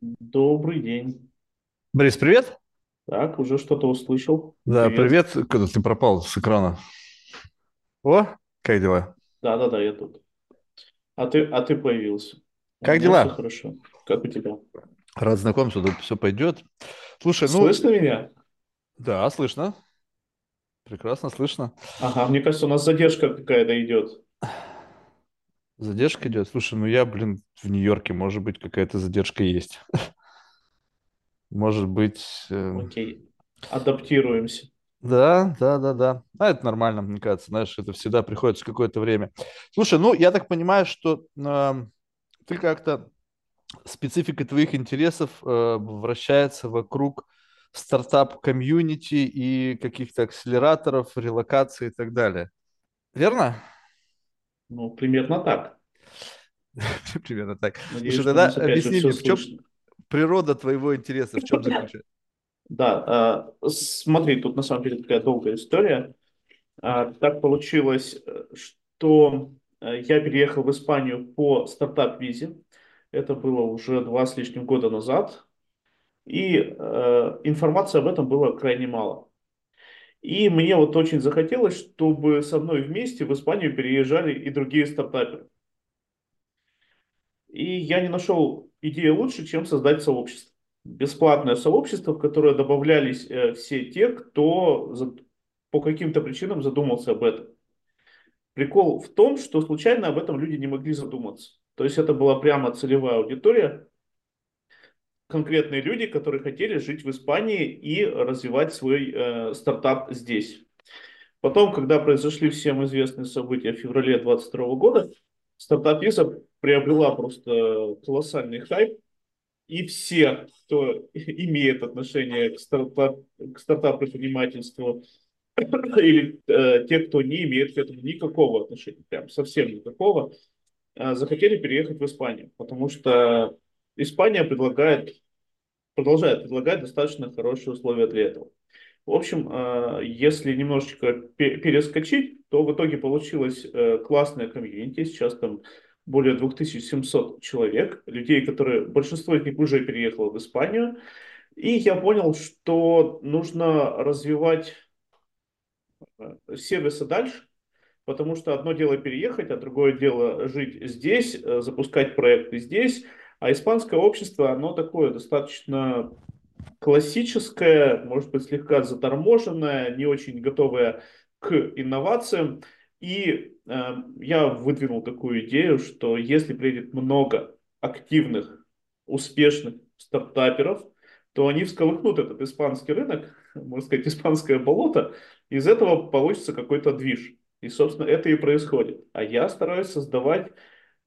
Добрый день. Борис, привет. Так, уже что-то услышал. Да, Привет. привет. Когда ты пропал с экрана? О, как дела? Да-да-да, я тут. А ты, а ты появился. У Как все дела? хорошо. Как у тебя? Рад знакомству, тут все пойдет. Слушай, ну, Слышно меня? да, слышно. Прекрасно слышно. Ага, мне кажется, у нас задержка какая-то идет. Задержка идет. Слушай, ну я, блин, в Нью-Йорке, может быть, какая-то задержка есть. Может быть, э, Окей. Адаптируемся. да, да, да, да. А это нормально, мне кажется, знаешь, это всегда приходится какое-то время. Слушай, ну я так понимаю, что э, ты как-то специфика твоих интересов э, вращается вокруг стартап-комьюнити и каких-то акселераторов, релокации и так далее. Верно? Ну, примерно так. Примерно так. Надеюсь, Слушай, тогда объясни мне, в чем слышно. природа твоего интереса, в чем заключается? Да, а, смотри, тут на самом деле такая долгая история. А, Так получилось, что э, я переехал в Испанию по стартап-визе. Это было уже два с лишним года назад. И э, информации об этом было крайне мало. И мне вот очень захотелось, чтобы со мной вместе в Испанию переезжали и другие стартаперы. И я не нашел идеи лучше, чем создать сообщество. Бесплатное сообщество, в которое добавлялись э, все те, кто по каким-то причинам задумался об этом. Прикол в том, что случайно об этом люди не могли задуматься. То есть это была прямо целевая аудитория, конкретные люди, которые хотели жить в Испании и развивать свой э, стартап здесь. Потом, когда произошли всем известные события в феврале 2022 года, стартап виза приобрела просто колоссальный хайп, и все, кто имеет отношение к стартап, к стартап-предпринимательству, или э, те, кто не имеет к этому никакого отношения, прям совсем никакого, э, захотели переехать в Испанию, потому что Испания предлагает продолжает предлагать достаточно хорошие условия для этого. В общем, э, если немножечко перескочить, то в итоге получилось э, классное комьюнити. Сейчас там более 2700 человек, людей, которые, большинство из них уже переехало в Испанию. И я понял, что нужно развивать э, сервисы дальше, потому что одно дело переехать, а другое дело жить здесь, запускать проекты здесь. А испанское общество, оно такое достаточно классическое, может быть, слегка заторможенное, не очень готовое к инновациям. И э, я выдвинул такую идею, что если приедет много активных, успешных стартаперов, то они всколыхнут этот испанский рынок, можно сказать, испанское болото, из этого получится какой-то движ. И, собственно, это и происходит. А я стараюсь создавать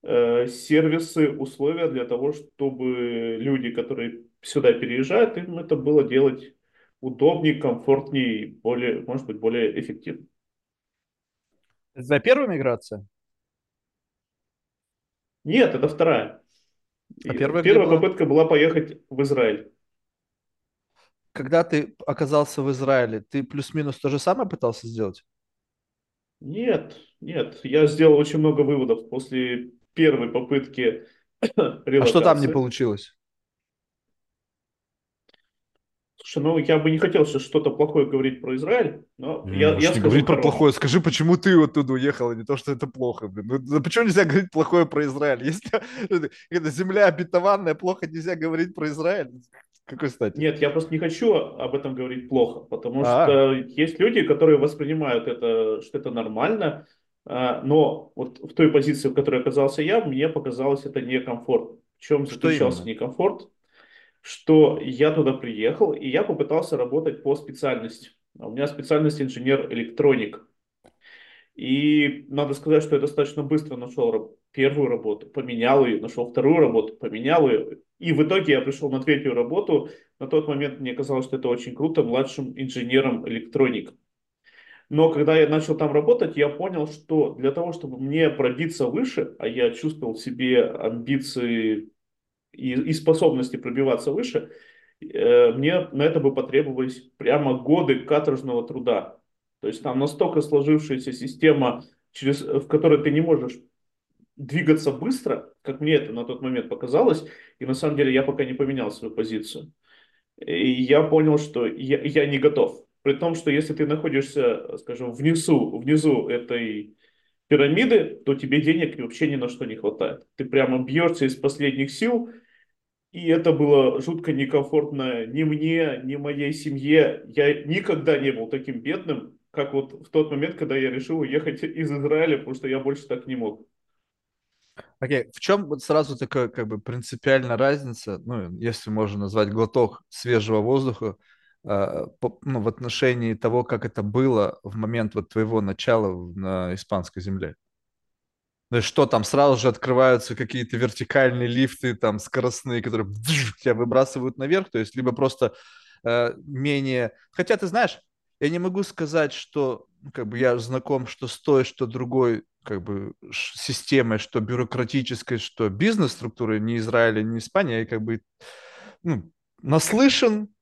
сервисы, условия для того, чтобы люди, которые сюда переезжают, им это было делать удобнее, комфортнее, более, может быть, более эффективно. Это твоя первая миграция? Нет, это вторая. А первая Первая была? попытка была поехать в Израиль. Когда ты оказался в Израиле, ты плюс-минус то же самое пытался сделать? Нет, нет, я сделал очень много выводов после первой попытки А что там не релокации. получилось? Слушай, ну я бы не хотел сейчас что-то плохое говорить про Израиль, но Не, я, я скажу говорить про плохое. Скажи, почему ты оттуда уехал, а не то, что это плохо. Блин. Ну, почему нельзя говорить плохое про Израиль? Если это земля обетованная, плохо нельзя говорить про Израиль. Какой стати? Нет, я просто не хочу об этом говорить плохо, потому А, что есть люди, которые воспринимают это, что это нормально, но вот в той позиции, в которой оказался я, мне показалось это некомфортно. В чем что заключался именно? некомфорт? Что я туда приехал, и я попытался работать по специальности. А У меня специальность инженер-электроник. И надо сказать, что я достаточно быстро нашел первую работу, поменял ее, нашел вторую работу, поменял ее. И в итоге я пришел на третью работу. На тот момент мне казалось, что это очень круто, младшим инженером электроника. Но когда я начал там работать, я понял, что для того, чтобы мне пробиться выше, а я чувствовал в себе амбиции и, и способности пробиваться выше, э, мне на это бы потребовались прямо годы каторжного труда. То есть там настолько сложившаяся система, через, в которой ты не можешь двигаться быстро, как мне это на тот момент показалось, и на самом деле я пока не поменял свою позицию. И я понял, что я, я не готов. При том, что если ты находишься, скажем, внизу, внизу этой пирамиды, то тебе денег вообще ни на что не хватает. Ты прямо бьешься из последних сил, и это было жутко некомфортно ни мне, ни моей семье. Я никогда не был таким бедным, как вот в тот момент, когда я решил уехать из Израиля, потому что я больше так не мог. Окей, okay. в чем вот сразу такая как бы принципиальная разница, ну, если можно назвать глоток свежего воздуха, ну, в отношении того, как это было в момент вот твоего начала на испанской земле? То есть что там, сразу же открываются какие-то вертикальные лифты, там, скоростные, которые тебя выбрасывают наверх, то есть либо просто э, менее... Хотя, ты знаешь, я не могу сказать, что ну, как бы я знаком, что с той, что другой как бы системой, что бюрократической, что бизнес-структурой ни Израиля, ни Испании, я как бы ну, наслышан,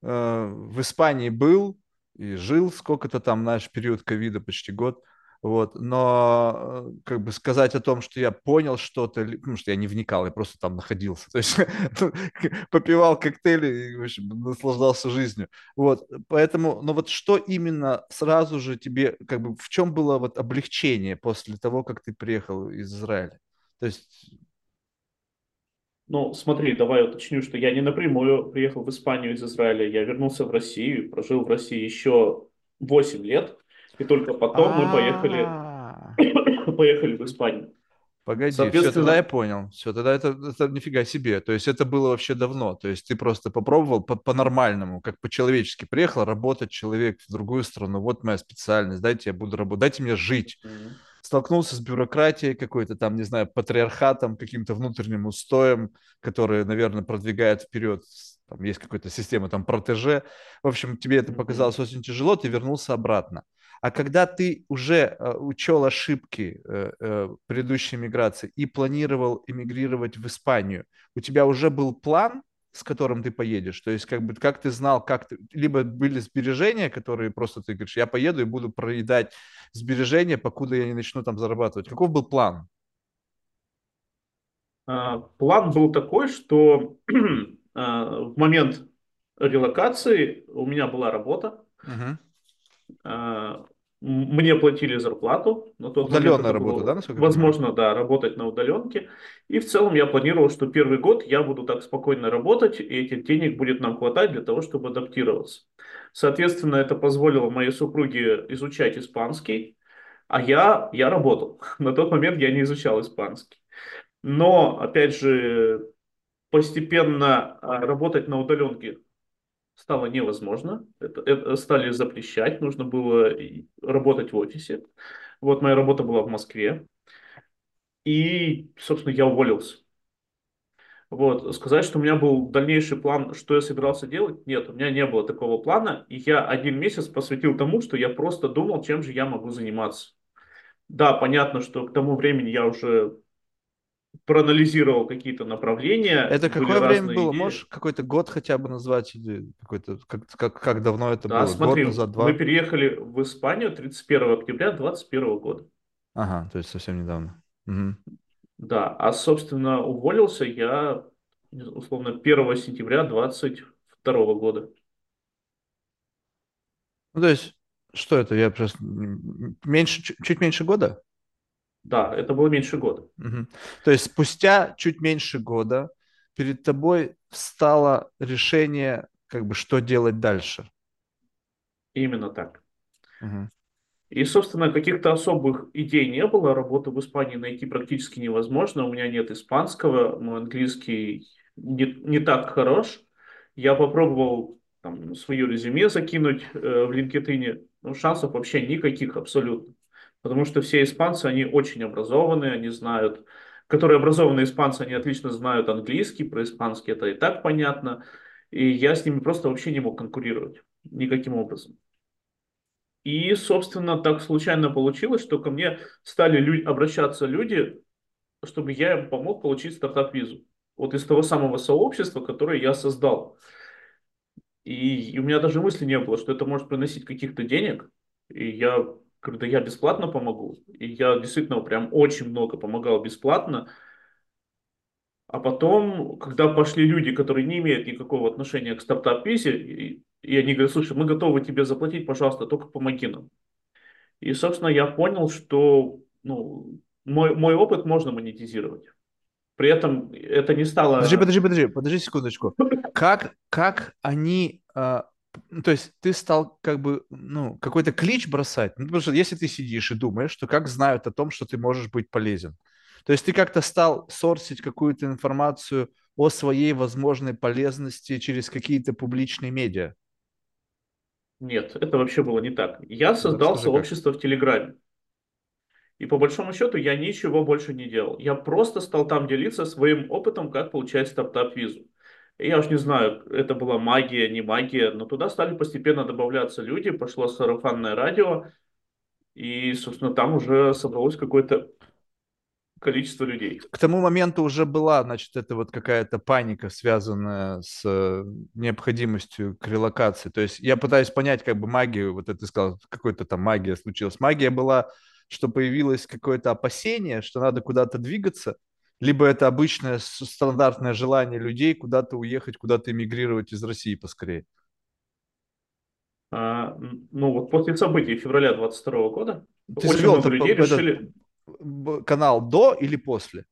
в Испании был и жил сколько-то там, знаешь, период ковида, почти год – вот, но э, как бы сказать о том, что я понял что-то, потому что я не вникал, я просто там находился, то есть ну, попивал коктейли и, в общем, наслаждался жизнью. Вот, поэтому, но вот что именно сразу же тебе, как бы, в чем было вот облегчение после того, как ты приехал из Израиля? То есть... Ну, смотри, давай уточню, что я не напрямую приехал в Испанию из Израиля, я вернулся в Россию, прожил в России еще 8 лет, и только потом мы поехали, А. поехали в Испанию. Погоди, все, тогда я понял. Все, тогда это, это нифига себе. То есть это было вообще давно. То есть ты просто попробовал по- по-нормальному, как по-человечески. Приехал работать человек в другую страну. Вот моя специальность. Дайте я буду работать. Дайте мне жить. Mm-hmm. Столкнулся с бюрократией какой-то там, не знаю, патриархатом, каким-то внутренним устоем, который, наверное, продвигает вперед там есть какая-то система там протеже. В общем, тебе это показалось очень тяжело, ты вернулся обратно. А когда ты уже э, учел ошибки э, э, предыдущей миграции и планировал эмигрировать в Испанию, у тебя уже был план, с которым ты поедешь? То есть как бы как ты знал, как ты... Либо были сбережения, которые просто ты говоришь, я поеду и буду проедать сбережения, покуда я не начну там зарабатывать. Каков был план? А, план был такой, что а, в момент релокации у меня была работа. Uh-huh. Мне платили зарплату. На тот Удаленная работа, да, насколько Возможно, да, работать на удаленке. И в целом я планировал, что первый год я буду так спокойно работать, и этих денег будет нам хватать для того, чтобы адаптироваться. Соответственно, это позволило моей супруге изучать испанский, а я, я работал. На тот момент я не изучал испанский. Но, опять же, постепенно а, работать на удаленке стало невозможно. Это, это стали запрещать, нужно было работать в офисе. Вот моя работа была в Москве. И, собственно, я уволился. Вот, сказать, что у меня был дальнейший план, что я собирался делать, нет, у меня не было такого плана, и я один месяц посвятил тому, что я просто думал, чем же я могу заниматься. Да, понятно, что к тому времени я уже проанализировал какие-то направления. Это какое время было? Идеи. Можешь какой-то год хотя бы назвать или какой-то как, как, как давно это да, было? Смотри, год назад, два? мы переехали в Испанию 31 октября 2021 года. Ага, то есть совсем недавно. Угу. Да, а собственно уволился я условно 1 сентября 2022 года. Ну, то есть, что это? Я просто меньше, чуть меньше года? Да, это было меньше года. Угу. То есть спустя чуть меньше года перед тобой встало решение, как бы, что делать дальше. Именно так. Угу. И, собственно, каких-то особых идей не было. Работу в Испании найти практически невозможно. У меня нет испанского, мой английский не, не так хорош. Я попробовал там, свое резюме закинуть э, в LinkedIn, но шансов вообще никаких абсолютно. Потому что все испанцы, они очень образованные, они знают, которые образованные испанцы, они отлично знают английский, про испанский это и так понятно. И я с ними просто вообще не мог конкурировать никаким образом. И, собственно, так случайно получилось, что ко мне стали лю- обращаться люди, чтобы я им помог получить стартап-визу. Вот из того самого сообщества, которое я создал. И, и у меня даже мысли не было, что это может приносить каких-то денег. И я Говорю, да я бесплатно помогу. И я действительно прям очень много помогал бесплатно. А потом, когда пошли люди, которые не имеют никакого отношения к стартап-визе, и, и они говорят, слушай, мы готовы тебе заплатить, пожалуйста, только помоги нам. И, собственно, я понял, что ну, мой, мой опыт можно монетизировать. При этом это не стало... Подожди, подожди, подожди, подожди секундочку. Как, как они... Э, то есть ты стал как бы, ну, какой-то клич бросать? Ну, потому что если ты сидишь и думаешь, то как знают о том, что ты можешь быть полезен? То есть ты как-то стал сорсить какую-то информацию о своей возможной полезности через какие-то публичные медиа? Нет, это вообще было не так. Я создал Расскажи, сообщество как. в Телеграме. И по большому счету я ничего больше не делал. Я просто стал там делиться своим опытом, как получать стартап-визу. Я уж не знаю, это была магия, не магия, но туда стали постепенно добавляться люди, пошло сарафанное радио, и, собственно, там уже собралось какое-то количество людей. К тому моменту уже была, значит, это вот какая-то паника, связанная с э, необходимостью к релокации. То есть я пытаюсь понять, как бы магию, вот это ты сказал, какой-то там магия случилась. Магия была, что появилось какое-то опасение, что надо куда-то двигаться, либо это обычное стандартное желание людей куда-то уехать, куда-то эмигрировать из России поскорее. А, ну вот после событий февраля 22 года ты очень много людей решили канал до или после?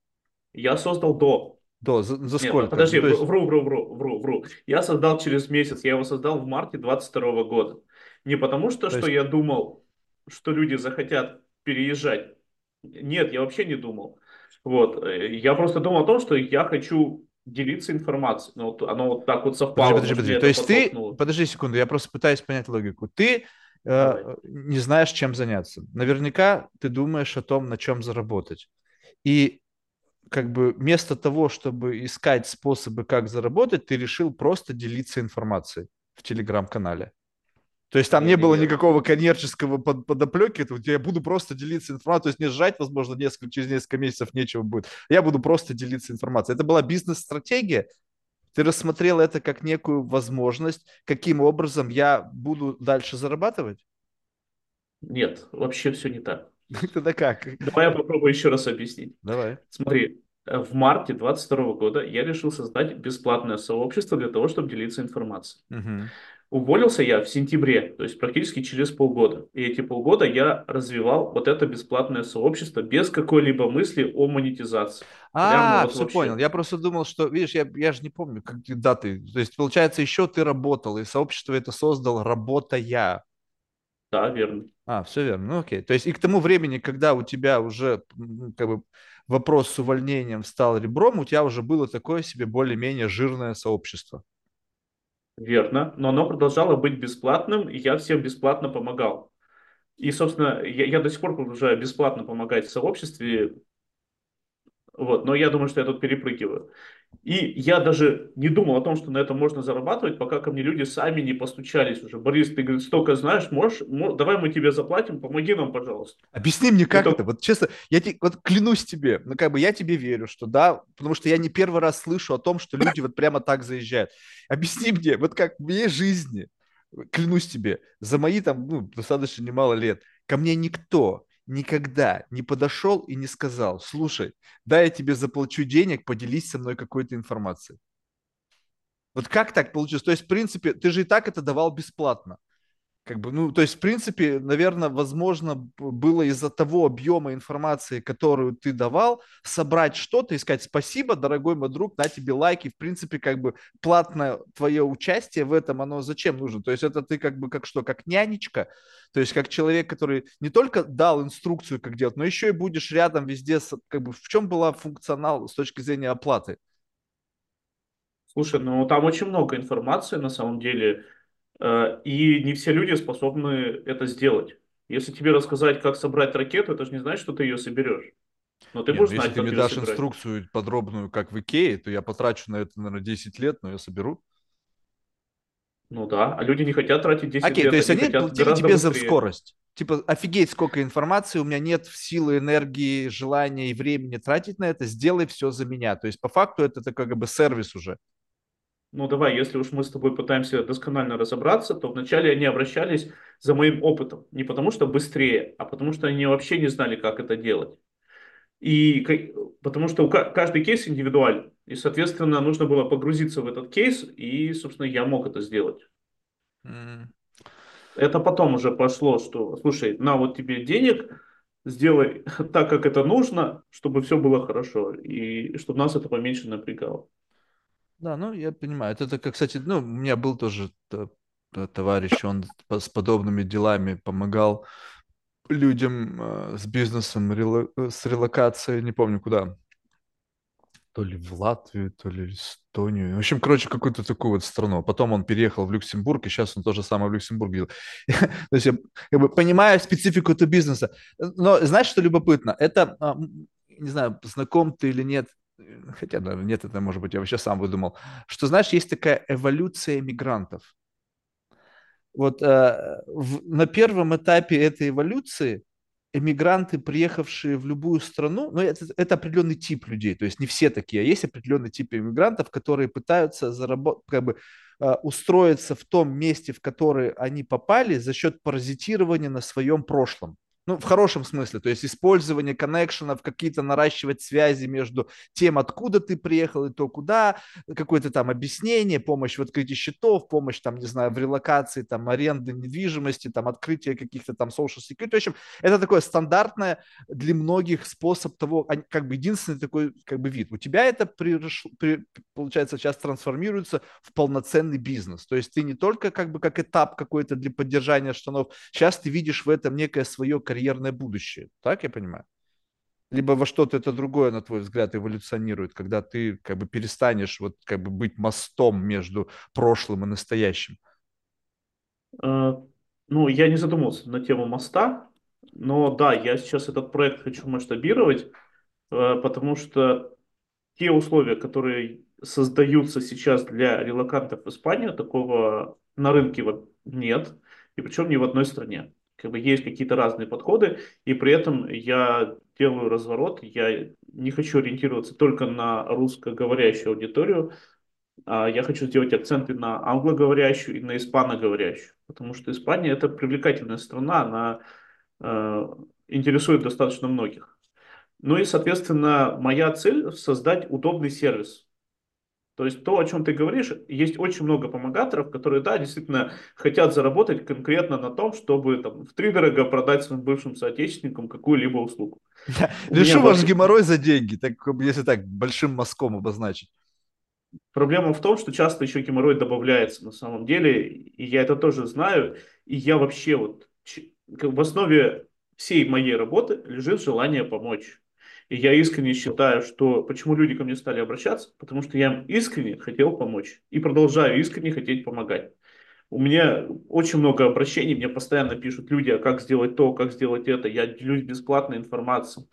Я создал до. До, за, за сколько? Нет, подожди, ну, есть... вру, вру, вру, вру, вру. Я создал через месяц, я его создал в марте 22 года. Не потому что, То что я думал, что люди захотят переезжать. Нет, я вообще не думал. Вот. Э, я просто думал о том, что я хочу делиться информацией. Но вот оно вот так вот совпало. Подожди, подожди, подожди. То есть ты... Подожди секунду, я просто пытаюсь понять логику. Ты Давай. Э, не знаешь, чем заняться. Наверняка ты думаешь о том, на чем заработать. И как бы вместо того, чтобы искать способы, как заработать, ты решил просто делиться информацией в телеграм-канале. То есть там не, не было никакого коммерческого под, подоплеки, это я буду просто делиться информацией, то есть не сжать, возможно, несколько, через несколько месяцев нечего будет. Я буду просто делиться информацией. Это была бизнес-стратегия, ты рассмотрел это как некую возможность, каким образом я буду дальше зарабатывать? Нет, вообще все не так. Тогда как? Давай я попробую еще раз объяснить. Давай. Смотри, в марте 2022 года я решил создать бесплатное сообщество для того, чтобы делиться информацией. Угу. Уволился я в сентябре, то есть практически через полгода. И эти полгода я развивал вот это бесплатное сообщество без какой-либо мысли о монетизации. А, вот все вообще. понял. Я просто думал, что, видишь, я, я же не помню, как даты. То есть, получается, еще ты работал, и сообщество это создал, работая. Да, верно. А, все верно. Ну, окей. То есть, и к тому времени, когда у тебя уже как бы вопрос с увольнением стал ребром, у тебя уже было такое себе более-менее жирное сообщество. Верно, но оно продолжало быть бесплатным, и я всем бесплатно помогал. И, собственно, я, я до сих пор продолжаю бесплатно помогать в сообществе, вот, но я думаю, что я тут перепрыгиваю. И я даже не думал о том, что на этом можно зарабатывать, пока ко мне люди сами не постучались уже. Борис, ты говорит, столько знаешь, можешь, мож, давай мы тебе заплатим, помоги нам, пожалуйста. Объясни мне, как это, это? вот честно, я те, вот клянусь тебе, ну как бы я тебе верю, что да, потому что я не первый раз слышу о том, что люди вот прямо так заезжают. Объясни мне, вот как в моей жизни, клянусь тебе, за мои там, ну, достаточно немало лет, ко мне никто никогда не подошел и не сказал, слушай, да, я тебе заплачу денег, поделись со мной какой-то информацией. Вот как так получилось? То есть, в принципе, ты же и так это давал бесплатно. Как бы, ну, то есть, в принципе, наверное, возможно, было из-за того объема информации, которую ты давал, собрать что-то и сказать спасибо, дорогой мой друг, на тебе лайки. В принципе, как бы платное твое участие в этом, оно зачем нужно? То есть, это ты как бы как что, как нянечка, то есть, как человек, который не только дал инструкцию, как делать, но еще и будешь рядом везде, как бы, в чем была функционал с точки зрения оплаты? Слушай, ну там очень много информации на самом деле и не все люди способны это сделать. Если тебе рассказать, как собрать ракету, это же не значит, что ты ее соберешь. Но ты Нет, будешь ну, знать, если ты мне дашь собирать. инструкцию подробную, как в Икее, то я потрачу на это, наверное, 10 лет, но я соберу. Ну да, а люди не хотят тратить 10 Окей, лет. то есть они платили тебе за скорость. Типа, офигеть, сколько информации, у меня нет силы, энергии, желания и времени тратить на это, сделай все за меня. То есть, по факту, это, это как бы сервис уже. Ну давай, если уж мы с тобой пытаемся досконально разобраться, то вначале они обращались за моим опытом. Не потому что быстрее, а потому что они вообще не знали, как это делать. И потому что каждый кейс индивидуален. И, соответственно, нужно было погрузиться в этот кейс, и, собственно, я мог это сделать. Mm. Это потом уже пошло, что, слушай, на вот тебе денег, сделай так, как это нужно, чтобы все было хорошо, и чтобы нас это поменьше напрягало. Да, ну, я понимаю. Это, это кстати, ну, у меня был тоже товарищ, он с подобными делами помогал людям э, с бизнесом, рело, с релокацией, не помню куда, то ли в Латвию, то ли в Эстонию. В общем, короче, какую-то такую вот страну. Потом он переехал в Люксембург, и сейчас он то же самое в Люксембурге. то есть я как бы, понимаю специфику этого бизнеса. Но знаешь, что любопытно? Это, а, не знаю, знаком ты или нет, хотя, наверное, нет, это, может быть, я вообще сам выдумал, что, знаешь, есть такая эволюция мигрантов. Вот э, в, на первом этапе этой эволюции эмигранты, приехавшие в любую страну, ну, это, это определенный тип людей, то есть не все такие, а есть определенный тип иммигрантов, которые пытаются заработать, как бы э, устроиться в том месте, в которое они попали за счет паразитирования на своем прошлом. Ну, в хорошем смысле, то есть использование коннекшенов, какие-то наращивать связи между тем, откуда ты приехал и то, куда, какое-то там объяснение, помощь в открытии счетов, помощь там, не знаю, в релокации, там, аренды недвижимости, там, открытие каких-то там social security. В общем, это такое стандартное для многих способ того, как бы единственный такой как бы вид. У тебя это, пришло, при, получается, сейчас трансформируется в полноценный бизнес. То есть ты не только как бы как этап какой-то для поддержания штанов, сейчас ты видишь в этом некое свое карьерное будущее. Так я понимаю? Либо во что-то это другое, на твой взгляд, эволюционирует, когда ты как бы перестанешь вот как бы быть мостом между прошлым и настоящим. А, ну, я не задумывался на тему моста, но да, я сейчас этот проект хочу масштабировать, а, потому что те условия, которые создаются сейчас для релакантов в Испанию, такого на рынке нет, и причем ни в одной стране как бы есть какие-то разные подходы, и при этом я делаю разворот, я не хочу ориентироваться только на русскоговорящую аудиторию, а я хочу сделать акценты на англоговорящую и на испаноговорящую, потому что Испания это привлекательная страна, она э, интересует достаточно многих. Ну и, соответственно, моя цель создать удобный сервис, то есть то, о чем ты говоришь, есть очень много помогаторов, которые, да, действительно хотят заработать конкретно на том, чтобы там, в три дорого продать своим бывшим соотечественникам какую-либо услугу. Да. Решу ваш геморрой за деньги, так, если так большим мазком обозначить. Проблема в том, что часто еще геморрой добавляется на самом деле, и я это тоже знаю, и я вообще вот в основе всей моей работы лежит желание помочь. И я искренне считаю, что почему люди ко мне стали обращаться, потому что я им искренне хотел помочь и продолжаю искренне хотеть помогать. У меня очень много обращений, мне постоянно пишут люди, а как сделать то, как сделать это. Я делюсь бесплатной информацией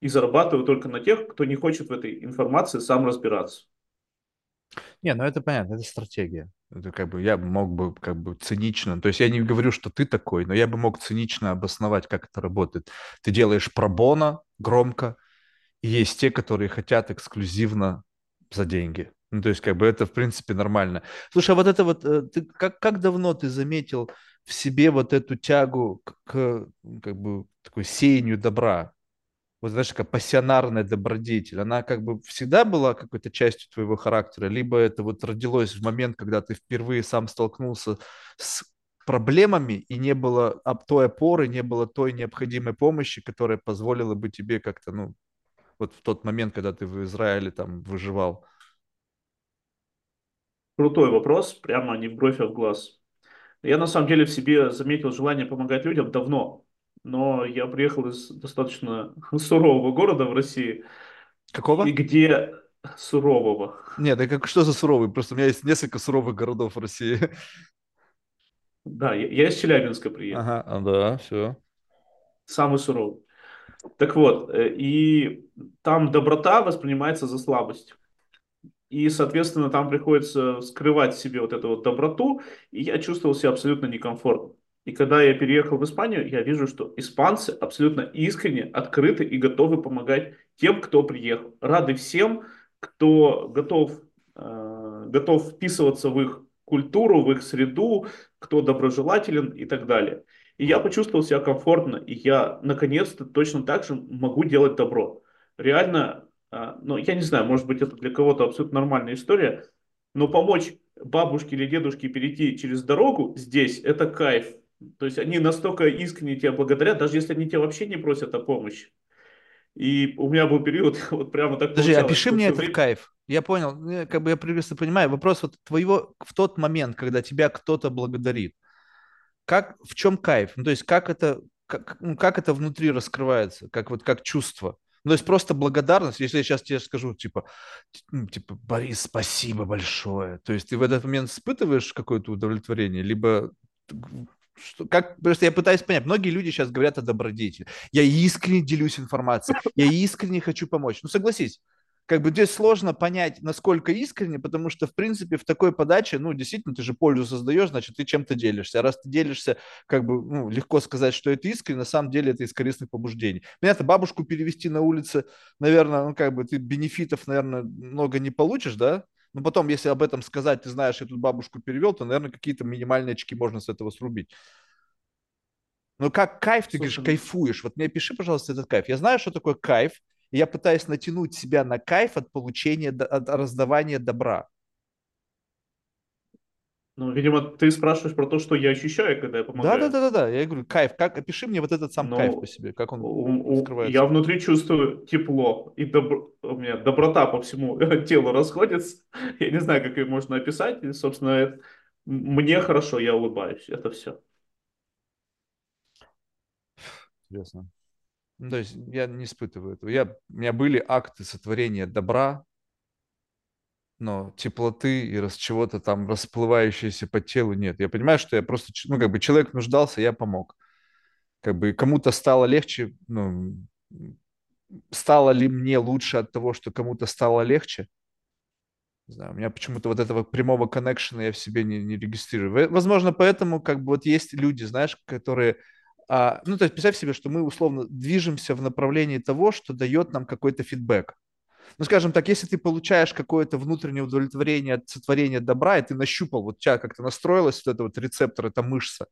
и зарабатываю только на тех, кто не хочет в этой информации сам разбираться. Не, ну это понятно, это стратегия. Это как бы я мог бы как бы цинично, то есть я не говорю, что ты такой, но я бы мог цинично обосновать, как это работает. Ты делаешь пробона громко, есть те, которые хотят эксклюзивно за деньги. Ну, то есть, как бы это, в принципе, нормально. Слушай, а вот это вот, э, ты, как, как давно ты заметил в себе вот эту тягу к, к как бы, такой сеянию добра? Вот, знаешь, такая пассионарная добродетель, она как бы всегда была какой-то частью твоего характера, либо это вот родилось в момент, когда ты впервые сам столкнулся с проблемами и не было той опоры, не было той необходимой помощи, которая позволила бы тебе как-то, ну, вот в тот момент, когда ты в Израиле там выживал? Крутой вопрос, прямо не в бровь, а в глаз. Я на самом деле в себе заметил желание помогать людям давно, но я приехал из достаточно сурового города в России. Какого? И где сурового. Нет, да как что за суровый? Просто у меня есть несколько суровых городов в России. Да, я, я из Челябинска приехал. Ага, а, да, все. Самый суровый. Так вот, э, и там доброта воспринимается за слабость. И, соответственно, там приходится скрывать себе вот эту вот доброту, и я чувствовал себя абсолютно некомфортно. И когда я переехал в Испанию, я вижу, что испанцы абсолютно искренне, открыты и готовы помогать тем, кто приехал. Рады всем, кто готов э, готов вписываться в их культуру, в их среду, кто доброжелателен и так далее. И я почувствовал себя комфортно, и я наконец-то точно так же могу делать добро. Реально, а, ну я не знаю, может быть это для кого-то абсолютно нормальная история, но помочь бабушке или дедушке перейти через дорогу здесь, это кайф. То есть они настолько искренне тебя благодарят, даже если они тебя вообще не просят о помощи. И у меня был период, вот прямо так Подожди, опиши мне это время... кайф. Я понял, ну, как бы я прекрасно понимаю. Вопрос вот твоего в тот момент, когда тебя кто-то благодарит. Как, в чем кайф? Ну, то есть как это, как, ну, как это внутри раскрывается, как вот как чувство? Ну, то есть просто благодарность, если я сейчас тебе скажу, типа, ну, типа, Борис, спасибо большое. То есть ты в этот момент испытываешь какое-то удовлетворение, либо что, как, просто я пытаюсь понять, многие люди сейчас говорят о добродетели. Я искренне делюсь информацией, я искренне хочу помочь. Ну, согласись, как бы здесь сложно понять, насколько искренне, потому что, в принципе, в такой подаче, ну, действительно, ты же пользу создаешь, значит, ты чем-то делишься. А раз ты делишься, как бы, ну, легко сказать, что это искренне, на самом деле это из корыстных побуждений. Понятно, бабушку перевести на улице, наверное, ну, как бы ты бенефитов, наверное, много не получишь, да? Но потом, если об этом сказать, ты знаешь, я тут бабушку перевел, то, наверное, какие-то минимальные очки можно с этого срубить. Но как кайф, ты Слушай, говоришь, ну кайфуешь. Вот мне пиши, пожалуйста, этот кайф. Я знаю, что такое кайф, и я пытаюсь натянуть себя на кайф от получения, от раздавания добра. Ну, видимо, ты спрашиваешь про то, что я ощущаю, когда я помогаю. Да, да, да, да, да. Я говорю, кайф. Как опиши мне вот этот сам Но кайф по себе, как он у, скрывается. Я внутри чувствую тепло и добро... у меня доброта по всему телу расходится. Я не знаю, как ее можно описать. И, собственно, мне хорошо, я улыбаюсь. Это все. Интересно. Ну, то есть я не испытываю этого. Я, у меня были акты сотворения добра, но теплоты и раз чего-то там расплывающееся по телу нет. Я понимаю, что я просто, ну, как бы человек нуждался, я помог. Как бы кому-то стало легче, ну, стало ли мне лучше от того, что кому-то стало легче? Не знаю, у меня почему-то вот этого прямого коннекшена я в себе не, не регистрирую. Возможно, поэтому как бы вот есть люди, знаешь, которые а, ну, то есть представь себе, что мы условно движемся в направлении того, что дает нам какой-то фидбэк. Ну, скажем так, если ты получаешь какое-то внутреннее удовлетворение от сотворения добра, и ты нащупал, вот у тебя как-то настроилась вот эта вот рецептор, эта мышца,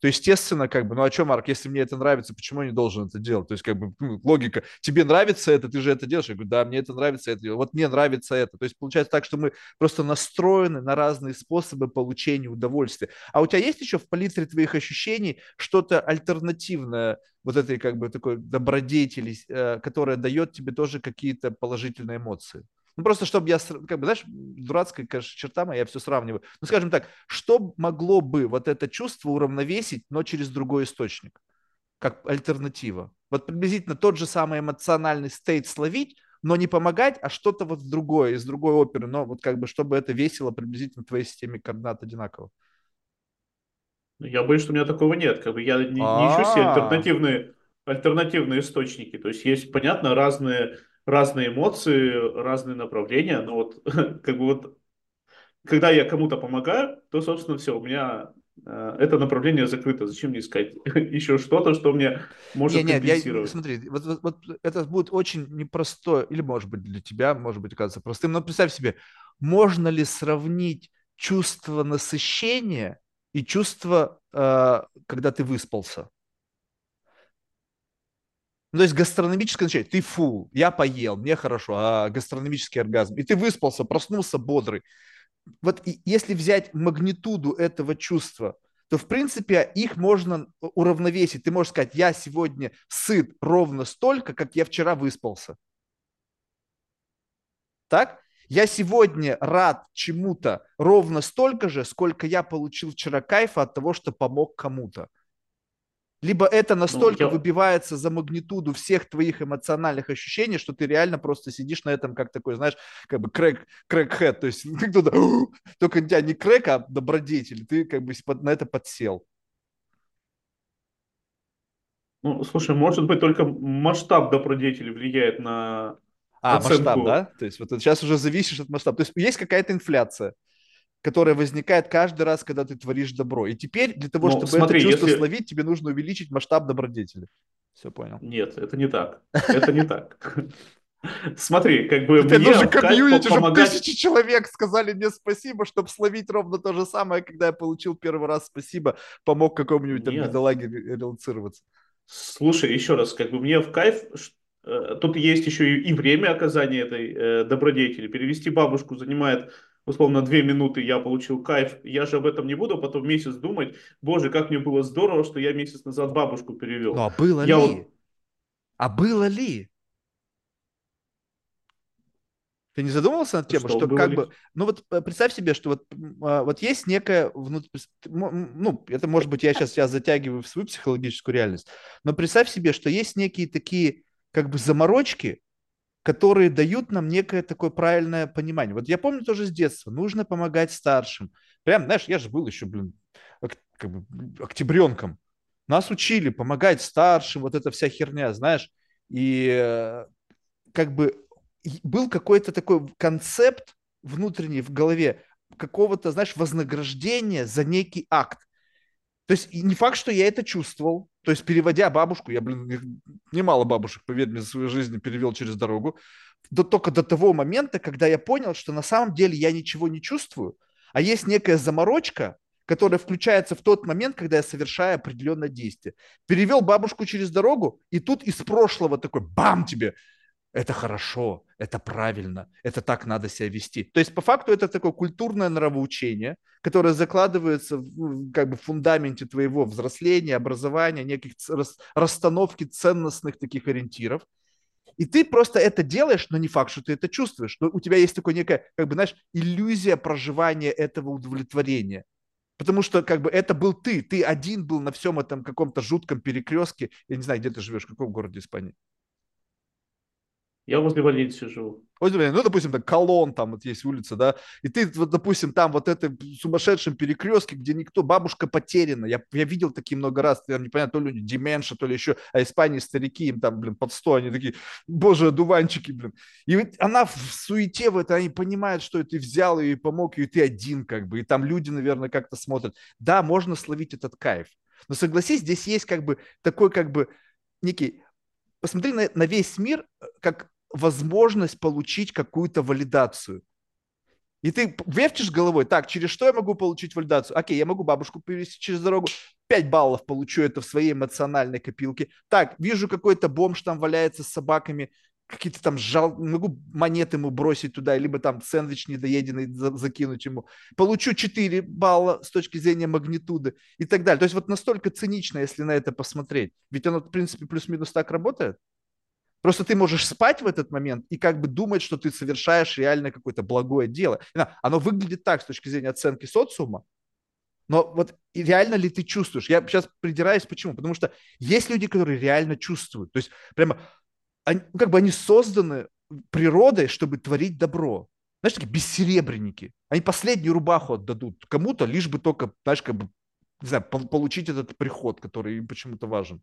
то, естественно, как бы, ну а что, Марк, если мне это нравится, почему я не должен это делать? То есть, как бы, ну, логика, тебе нравится это, ты же это делаешь. Я говорю, да, мне это нравится, это Вот мне нравится это. То есть, получается так, что мы просто настроены на разные способы получения удовольствия. А у тебя есть еще в палитре твоих ощущений что-то альтернативное вот этой, как бы, такой добродетели, э, которая дает тебе тоже какие-то положительные эмоции? Ну, просто чтобы я, как бы, знаешь, дурацкая, конечно, черта моя, я все сравниваю. Ну, скажем так, что могло бы вот это чувство уравновесить, но через другой источник, как альтернатива? Вот приблизительно тот же самый эмоциональный стейт словить, но не помогать, а что-то вот другое, из другой оперы, но вот как бы, чтобы это весело приблизительно в твоей системе координат одинаково. Я боюсь, что у меня такого нет. Как бы я не, не ищу себе а. альтернативные, альтернативные источники. То есть есть, понятно, разные разные эмоции, разные направления, но вот как бы вот когда я кому-то помогаю, то, собственно, все, у меня э, это направление закрыто. Зачем мне искать еще что-то, что мне может нет, компенсировать? Я, смотри, вот, вот, вот это будет очень непросто, или может быть для тебя, может быть, оказаться простым, но представь себе, можно ли сравнить чувство насыщения и чувство, э, когда ты выспался? Ну, то есть гастрономическое значение. Ты фу, я поел, мне хорошо, а гастрономический оргазм. И ты выспался, проснулся бодрый. Вот если взять магнитуду этого чувства, то, в принципе, их можно уравновесить. Ты можешь сказать, я сегодня сыт ровно столько, как я вчера выспался. Так? Я сегодня рад чему-то ровно столько же, сколько я получил вчера кайфа от того, что помог кому-то. Либо это ну, настолько ну, я... выбивается за магнитуду всех твоих эмоциональных ощущений, что ты реально просто сидишь на этом как такой, знаешь, как бы крэк, крэк-хэт, то есть кто-то, только у тебя не крэк, а добродетель, ты как бы на это подсел. Ну, слушай, может быть, только масштаб добродетели влияет на а, оценку. масштаб, да? То есть вот сейчас уже зависишь от масштаба. То есть есть какая-то инфляция которая возникает каждый раз, когда ты творишь добро. И теперь для того, ну, чтобы смотри, это чувство если... словить, тебе нужно увеличить масштаб добродетели. Все понял. Нет, это не так. Это не так. Смотри, как бы Это мне кайф комьюнити, чтобы помогать... тысячи человек сказали мне спасибо, чтобы словить ровно то же самое, когда я получил первый раз спасибо, помог какому-нибудь там бедолаге релацироваться. Слушай, еще раз, как бы мне в кайф, э, тут есть еще и, и время оказания этой э, добродетели. Перевести бабушку занимает условно две минуты, я получил кайф. Я же об этом не буду потом месяц думать, боже, как мне было здорово, что я месяц назад бабушку Ну перевел. а было Я ли? вот, А было ли? Ты не задумывался над тем, что что как ли? бы, ну вот э, представь себе, что вот, а, вот есть некая внут- ну это может быть я сейчас я затягиваю в свою психологическую реальность, но представь себе, что есть некие такие как бы заморочки, которые дают нам некое такое правильное понимание. Вот я помню тоже с детства, нужно помогать старшим. Прям, знаешь, я же был еще, блин, как бы октябренком. Нас учили помогать старшим, вот эта вся херня, знаешь. И э, как бы был какой-то такой концепт внутренний в голове какого-то, знаешь, вознаграждения за некий акт. То есть не факт, что я это чувствовал. То есть переводя бабушку, я, блин, немало бабушек, поверь мне, за свою жизнь перевел через дорогу, до, только до того момента, когда я понял, что на самом деле я ничего не чувствую, а есть некая заморочка, которая включается в тот момент, когда я совершаю определенное действие. Перевел бабушку через дорогу, и тут из прошлого такой бам тебе, это хорошо, это правильно, это так надо себя вести. То есть по факту это такое культурное нравоучение, которое закладывается в как бы, в фундаменте твоего взросления, образования, неких расстановки ценностных таких ориентиров. И ты просто это делаешь, но не факт, что ты это чувствуешь. Но у тебя есть такая некая, как бы, знаешь, иллюзия проживания этого удовлетворения. Потому что как бы это был ты, ты один был на всем этом каком-то жутком перекрестке. Я не знаю, где ты живешь, в каком городе Испании. Я возле Валенсии живу. Вот, ну, допустим, так Колон, там вот есть улица, да, и ты, вот, допустим, там вот это сумасшедшем перекрестке, где никто, бабушка потеряна, я, я видел такие много раз, там непонятно, то ли у них деменша, то ли еще, а Испании старики, им там, блин, под сто, они такие, боже, одуванчики, блин. И вот она в суете в это, они понимают, что ты взял ее и помог, и ты один, как бы, и там люди, наверное, как-то смотрят. Да, можно словить этот кайф, но согласись, здесь есть как бы такой, как бы, некий посмотри на, на весь мир э, как возможность получить какую-то валидацию. И ты вертишь головой, так, через что я могу получить валидацию? Окей, я могу бабушку перевести через дорогу, 5 баллов получу это в своей эмоциональной копилке. Так, вижу какой-то бомж там валяется с собаками, какие-то там жал, могу монеты ему бросить туда, либо там сэндвич недоеденный за- закинуть ему. Получу 4 балла с точки зрения магнитуды и так далее. То есть вот настолько цинично, если на это посмотреть. Ведь оно, в принципе, плюс-минус так работает. Просто ты можешь спать в этот момент и как бы думать, что ты совершаешь реально какое-то благое дело. Оно выглядит так с точки зрения оценки социума, но вот реально ли ты чувствуешь? Я сейчас придираюсь, почему? Потому что есть люди, которые реально чувствуют. То есть прямо, они, ну, как бы они созданы природой, чтобы творить добро. Знаешь, такие бессеребренники. Они последнюю рубаху отдадут кому-то, лишь бы только, знаешь, как бы, не знаю, пол- получить этот приход, который им почему-то важен.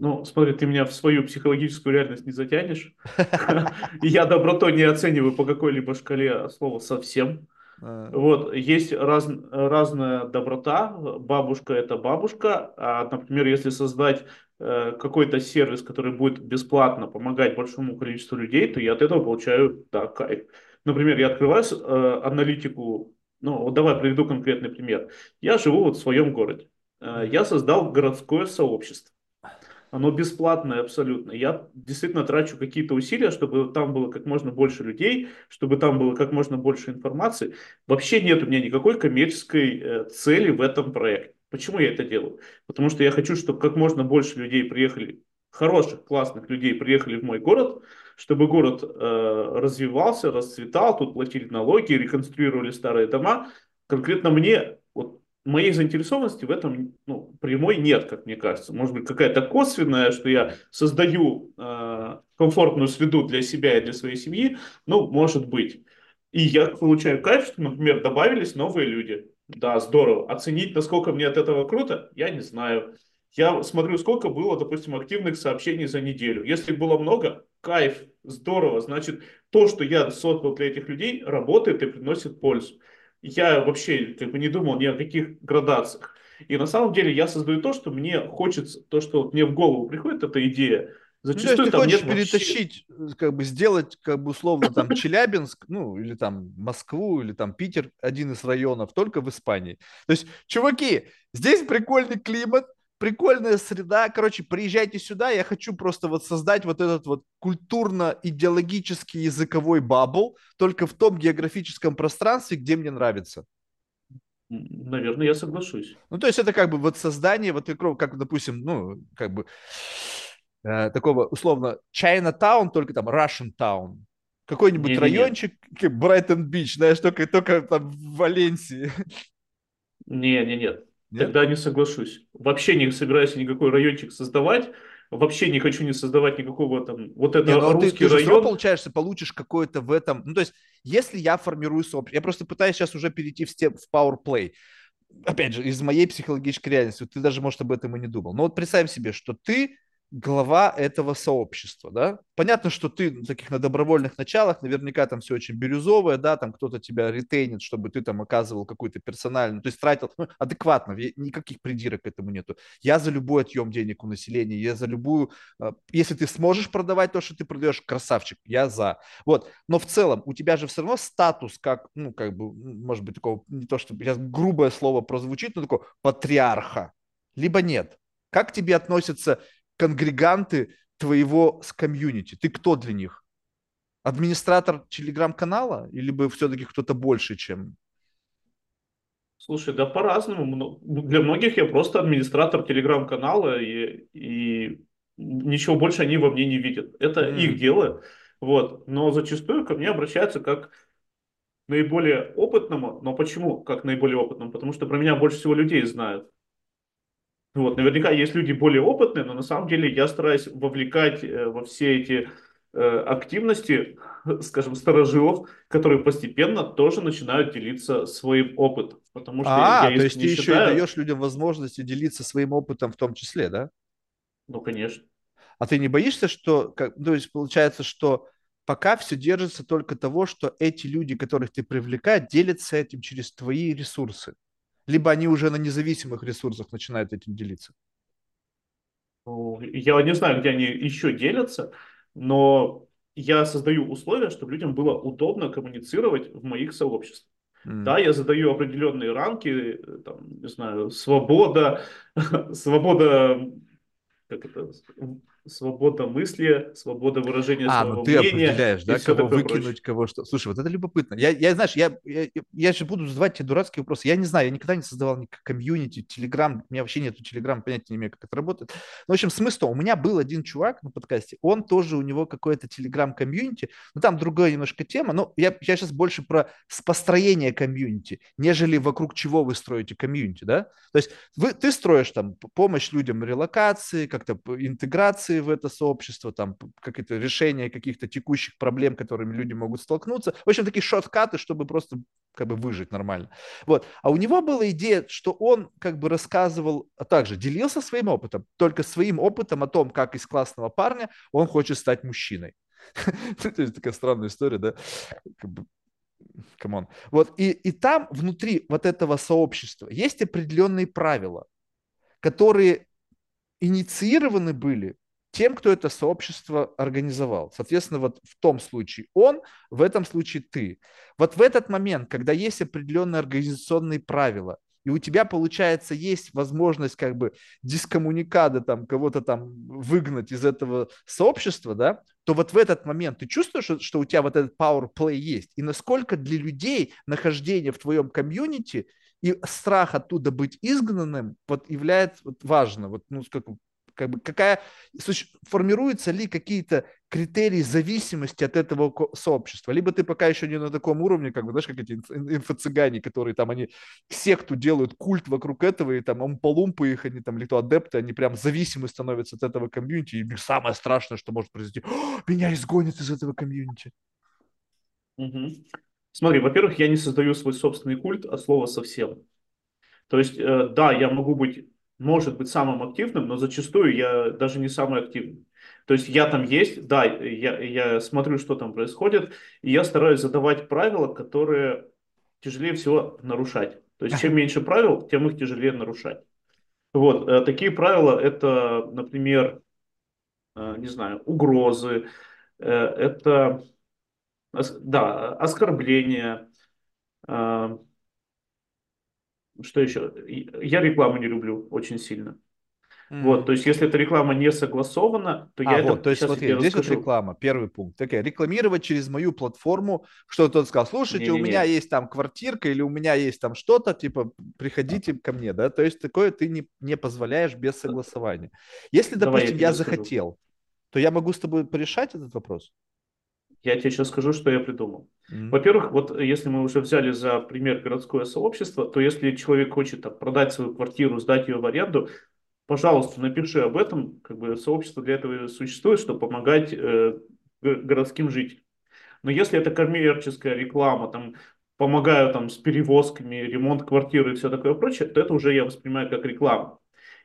Ну, смотри, ты меня в свою психологическую реальность не затянешь. Я добротой не оцениваю по какой-либо шкале слова совсем. А, Вот, есть раз, разная доброта. Бабушка– это бабушка. А, например, если создать э, какой-то сервис, который будет бесплатно помогать большому количеству людей, то я от этого получаю, да, кайф. Например, я открываю э, аналитику, ну, вот давай приведу конкретный пример. Я живу вот в своем городе. Э, я создал городское сообщество. Оно бесплатное абсолютно. Я действительно трачу какие-то усилия, чтобы там было как можно больше людей, чтобы там было как можно больше информации. Вообще нет у меня никакой коммерческой э, цели в этом проекте. Почему я это делаю? Потому что я хочу, чтобы как можно больше людей приехали, хороших, классных людей приехали в мой город, чтобы город э, развивался, расцветал, тут платили налоги, реконструировали старые дома. Конкретно мне моей заинтересованности в этом ну, прямой нет, как мне кажется. Может быть, какая-то косвенная, что я создаю э, комфортную среду для себя и для своей семьи, ну, может быть. И я получаю кайф, что, например, добавились новые люди. Да, здорово. Оценить, насколько мне от этого круто, я не знаю. Я смотрю, сколько было, допустим, активных сообщений за неделю. Если было много, кайф, здорово. Значит, то, что я создал для этих людей, работает и приносит пользу я вообще как бы не думал ни о каких градациях. И на самом деле я создаю то, что мне хочется, то, что вот мне в голову приходит эта идея, Ну, то есть Зачастую ты хочешь нет вообще... перетащить, э, как бы сделать, как бы условно там Челябинск, ну, или там Москву, или там Питер, один из районов, только в Испании. То есть, чуваки, здесь прикольный климат, прикольная среда. Короче, приезжайте сюда, я хочу просто вот создать вот этот вот культурно-идеологический языковой бабл, только в том географическом пространстве, где мне нравится. Наверное, я соглашусь. Ну, то есть это как бы вот создание, вот как, допустим, ну, как бы э, такого условно Chinatown, только там Russian Town. Какой-нибудь Не-не-не. райончик, Брайтон-Бич, знаешь, только, только там в Валенсии. Не, не, нет. Нет? Тогда не соглашусь. Вообще не собираюсь никакой райончик создавать. Вообще не хочу не создавать никакого там... Вот это Не, ну ты, русский ты же все равно, район. получаешься, получишь какое-то в этом... Ну, то есть, если я формирую сообщество... Я просто пытаюсь сейчас уже перейти в, степ, в Power Play. Опять же, из моей психологической реальности. Ты даже, может, об этом и не думал. Но вот представь себе, что ты глава этого сообщества, да. Понятно, что ты на таких на добровольных началах, наверняка там все очень бирюзовое, да, там кто-то тебя ретейнит, чтобы ты там оказывал какую-то персональную, то есть тратил ну, адекватно, никаких придирок к этому нету. Я за любой отъем денег у населения, я за любую, а, если ты сможешь продавать то, что ты продаешь, красавчик, я за. Вот, но в целом у тебя же все равно статус, как, ну, как бы, может быть, такого, не то, что сейчас грубое слово прозвучит, но такого патриарха, либо нет. Как тебе относятся конгреганты твоего комьюнити? Ты кто для них? Администратор телеграм-канала или бы все-таки кто-то больше, чем... Слушай, да по-разному. Для многих я просто администратор телеграм-канала, и, и ничего больше они во мне не видят. Это mm. их дело. Вот. Но зачастую ко мне обращаются как наиболее опытному. Но почему как наиболее опытному? Потому что про меня больше всего людей знают. Вот, наверняка есть люди более опытные, но на самом деле я стараюсь вовлекать э, во все эти э, активности, скажем, старожилов, которые постепенно тоже начинают делиться своим опытом. Потому что а, я, то есть ты считаю... еще и даешь людям возможность делиться своим опытом в том числе, да? Ну, конечно. А ты не боишься, что, как, то есть получается, что пока все держится только того, что эти люди, которых ты привлекаешь, делятся этим через твои ресурсы? Либо они уже на независимых ресурсах начинают этим делиться? Ну, я не знаю, где они еще делятся, но я создаю условия, чтобы людям было удобно коммуницировать в моих сообществах. Mm. Да, я задаю определенные рамки, там, не знаю, свобода, свобода, как это, свобода мысли, свобода выражения а, своего ну ты мнения. определяешь, да, кого выкинуть, прочее. кого что. Слушай, вот это любопытно. Я, я знаешь, я, я, я же буду задавать тебе дурацкие вопросы. Я не знаю, я никогда не создавал ни комьюнити, телеграм, у меня вообще нету телеграм, понятия не имею, как это работает. Ну, в общем, смысл, у меня был один чувак на подкасте, он тоже, у него какое-то телеграм-комьюнити, но там другая немножко тема, но я, я сейчас больше про построение комьюнити, нежели вокруг чего вы строите комьюнити, да? То есть вы, ты строишь там помощь людям релокации, как-то интеграции в это сообщество, там какие-то решения каких-то текущих проблем, которыми люди могут столкнуться. В общем, такие шоткаты, чтобы просто как бы выжить нормально. Вот. А у него была идея, что он как бы рассказывал, а также делился своим опытом, только своим опытом о том, как из классного парня он хочет стать мужчиной. То есть такая странная история, да? Как come on. Вот, и, и там внутри вот этого сообщества есть определенные правила, которые инициированы были тем, кто это сообщество организовал. Соответственно, вот в том случае он, в этом случае ты. Вот в этот момент, когда есть определенные организационные правила, и у тебя, получается, есть возможность как бы excommunicado, там, кого-то там выгнать из этого сообщества, да, то вот в этот момент ты чувствуешь, что, у тебя вот этот power play есть, и насколько для людей нахождение в твоем комьюнити и страх оттуда быть изгнанным вот является вот, важно, вот, ну, как, как бы какая, формируются ли какие-то критерии зависимости от этого сообщества, либо ты пока еще не на таком уровне, как бы, знаешь, как эти инфо-цыгане, которые там, они секту делают, культ вокруг этого, и там умпалумпы их, они там, или то адепты, они прям зависимы становятся от этого комьюнити, и самое страшное, что может произойти, меня изгонят из этого комьюнити. Смотри, во-первых, я не создаю свой собственный культ от слова совсем. То есть, э, да, я могу быть, может быть, самым активным, но зачастую я даже не самый активный. То есть я там есть, да, я, я смотрю, что там происходит, и я стараюсь задавать правила, которые тяжелее всего нарушать. То есть чем меньше правил, тем их тяжелее нарушать. Вот, э, такие правила это, например, э, не знаю, угрозы, э, это, да, оскорбления, что еще? Я рекламу не люблю очень сильно. Mm. Вот, то есть, если эта реклама не согласована, то а, я вот, это то есть, смотри, здесь расскажу. вот реклама, первый пункт. Такая, рекламировать через мою платформу, что тот сказал, слушайте, Не-не-не. у меня есть там квартирка или у меня есть там что-то, типа, приходите ко мне, да, то есть, такое ты не, не позволяешь без согласования. Если, допустим, Давай я, я захотел, то я могу с тобой порешать этот вопрос? Я тебе сейчас скажу, что я придумал. Во-первых, вот если мы уже взяли за пример городское сообщество, то если человек хочет там, продать свою квартиру, сдать ее в аренду, пожалуйста, напиши об этом. Как бы сообщество для этого существует, чтобы помогать э, городским жителям. Но если это коммерческая реклама, там, помогаю там с перевозками, ремонт квартиры и все такое прочее, то это уже я воспринимаю как рекламу.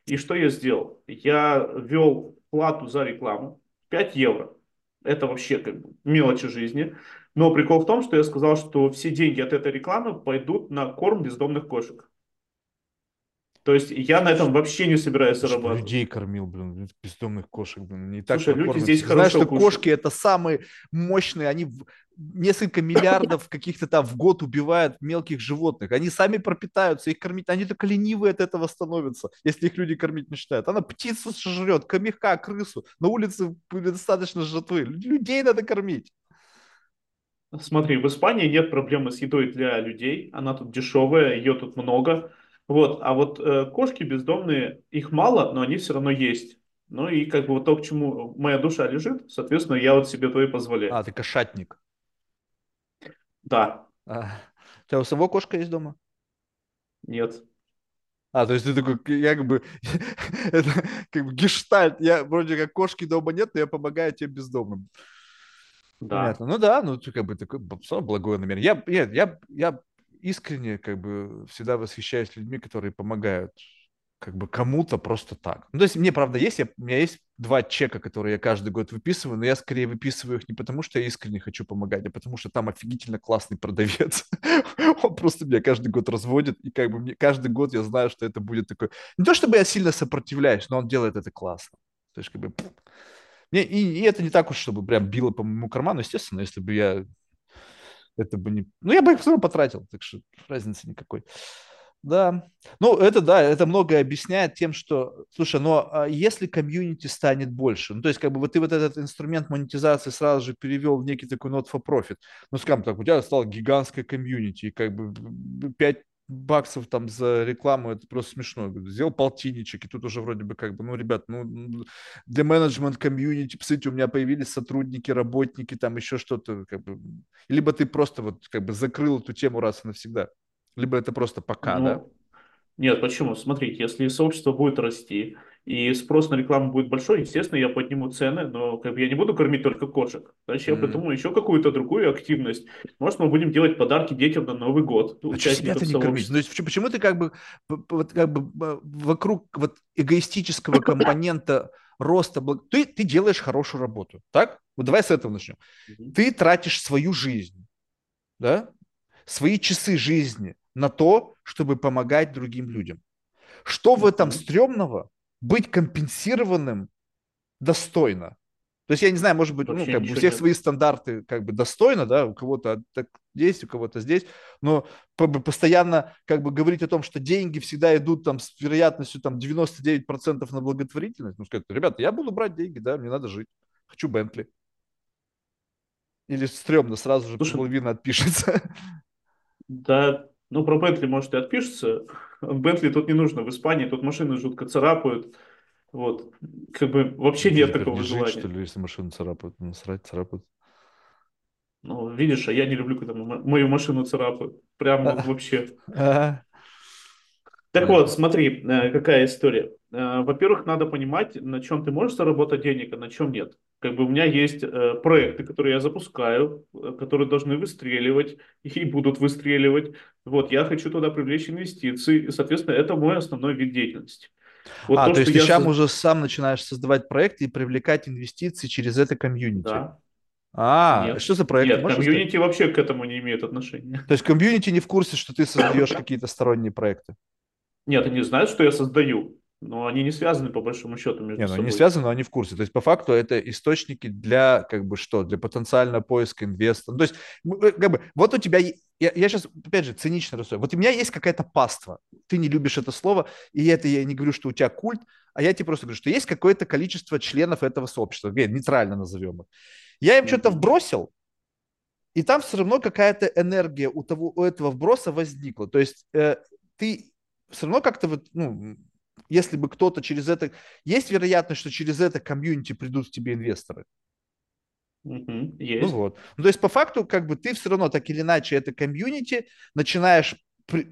И что я сделал? Я ввел плату за рекламу 5 евро. Это вообще как бы мелочи жизни. Но прикол в том, что я сказал, что все деньги от этой рекламы пойдут на корм бездомных кошек. То есть я на этом вообще не собираюсь Что зарабатывать. Людей кормил, блин, бездомных кошек, блин, не так Слушай, люди здесь Знаешь, что кушают. кошки это самые мощные, они несколько миллиардов каких-то там в год убивают мелких животных. Они сами пропитаются, их кормить, они только ленивые от этого становятся, если их люди кормить не считают. Она птицу сожрет, камеха, крысу. На улице достаточно жатвы. Людей надо кормить. Смотри, в Испании нет проблемы с едой для людей. Она тут дешевая, ее тут много. Вот, а вот э, кошки бездомные, их мало, но они все равно есть. Ну и как бы вот то, к чему моя душа лежит, соответственно, я вот себе то и позволяю. А, ты кошатник. Да. А, у тебя у самого кошка есть дома? Нет. А, то есть ты такой, я как бы, это как бы гештальт, я вроде как кошки дома нет, но я помогаю тебе бездомным. Да. Понятно. Ну да, ну как бы такой благое намерение. Я, я, я, я искренне как бы всегда восхищаюсь людьми, которые помогают как бы кому-то просто так. Ну, то есть мне, правда, есть, я, у меня есть два чека, которые я каждый год выписываю, но я скорее выписываю их не потому, что я искренне хочу помогать, а потому что там офигительно классный продавец. Он просто меня каждый год разводит, и как бы мне каждый год я знаю, что это будет такой... Не то, чтобы я сильно сопротивляюсь, но он делает это классно. То есть как бы... И, и это не так уж, чтобы прям било по моему карману, естественно, если бы я это бы не... Ну, я бы их все равно потратил, так что разницы никакой. Да. Ну, это да, это многое объясняет тем, что, слушай, но а если комьюнити станет больше, ну, то есть, как бы вот ты вот этот инструмент монетизации сразу же перевел в некий такой not for profit, ну, скажем так, у тебя стало гигантское комьюнити, и как бы 5 баксов там за рекламу, это просто смешно. Сделал полтинничек, и тут уже вроде бы как бы, ну, ребят, ну, для менеджмент комьюнити, посмотрите, у меня появились сотрудники, работники, там еще что-то, как бы. Либо ты просто вот как бы закрыл эту тему раз и навсегда, либо это просто пока, ну, да? Нет, почему? Смотрите, если сообщество будет расти, и спрос на рекламу будет большой, естественно, я подниму цены, но как бы я не буду кормить только кошек. Значит, я mm-hmm. придумаю еще какую-то другую активность. Может, мы будем делать подарки детям на Новый год. А что себя-то не кормить? Ну, есть, почему ты как бы, вот, как бы вокруг вот эгоистического компонента роста, ты, ты делаешь хорошую работу, так? Вот давай с этого начнем. Mm-hmm. Ты тратишь свою жизнь, да, свои часы жизни на то, чтобы помогать другим людям. Что в этом стрёмного, быть компенсированным достойно. То есть я не знаю, может быть, ну, как бы у всех нет. свои стандарты как бы достойно, да, у кого-то так здесь, у кого-то здесь, но постоянно как бы говорить о том, что деньги всегда идут там с вероятностью там 99% на благотворительность, ну сказать, ребята, я буду брать деньги, да, мне надо жить, хочу Бентли. Или стрёмно, сразу же Слушай, половина отпишется. Да, ну, про Бентли, может, и отпишется. Бентли тут не нужно. В Испании тут машины жутко царапают. Вот. Как бы вообще нет такого не желания. Жить, что ли, если машину царапают? Насрать, царапают. Ну, видишь, а я не люблю, когда мою машину царапают. Прямо вообще. Так вот, смотри, э, какая история. Э, во-первых, надо понимать, на чем ты можешь заработать денег, а на чем нет. Как бы у меня есть э, проекты, которые я запускаю, которые должны выстреливать и будут выстреливать. Вот, я хочу туда привлечь инвестиции, и, соответственно, это мой основной вид деятельности. Вот а, то, то есть ты сейчас соз... уже сам начинаешь создавать проекты и привлекать инвестиции через это комьюнити. Да. А, Нет. что за проект? Нет, Можешь комьюнити сказать? вообще к этому не имеет отношения. То есть комьюнити не в курсе, что ты создаешь какие-то сторонние проекты? Нет, они знают, что я создаю. Но они не связаны по большому счету между Не, ну они не собой. связаны, но они в курсе. То есть, по факту, это источники для, как бы, что? Для потенциального поиска инвестора. То есть, э, как бы, вот у тебя... Я, я сейчас, опять же, цинично рассуждаю. Вот у меня есть какая-то паства. Ты не любишь это слово, и это я не говорю, что у тебя культ, а я тебе просто говорю, что есть какое-то количество членов этого сообщества. Нейтрально назовем их. Я им mm-hmm. что-то вбросил, и там все равно какая-то энергия у, того, у этого вброса возникла. То есть э, ты все равно как-то вот, ну, если бы кто-то через это... Есть вероятность, что через это комьюнити придут к тебе инвесторы? Mm-hmm, есть. Ну вот. Ну, то есть по факту как бы ты все равно так или иначе это комьюнити начинаешь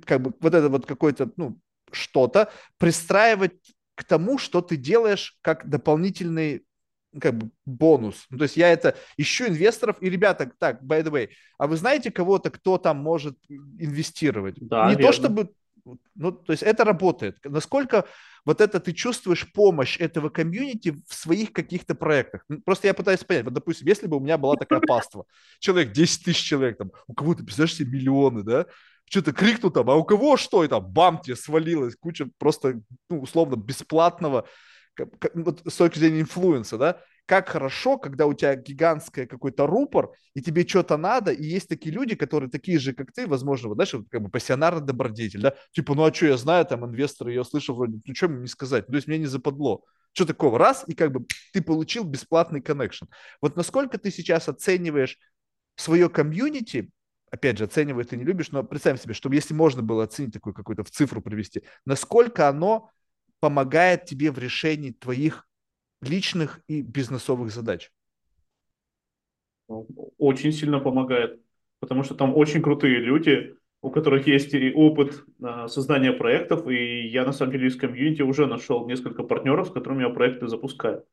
как бы вот это вот какое-то, ну, что-то пристраивать к тому, что ты делаешь как дополнительный как бы бонус. Ну, то есть я это ищу инвесторов, и, ребята, так, by the way, а вы знаете кого-то, кто там может инвестировать? Да, Не верно. то чтобы, ну, то есть это работает. Насколько вот это ты чувствуешь помощь этого комьюнити в своих каких-то проектах? Просто я пытаюсь понять, вот, допустим, если бы у меня была такая паства, человек, 10 тысяч человек, там, у кого-то, представляешь себе, миллионы, да, что-то крикнул там, а у кого что, и там, бам, тебе свалилось, куча просто, ну, условно, бесплатного вот с точки зрения influence а, да, как хорошо, когда у тебя гигантский какой-то рупор, и тебе что-то надо, и есть такие люди, которые такие же, как ты, возможно, вот, знаешь, вот, как бы пассионарный добродетель, да, типа, ну а что я знаю, там, инвесторы, я слышал вроде, ну что мне не сказать, то есть мне не западло. Что такого? Раз, и как бы ты получил бесплатный connection. Вот насколько ты сейчас оцениваешь свое комьюнити, опять же, оценивать ты не любишь, но представь себе, чтобы если можно было оценить такую какую-то в цифру привести, насколько оно помогает тебе в решении твоих личных и бизнесовых задач? Очень сильно помогает, потому что там очень крутые люди, у которых есть и опыт а, создания проектов, и я на самом деле из комьюнити уже нашел несколько партнеров, с которыми я проекты запускаю.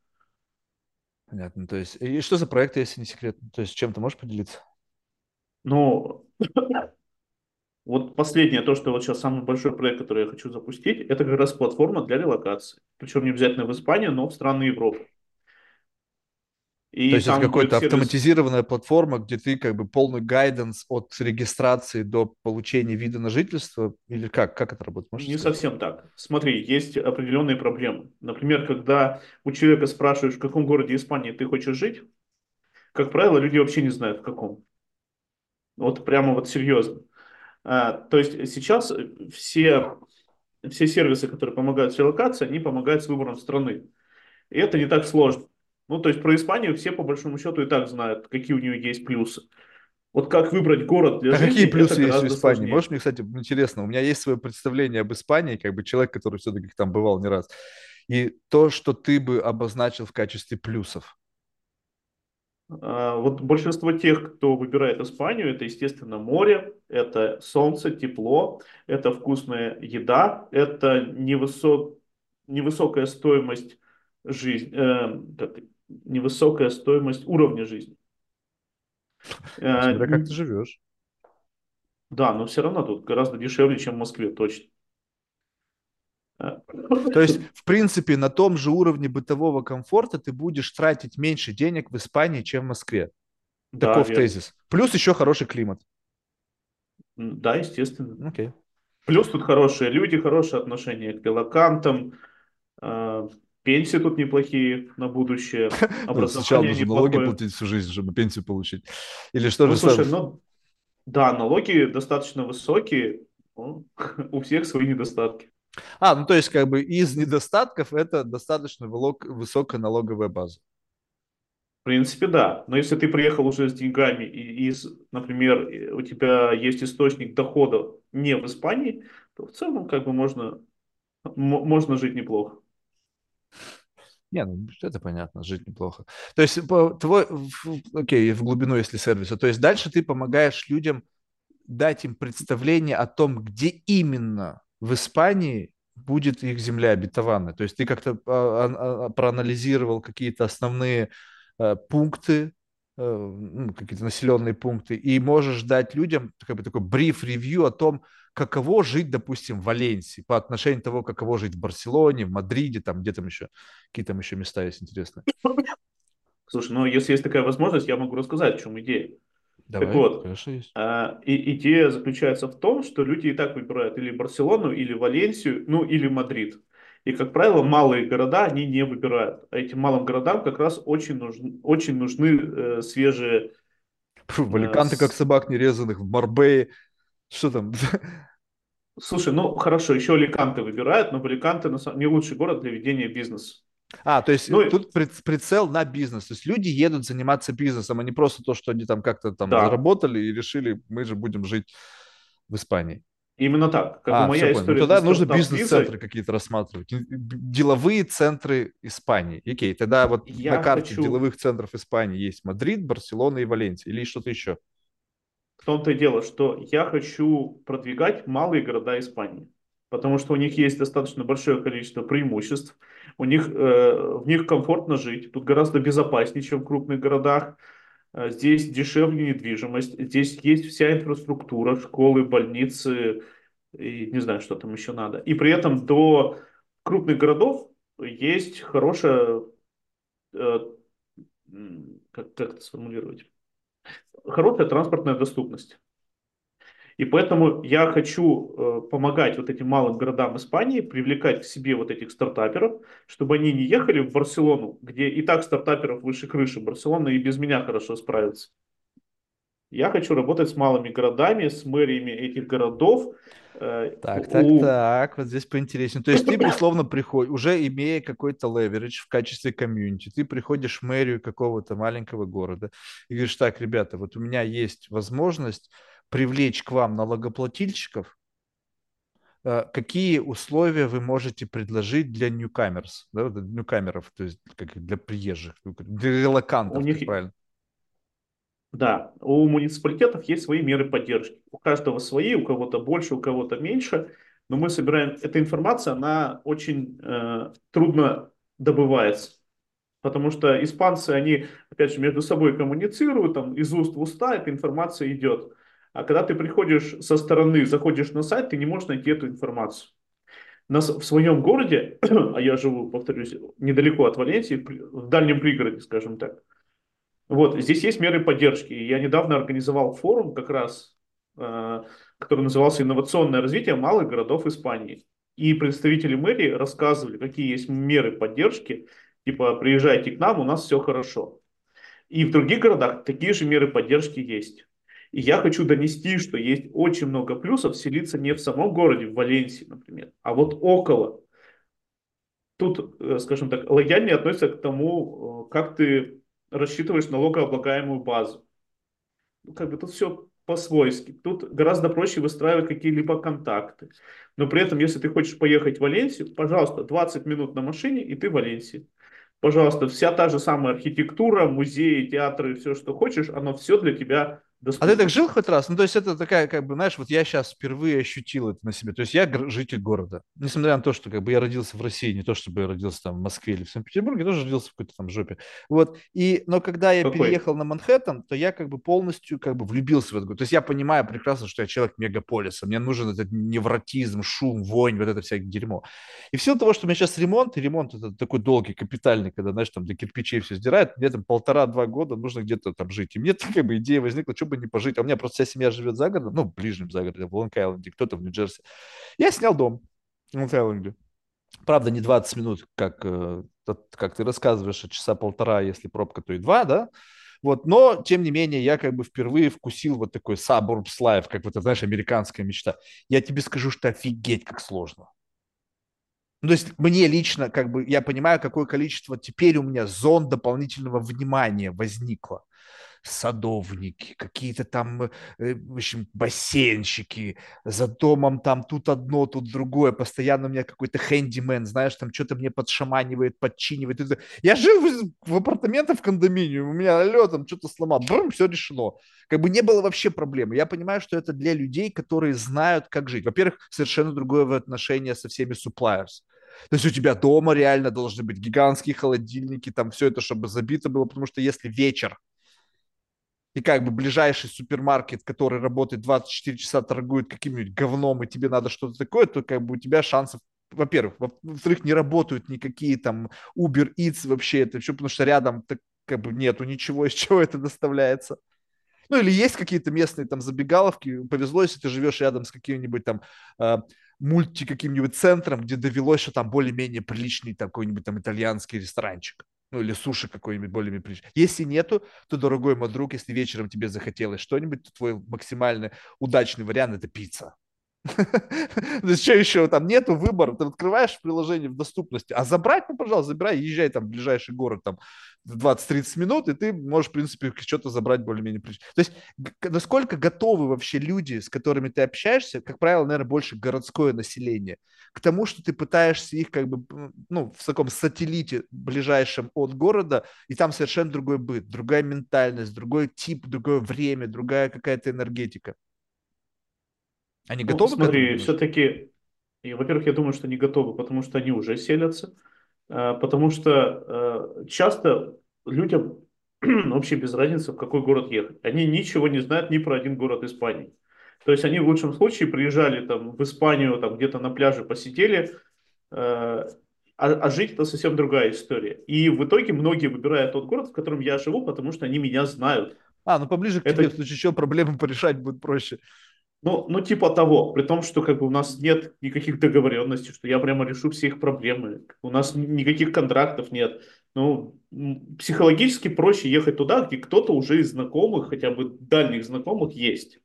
Понятно. То есть, и что за проекты, если не секрет? То есть, чем ты можешь поделиться? Ну, Вот последнее, то, что вот сейчас самый большой проект, который я хочу запустить, это как раз платформа для релокации. Причем не обязательно в Испанию, но в страны Европы. И То есть это какая-то сервис... автоматизированная платформа, где ты как бы полный гайденс от регистрации до получения вида на жительство? Или как? Как это работает? Можешь не сказать? совсем так. Смотри, есть определенные проблемы. Например, когда у человека спрашиваешь, в каком городе Испании ты хочешь жить, как правило, люди вообще не знают, в каком. Вот прямо вот серьезно. А, то есть сейчас все, все сервисы, которые помогают с релокацией, они помогают с выбором страны. И это не так сложно. Ну, то есть про Испанию все по большому счету и так знают, какие у нее есть плюсы. Вот как выбрать город для а жизни, какие плюсы есть в Испании? Сложнее. Можешь мне, кстати, интересно, у меня есть свое представление об Испании, как бы человек, который все-таки там бывал не раз. И то, что ты бы обозначил в качестве плюсов. А, вот большинство тех, кто выбирает Испанию, это, естественно, море, это солнце, тепло, это вкусная еда, это невысок, невысокая стоимость жизни, э, невысокая стоимость уровня жизни. Смотря э, как ты живешь. Да, но все равно тут гораздо дешевле, чем в Москве, точно. То есть, в принципе, на том же уровне бытового комфорта ты будешь тратить меньше денег в Испании, чем в Москве. Да, Таков верно. тезис. Плюс еще хороший климат. Да, естественно. Окей. Плюс тут хорошие люди, хорошие отношения к релакантам, э, пенсии тут неплохие на будущее. Ну, сначала нужно налоги платить всю жизнь, чтобы пенсию получить. Или что ну, же слушай, ну, да, налоги достаточно высокие, у всех свои недостатки. А, ну то есть как бы из недостатков это достаточно высокая налоговая база. В принципе, да. Но если ты приехал уже с деньгами и, из, например, у тебя есть источник дохода не в Испании, то в целом как бы можно, можно жить неплохо. Не, ну это понятно, жить неплохо. То есть твой, окей, в глубину, если сервиса. То есть дальше ты помогаешь людям дать им представление о том, где именно в Испании будет их земля обетованная. То есть ты как-то а, а, проанализировал какие-то основные э, пункты, э, ну, какие-то населенные пункты, и можешь дать людям как бы такой бриф-ревью о том, каково жить, допустим, в Валенсии, по отношению того, каково жить в Барселоне, в Мадриде, там где там еще, какие там еще места есть интересные. Слушай, ну если есть такая возможность, я могу рассказать, в чем идея. Давай, так вот, конечно, есть. А, и, идея заключается в том, что люди и так выбирают или Барселону, или Валенсию, ну или Мадрид. И, как правило, малые города они не выбирают. А этим малым городам как раз очень нужны, очень нужны э, свежие... Фу, в Аликанте как собак нерезанных, в Марбее. Что там? Слушай, ну хорошо, еще Аликанте выбирают, но Аликанте не лучший город для ведения бизнеса. А, то есть ну, тут прицел на бизнес. То есть люди едут заниматься бизнесом, а не просто то, что они там как-то там да. заработали и решили, мы же будем жить в Испании. Именно так. Как а, моя все история. Ну, тогда нужно бизнес-центры какие-то рассматривать. Деловые центры Испании. Окей, тогда вот Я на карте хочу... деловых центров Испании есть Мадрид, Барселона и Валенсия. Или что-то еще? В том-то и дело, что я хочу продвигать малые города Испании. Потому что у них есть достаточно большое количество преимуществ. У них, э, в них комфортно жить. Тут гораздо безопаснее, чем в крупных городах. Э, здесь дешевле недвижимость, здесь есть вся инфраструктура, школы, больницы, и не знаю, что там еще надо. И при этом до крупных городов есть хорошая, э, как, как это сформулировать, хорошая транспортная доступность. И поэтому я хочу э, помогать вот этим малым городам Испании, привлекать к себе вот этих стартаперов, чтобы они не ехали в Барселону, где и так стартаперов выше крыши. Барселона и без меня хорошо справится. Я хочу работать с малыми городами, с мэриями этих городов. Э, так, так, у... так, вот здесь поинтереснее. То есть ты, условно, приходишь, уже имея какой-то леверидж в качестве комьюнити, ты приходишь в мэрию какого-то маленького города и говоришь, так, ребята, вот у меня есть возможность привлечь к вам налогоплательщиков, э, какие условия вы можете предложить для ньюкамерс, да, ньюкамеров, то есть как для приезжих, для релакантов, у них... правильно? Да, у муниципалитетов есть свои меры поддержки. У каждого свои, у кого-то больше, у кого-то меньше. Но мы собираем, эта информация, она очень э, трудно добывается. Потому что испанцы, они, опять же, между собой коммуницируют, там, из уст в уста эта информация идет. А когда ты приходишь со стороны, заходишь на сайт, ты не можешь найти эту информацию. На, в своем городе, а я живу, повторюсь, недалеко от Валенсии, в дальнем пригороде, скажем так. Вот, здесь есть меры поддержки. Я недавно организовал форум как раз, э, который назывался «Инновационное развитие малых городов Испании». И представители мэрии рассказывали, какие есть меры поддержки, типа приезжайте к нам, у нас все хорошо. И в других городах такие же меры поддержки есть. И я хочу донести, что есть очень много плюсов селиться не в самом городе, в Валенсии, например, а вот около. Тут, э, скажем так, лояльнее относятся к тому, э, как ты рассчитываешь налогооблагаемую базу. Ну, как бы тут все по-свойски. Тут гораздо проще выстраивать какие-либо контакты. Но при этом, если ты хочешь поехать в Валенсию, пожалуйста, 20 минут на машине, и ты в Валенсии. Пожалуйста, вся та же самая архитектура, музеи, театры, все, что хочешь, оно все для тебя Доступно. А ты так жил хоть раз? Ну, то есть это такая, как бы, знаешь, вот я сейчас впервые ощутил это на себе. То есть я житель города. Несмотря на то, что как бы я родился в России, не то, чтобы я родился там в Москве или в Санкт-Петербурге, тоже родился в какой-то там жопе. Вот. И, но когда я Какой? переехал на Манхэттен, то я как бы полностью как бы влюбился в этот город. То есть я понимаю прекрасно, что я человек мегаполиса. Мне нужен этот невротизм, шум, вонь, вот это всякое дерьмо. И в силу того, что у меня сейчас ремонт, и ремонт это такой долгий, капитальный, когда, знаешь, там до кирпичей все сдирают, мне там полтора-два года нужно где-то там жить. И мне как бы идея возникла, что бы не пожить. А у меня просто вся семья живет за городом, ну, в ближнем загороде, в Лонг-Айленде, кто-то в Нью-Джерси. Я снял дом в Лонг-Айленде. Правда, не 20 минут, как, э, как ты рассказываешь, а часа полтора, если пробка, то и два, да? Вот, но, тем не менее, я как бы впервые вкусил вот такой suburbs life, как вот, знаешь, американская мечта. Я тебе скажу, что офигеть, как сложно. Ну, то есть мне лично, как бы, я понимаю, какое количество теперь у меня зон дополнительного внимания возникло садовники, какие-то там, э, в общем, бассейнщики, за домом там тут одно, тут другое, постоянно у меня какой-то хэндимен, знаешь, там что-то мне подшаманивает, подчинивает. Я жил в апартаментах в кондоминиуме, у меня алло, там что-то сломал, брум, все решено. Как бы не было вообще проблемы. Я понимаю, что это для людей, которые знают, как жить. Во-первых, совершенно другое отношение со всеми suppliers. То есть у тебя дома реально должны быть гигантские холодильники, там все это, чтобы забито было, потому что если вечер и как бы ближайший супермаркет, который работает 24 часа, торгует каким-нибудь говном, и тебе надо что-то такое, то как бы у тебя шансов во-первых, во-вторых, не работают никакие там Uber Eats вообще, это все, потому что рядом так, как бы нету ничего, из чего это доставляется. Ну или есть какие-то местные там забегаловки, повезло, если ты живешь рядом с каким-нибудь там э, мульти каким-нибудь центром, где довелось, что там более-менее приличный такой-нибудь там итальянский ресторанчик. Ну, или суши какой-нибудь более-менее приличный. Если нету, то, дорогой мой друг, если вечером тебе захотелось что-нибудь, то твой максимально удачный вариант – это пицца. То еще там нету выбора, ты открываешь приложение в доступности, а забрать, ну, пожалуйста, забирай, езжай там в ближайший город там в 20-30 минут, и ты можешь, в принципе, что-то забрать более-менее. То есть, насколько готовы вообще люди, с которыми ты общаешься, как правило, наверное, больше городское население, к тому, что ты пытаешься их как бы, ну, в таком сателлите ближайшем от города, и там совершенно другой быт, другая ментальность, другой тип, другое время, другая какая-то энергетика. Они ну, готовы смотри, к все-таки, во-первых, я думаю, что не готовы, потому что они уже селятся, а, потому что а, часто людям вообще без разницы, в какой город ехать. Они ничего не знают ни про один город Испании. То есть они в лучшем случае приезжали там в Испанию, там где-то на пляже посидели, а, а жить это совсем другая история. И в итоге многие выбирают тот город, в котором я живу, потому что они меня знают. А, ну поближе к это... тебе, в случае чего проблемы порешать будет проще. Ну, ну, типа того, при том, что как бы у нас нет никаких договоренностей, что я прямо решу все их проблемы, у нас никаких контрактов нет. Ну, психологически проще ехать туда, где кто-то уже из знакомых, хотя бы дальних знакомых есть.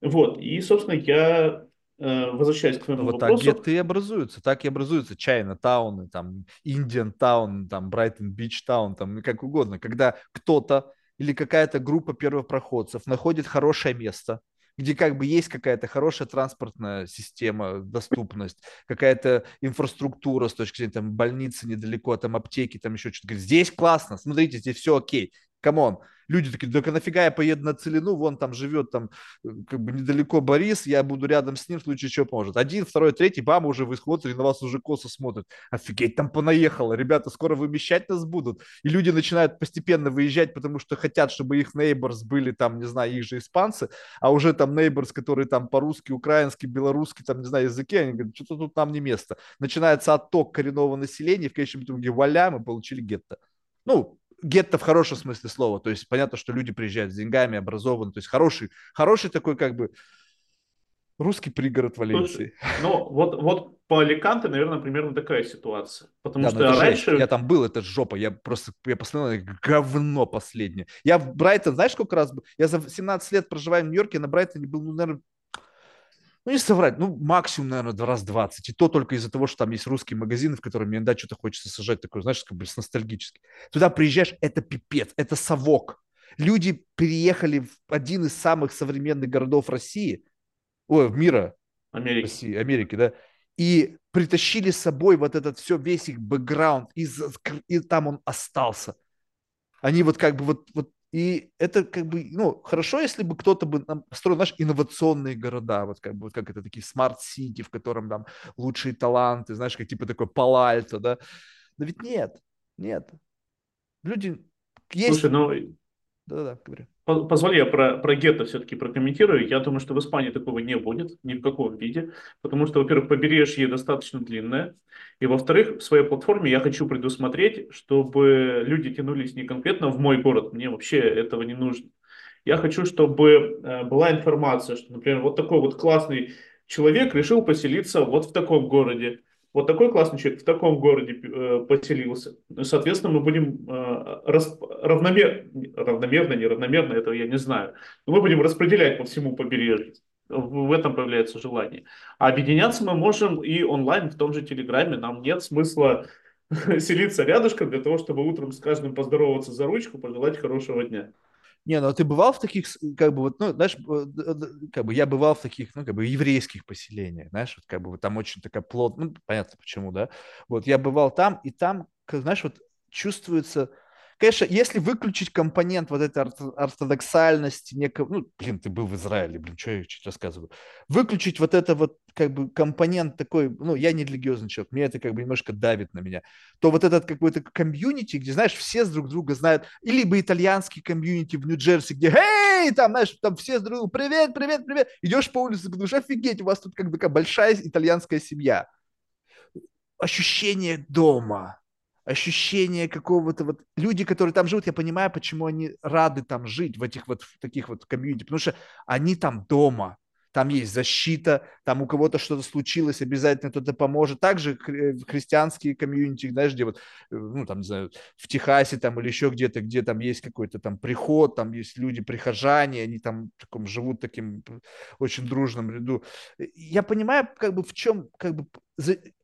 Вот, и, собственно, я э, возвращаясь к твоему вот вопросу. Так гетты и образуются, так и образуются Chinatown ы, там, Indian Town, там, Brighton Beach Town, там, как угодно, когда кто-то или какая-то группа первопроходцев находит хорошее место, где как бы есть какая-то хорошая транспортная система, доступность, какая-то инфраструктура с точки зрения там больницы недалеко, там аптеки, там еще что-то. Здесь классно, смотрите, здесь все окей come on, люди такие, да нафига я поеду на Целину, вон там живет там э, как бы недалеко Борис, я буду рядом с ним, в случае чего поможет. Один, второй, третий, баба уже вы смотрите, на вас уже косо смотрят. Офигеть, там понаехало, ребята, скоро вымещать нас будут. И люди начинают постепенно выезжать, потому что хотят, чтобы их neighbors были там, не знаю, их же испанцы, а уже там neighbors, которые там по-русски, украински, белорусски, там, не знаю, языки, они говорят, что-то тут нам не место. Начинается отток коренного населения, в конечном итоге вуаля, мы получили гетто. Ну, гетто в хорошем смысле слова. То есть понятно, что люди приезжают с деньгами, образованы. То есть хороший, хороший такой как бы русский пригород Валенсии. Ну, вот, вот по Аликанте, наверное, примерно такая ситуация. Потому да, что раньше... Жесть. Я там был, это жопа. Я просто, я посмотрел, говно последнее. Я в Брайтон, знаешь, сколько раз был? Я за 17 лет проживаю в Нью-Йорке, на Брайтоне был, ну, наверное, ну, не соврать, ну, максимум, наверное, раз 20. И то только из-за того, что там есть русские магазины, в которые мне иногда что-то хочется сажать, такое, знаешь, как бы ностальгически. Туда приезжаешь, это пипец, это совок. Люди переехали в один из самых современных городов России, ой, мира, Америки. России, Америки, да, и притащили с собой вот этот все, весь их бэкграунд, и, и там он остался. Они вот как бы вот, вот и это как бы, ну, хорошо, если бы кто-то бы построил, знаешь, инновационные города, вот как бы, вот как это такие smart city, в котором там лучшие таланты, знаешь, как типа такой Пало-Альто, да. Но ведь нет, нет. Люди есть... Слушай, ну, да-да, говорю. Позволь я про, про гетто все-таки прокомментирую. Я думаю, что в Испании такого не будет ни в каком виде, потому что, во-первых, побережье достаточно длинное, и, во-вторых, в своей платформе я хочу предусмотреть, чтобы люди тянулись не конкретно в мой город, мне вообще этого не нужно. Я хочу, чтобы э, была информация, что, например, вот такой вот классный человек решил поселиться вот в таком городе, вот такой классный человек в таком городе э, поселился. Соответственно, мы будем э, рас, равномер, равномерно, неравномерно, этого я не знаю, но мы будем распределять по всему побережью. В этом появляется желание. А объединяться мы можем и онлайн в том же Телеграме. Нам нет смысла селиться рядышком для того, чтобы утром с каждым поздороваться за ручку, пожелать хорошего дня. Не, ну а ты бывал в таких, как бы, вот, ну, знаешь, как бы я бывал в таких, ну, как бы еврейских поселениях, знаешь, вот как бы вот там очень такая плод, ну, понятно почему, да, вот я бывал там, и там, как, знаешь, вот чувствуется, Конечно, если выключить компонент вот этой ортодоксальности, некого, ну, блин, ты был в Израиле, блин, что я чуть рассказываю, выключить вот это вот как бы компонент такой, ну, я не религиозный человек, мне это как бы немножко давит на меня, то вот этот какой-то комьюнити, где, знаешь, все друг друга знают, или либо итальянский комьюнити в Нью-Джерси, где, эй, там, знаешь, там все с другом, привет, привет, привет, идешь по улице, думаешь, офигеть, у вас тут как бы такая большая итальянская семья. Ощущение дома, ощущение какого-то вот... Люди, которые там живут, я понимаю, почему они рады там жить, в этих вот в таких вот комьюнити, потому что они там дома. Там есть защита, там у кого-то что-то случилось, обязательно кто-то поможет. Также э, христианские комьюнити, знаешь, где вот, э, ну, там, не знаю, в Техасе там или еще где-то, где там есть какой-то там приход, там есть люди, прихожане, они там таком, живут таким очень дружном ряду. Я понимаю, как бы в чем, как бы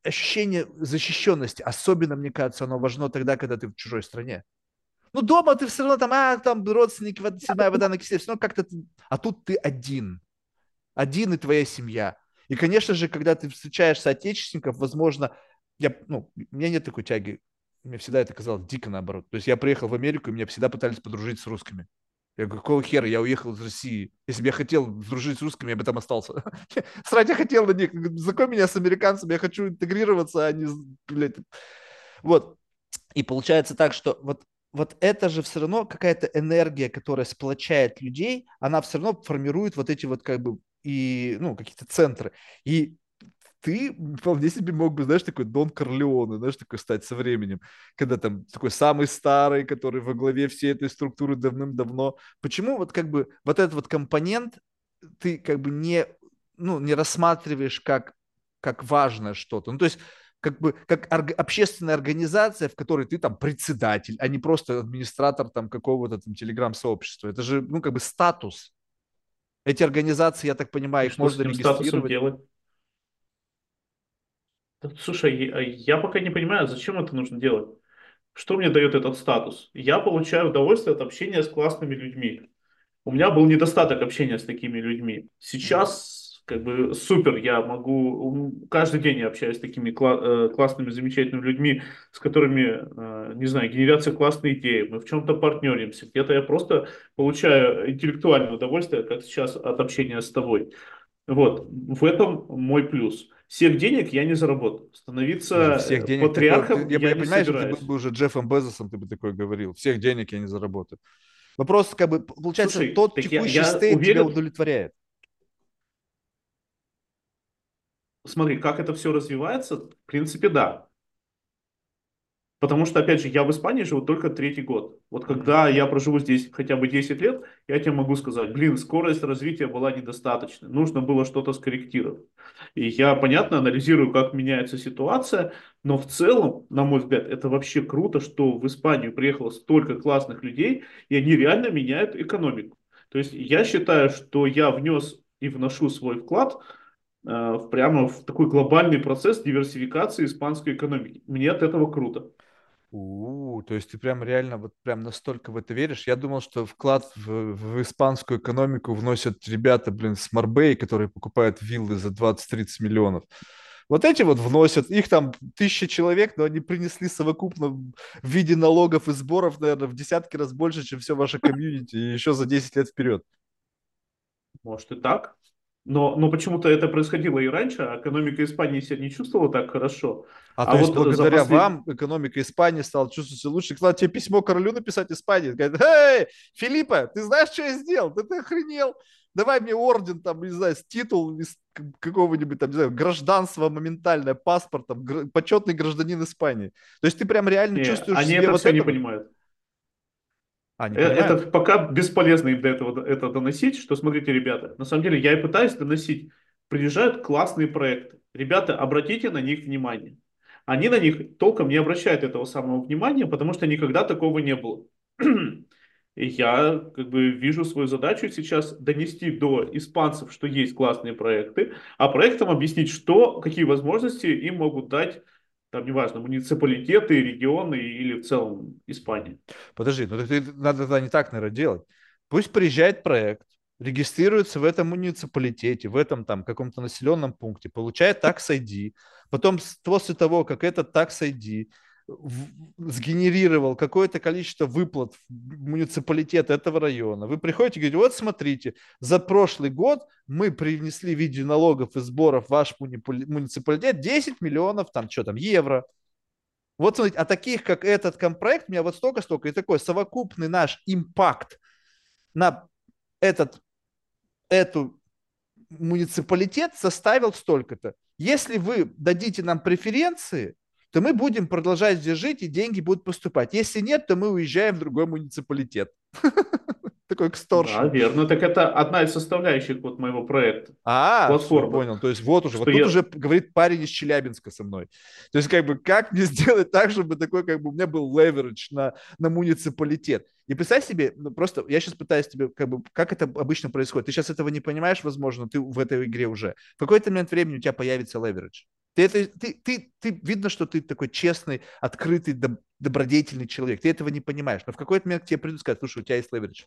ощущение защищенности, особенно, мне кажется, оно важно тогда, когда ты в чужой стране. Ну, дома ты все равно там, а, там родственники, седьмая вода на киселе, все равно как-то... А тут ты один один и твоя семья. И, конечно же, когда ты встречаешь соотечественников, возможно, я, ну, у меня нет такой тяги. Мне всегда это казалось дико наоборот. То есть я приехал в Америку, и меня всегда пытались подружить с русскими. Я говорю, какого хера, я уехал из России. Если бы я хотел дружить с русскими, я бы там остался. Срать я хотел на них. Знакомь меня с американцами, я хочу интегрироваться, а не... Блядь. Вот. И получается так, что вот вот это же все равно какая-то энергия, которая сплочает людей, она все равно формирует вот эти вот как бы и, ну, какие-то центры. И ты вполне себе мог бы, знаешь, такой Дон Корлеоне, знаешь, такой стать со временем, когда там такой самый старый, который во главе всей этой структуры давным-давно. Почему вот как бы вот этот вот компонент ты как бы не, ну, не рассматриваешь как, как важное что-то? Ну, то есть как бы как орг, общественная организация, в которой ты там председатель, а не просто администратор там какого-то там телеграм-сообщества. Это же, ну, как бы статус. Эти организации, я так понимаю, И их можно регистрировать. делать? Слушай, я пока не понимаю, зачем это нужно делать. Что мне дает этот статус? Я получаю удовольствие от общения с классными людьми. У меня был недостаток общения с такими людьми. Сейчас как бы супер, я могу, каждый день я общаюсь с такими кла- э, классными, замечательными людьми, с которыми, э, не знаю, генерятся классные идеи, мы в чем-то партнеримся, где-то я просто получаю интеллектуальное удовольствие, как сейчас от общения с тобой. Вот, в этом мой плюс. Всех денег я не заработал. Становиться всех денег патриархом такой, я, я не понимаю, собираюсь. ты был бы уже Джеффом Безосом, ты бы такой говорил. Всех денег я не заработаю. Вопрос, как бы, получается, Слушай, тот текущий я, я стейт уверен... тебя удовлетворяет. Смотри, как это все развивается, в принципе, да. Потому что, опять же, я в Испании живу только третий год. Вот когда я проживу здесь хотя бы 10 лет, я тебе могу сказать, блин, скорость развития была недостаточной, нужно было что-то скорректировать. И я, понятно, анализирую, как меняется ситуация, но в целом, на мой взгляд, это вообще круто, что в Испанию приехало столько классных людей, и они реально меняют экономику. То есть я считаю, что я внес и вношу свой вклад прямо в такой глобальный процесс диверсификации испанской экономики. Мне от этого круто. У, -у, то есть ты прям реально вот прям настолько в это веришь? Я думал, что вклад в, в испанскую экономику вносят ребята, блин, с Марбей, которые покупают виллы за 20-30 миллионов. Вот эти вот вносят, их там тысяча человек, но они принесли совокупно в виде налогов и сборов, наверное, в десятки раз больше, чем все ваше комьюнити, и еще за 10 лет вперед. Может и так. Но, но почему-то это происходило и раньше, а экономика Испании себя не чувствовала так хорошо. А, а то вот есть благодаря послед... вам экономика Испании стала чувствовать себя лучше. Кстати, тебе письмо королю написать Испании. Говорит, эй, Филиппа, ты знаешь, что я сделал? Ты, ты охренел? Давай мне орден, там, не знаю, титул из какого-нибудь, там, не знаю, гражданства моментальное, паспорт, там, гр... почетный гражданин Испании. То есть ты прям реально не, чувствуешь они себе это вот все это... не понимают. А, э, это пока бесполезно им до этого это доносить, что смотрите, ребята, на самом деле я и пытаюсь доносить. Приезжают классные проекты. Ребята, обратите на них внимание. Они на них толком не обращают этого самого внимания, потому что никогда такого не было. И я как бы вижу свою задачу сейчас донести до испанцев, что есть классные проекты, а проектам объяснить, что, какие возможности им могут дать там неважно, муниципалитеты, регионы или в целом Испания. Подожди, ну ты, надо тогда не так, наверное, делать. Пусть приезжает проект, регистрируется в этом муниципалитете, в этом там каком-то населенном пункте, получает такс ID, потом после того, как этот такс ID сгенерировал какое-то количество выплат в муниципалитет этого района. Вы приходите и говорите, вот смотрите, за прошлый год мы привнесли в виде налогов и сборов в ваш муниципалитет 10 миллионов, там, что там, евро. Вот смотрите, а таких, как этот компроект, у меня вот столько-столько, и такой совокупный наш импакт на этот, эту муниципалитет составил столько-то. Если вы дадите нам преференции, то мы будем продолжать здесь жить, и деньги будут поступать. Если нет, то мы уезжаем в другой муниципалитет. Такой Да, эксторшн. верно. Так это одна из составляющих вот моего проекта. А, Платформа. понял. То есть вот уже, Что вот тут уже говорит парень из Челябинска со мной. То есть как бы как мне сделать так, чтобы такой как бы у меня был leverage на, на муниципалитет. И представь себе, ну просто я сейчас пытаюсь тебе как бы, как это обычно происходит. Ты сейчас этого не понимаешь, возможно, ты в этой игре уже. В какой-то момент времени у тебя появится leverage. Ты, это, ты, ты, ты, видно, что ты такой честный, открытый, добродетельный человек. Ты этого не понимаешь. Но в какой-то момент к тебе придут и слушай, у тебя есть leverage.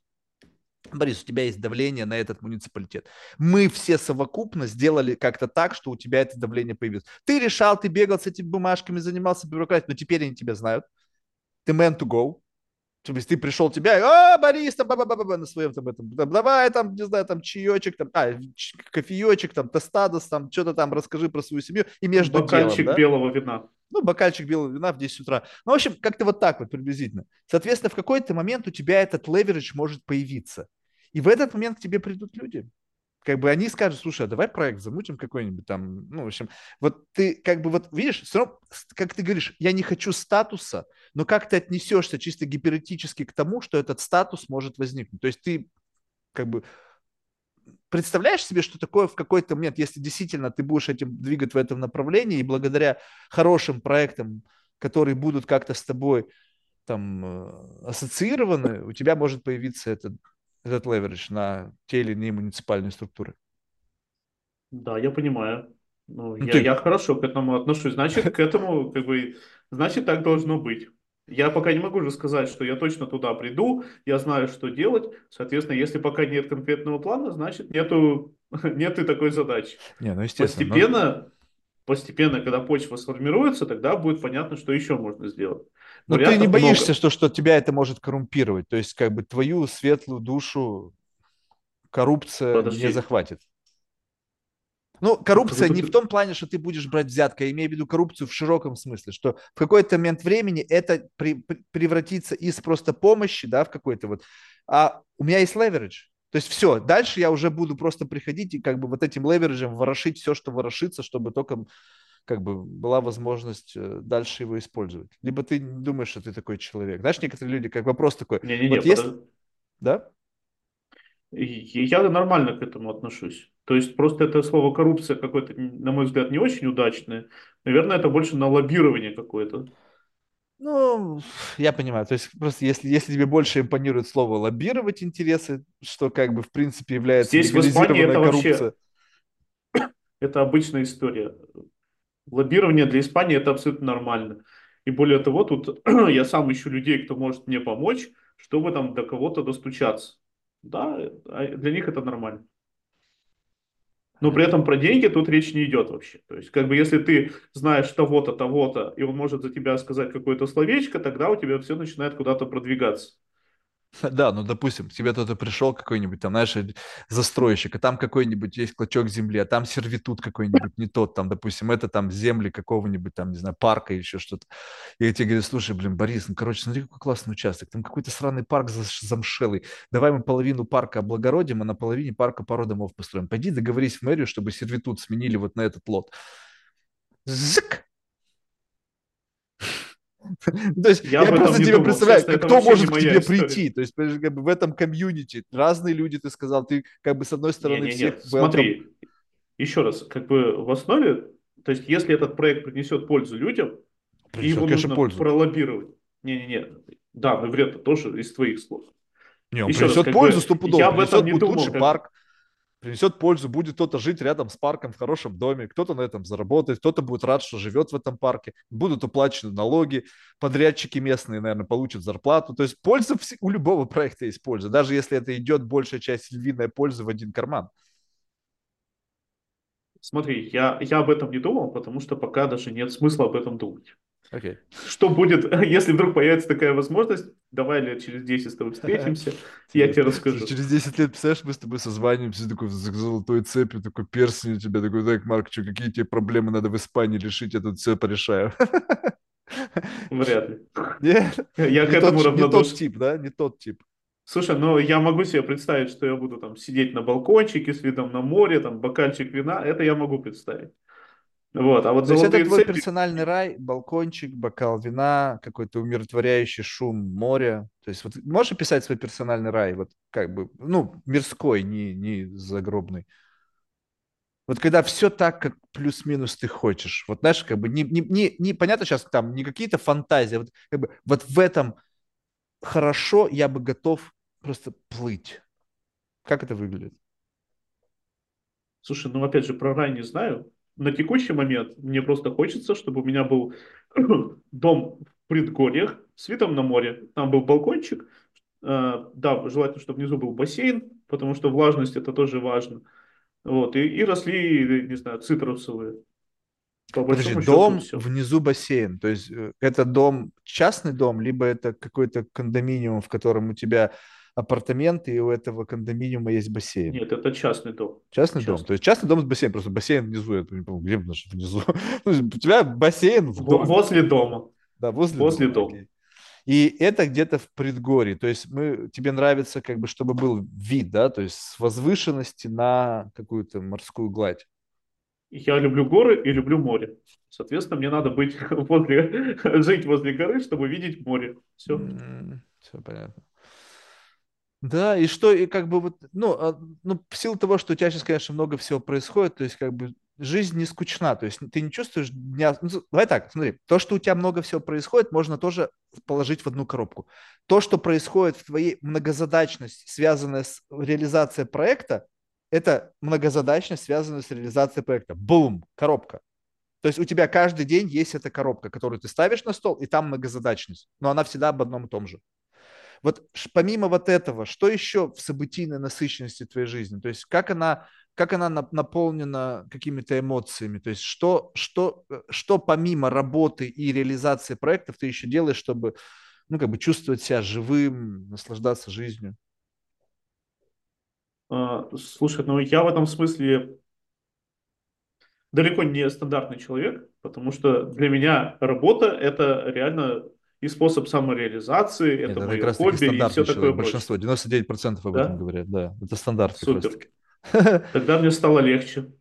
Борис, у тебя есть давление на этот муниципалитет. Мы все совокупно сделали как-то так, что у тебя это давление появилось. Ты решал, ты бегал с этими бумажками, занимался бюрократией, но теперь они тебя знают. Ты man to go. То есть ты пришел тебя, а, Борис, там, ба-ба-ба-ба, на своем там этом, там, давай там, не знаю, там чаечек, там, а, кофеечек, там, тостадос, там, что-то там, расскажи про свою семью, и между Бокальчик делом, да? белого вина. ну, бокальчик белого вина в 10 утра. Ну, в общем, как-то вот так вот приблизительно. Соответственно, в какой-то момент у тебя этот leverage может появиться. И в этот момент к тебе придут люди. Как бы они скажут, слушай, а давай проект замутим какой-нибудь там, ну, в общем, вот ты как бы вот видишь, все равно, как ты говоришь, я не хочу статуса, но как ты отнесешься чисто гипотетически к тому, что этот статус может возникнуть. То есть ты как бы представляешь себе, что такое в какой-то момент, если действительно ты будешь этим двигать в этом направлении, и благодаря хорошим проектам, которые будут как-то с тобой там э, ассоциированы, у тебя может появиться этот, этот leverage на те или иные муниципальные структуры. Да, я понимаю. Ну, Ну, я, ты- я хорошо к этому отношусь. Значит, к этому, как бы, значит, так должно быть. Я пока не могу же сказать, что я точно туда приду, я знаю, что делать. Соответственно, если пока нет конкретного плана, значит, нету, нет и такой задачи. Не, ну естественно. но- Постепенно, постепенно, когда почва сформируется, тогда будет понятно, что еще можно сделать. Но ты Вариантов не боишься, много. что, что тебя это может коррумпировать? То есть как бы твою светлую душу коррупция Подожди. не захватит? Ну, коррупция не ты- в том плане, что ты будешь брать взятка, я имею в виду коррупцию в широком смысле, что в какой-то момент времени это при- при- превратится из просто помощи, да, в какой-то вот, а у меня есть leverage. То есть все, дальше я уже буду просто приходить и как бы вот этим левериджем ворошить все, что ворошится, чтобы только как бы была возможность э, дальше его использовать. Либо ты не думаешь, что ты такой человек. Знаешь, некоторые люди, как вопрос такой, Не-не-не, вот есть, подожди. да? Я нормально к этому отношусь. То есть просто это слово коррупция какое-то, на мой взгляд, не очень удачное. Наверное, это больше на лоббирование какое-то. Ну, я понимаю. То есть просто если, если тебе больше импонирует слово лоббировать интересы, что как бы в принципе является Здесь в Испании это вообще- коррупция. Это обычная история. Лоббирование для Испании это абсолютно нормально. И более того, тут я сам ищу людей, кто может мне помочь, чтобы там до кого-то достучаться. Да, а для них это нормально. Но при этом про деньги тут речь не идет вообще. То есть, как бы, если ты знаешь того-то, того-то, и он может за тебя сказать какое-то словечко, тогда у тебя все начинает куда-то продвигаться. Да, ну, допустим, к тебе кто-то пришел какой-нибудь, там, знаешь, застройщик, а там какой-нибудь есть клочок земли, а там сервитут какой-нибудь не тот, там, допустим, это там земли какого-нибудь, там, не знаю, парка, еще что-то. И тебе говорят, слушай, блин, Борис, ну, короче, смотри, какой классный участок, там какой-то сраный парк замшелый, давай мы половину парка облагородим, а на половине парка пару домов построим. Пойди договорись в мэрию, чтобы сервитут сменили вот на этот лот. Зык! То есть Я я, просто не тебе думал, представляю, честно, кто может не к тебе история. прийти. То есть, как бы в этом комьюнити разные люди, ты сказал, ты как бы с одной стороны Не-не-не, всех welcome. Смотри, еще раз, как бы в основе, то есть если этот проект принесет пользу людям, Принесет, его конечно, нужно пользу. пролоббировать. Не-не-не, да, но вред тоже из твоих слов. Не, он Еще раз, принесет как пользу бы, стопудово, я об принесет этом не будет думал, лучший как- парк, принесет пользу, будет кто-то жить рядом с парком в хорошем доме, кто-то на этом заработает, кто-то будет рад, что живет в этом парке, будут уплачены налоги, подрядчики местные, наверное, получат зарплату. То есть польза у любого проекта есть польза, даже если это идет большая часть львиная польза в один карман. Смотри, я, я об этом не думал, потому что пока даже нет смысла об этом думать. Окей. Что будет, если вдруг появится такая возможность, давай лет через 10 с тобой встретимся, я тебе расскажу. Через 10 лет, представляешь, мы с тобой созваниваемся, такой с золотой цепью, такой перстень у тебя, такой, так, Марк, что, какие тебе проблемы надо в Испании решить, я тут все порешаю. Вряд ли. Не, Я к этому тот, не тот равнодушен. тип, да, не тот тип. Слушай, ну я могу себе представить, что я буду там сидеть на балкончике с видом на море, там бокальчик вина, это я могу представить. Вот, а вот То есть это твой цепи, персональный рай, балкончик, бокал вина, какой-то умиротворяющий шум моря. То есть вот можешь описать свой персональный рай, вот как бы, ну, мирской, не, не загробный. Вот когда все так, как плюс-минус ты хочешь. Вот знаешь, как бы не, не, не, не понятно сейчас там не какие-то фантазии, вот, как бы, вот в этом хорошо я бы готов просто плыть. Как это выглядит? слушай, ну опять же, про рай не знаю. На текущий момент мне просто хочется, чтобы у меня был дом в предгорьях с видом на море. Там был балкончик. Э, Да, желательно, чтобы внизу был бассейн, потому что влажность это тоже важно. Вот, и, и росли, не знаю, цитрусовые. По Подожди, счету дом, все. внизу бассейн. То есть э, это дом, частный дом, либо это какой-то кондоминиум, в котором у тебя апартаменты, и у этого кондоминиума есть бассейн. Нет, это частный дом. Частный дом. То Частный. есть частный дом с бассейном. Просто бассейн внизу. Я не помню, где наш внизу. У тебя бассейн в доме. Возле дома. Да, возле Возле дома. дома. И это где-то в предгорье. То есть мы, тебе нравится, как бы, чтобы был вид, да, то есть с возвышенности на какую-то морскую гладь. Я люблю горы и люблю море. Соответственно, мне надо быть возле, жить возле горы, чтобы видеть море. Все. все понятно. Да, и что, и как бы вот, ну, а, ну, в силу того, что у тебя сейчас, конечно, много всего происходит, то есть как бы жизнь не скучна, то есть ты не чувствуешь дня... ну, давай так, смотри, то, что у тебя много всего происходит, можно тоже положить в одну коробку. То, что происходит в твоей многозадачности, связанная с реализацией проекта, это многозадачность, связанная с реализацией проекта. Бум, коробка. То есть у тебя каждый день есть эта коробка, которую ты ставишь на стол, и там многозадачность, но она всегда об одном и том же. Вот помимо вот этого, что еще в событийной насыщенности твоей жизни? То есть как она, как она нап- наполнена какими-то эмоциями? То есть что, что, э, что помимо работы и реализации проектов ты еще делаешь, чтобы ну, как бы чувствовать себя живым, наслаждаться жизнью? А, Слушай, ну я в этом смысле далеко не стандартный человек, потому что для меня работа это реально и способ самореализации, Нет, это это мое хобби и все такое человек. прочее. Большинство, 99% об этом Да? говорят, да. Это стандарт Супер. Тогда мне стало легче.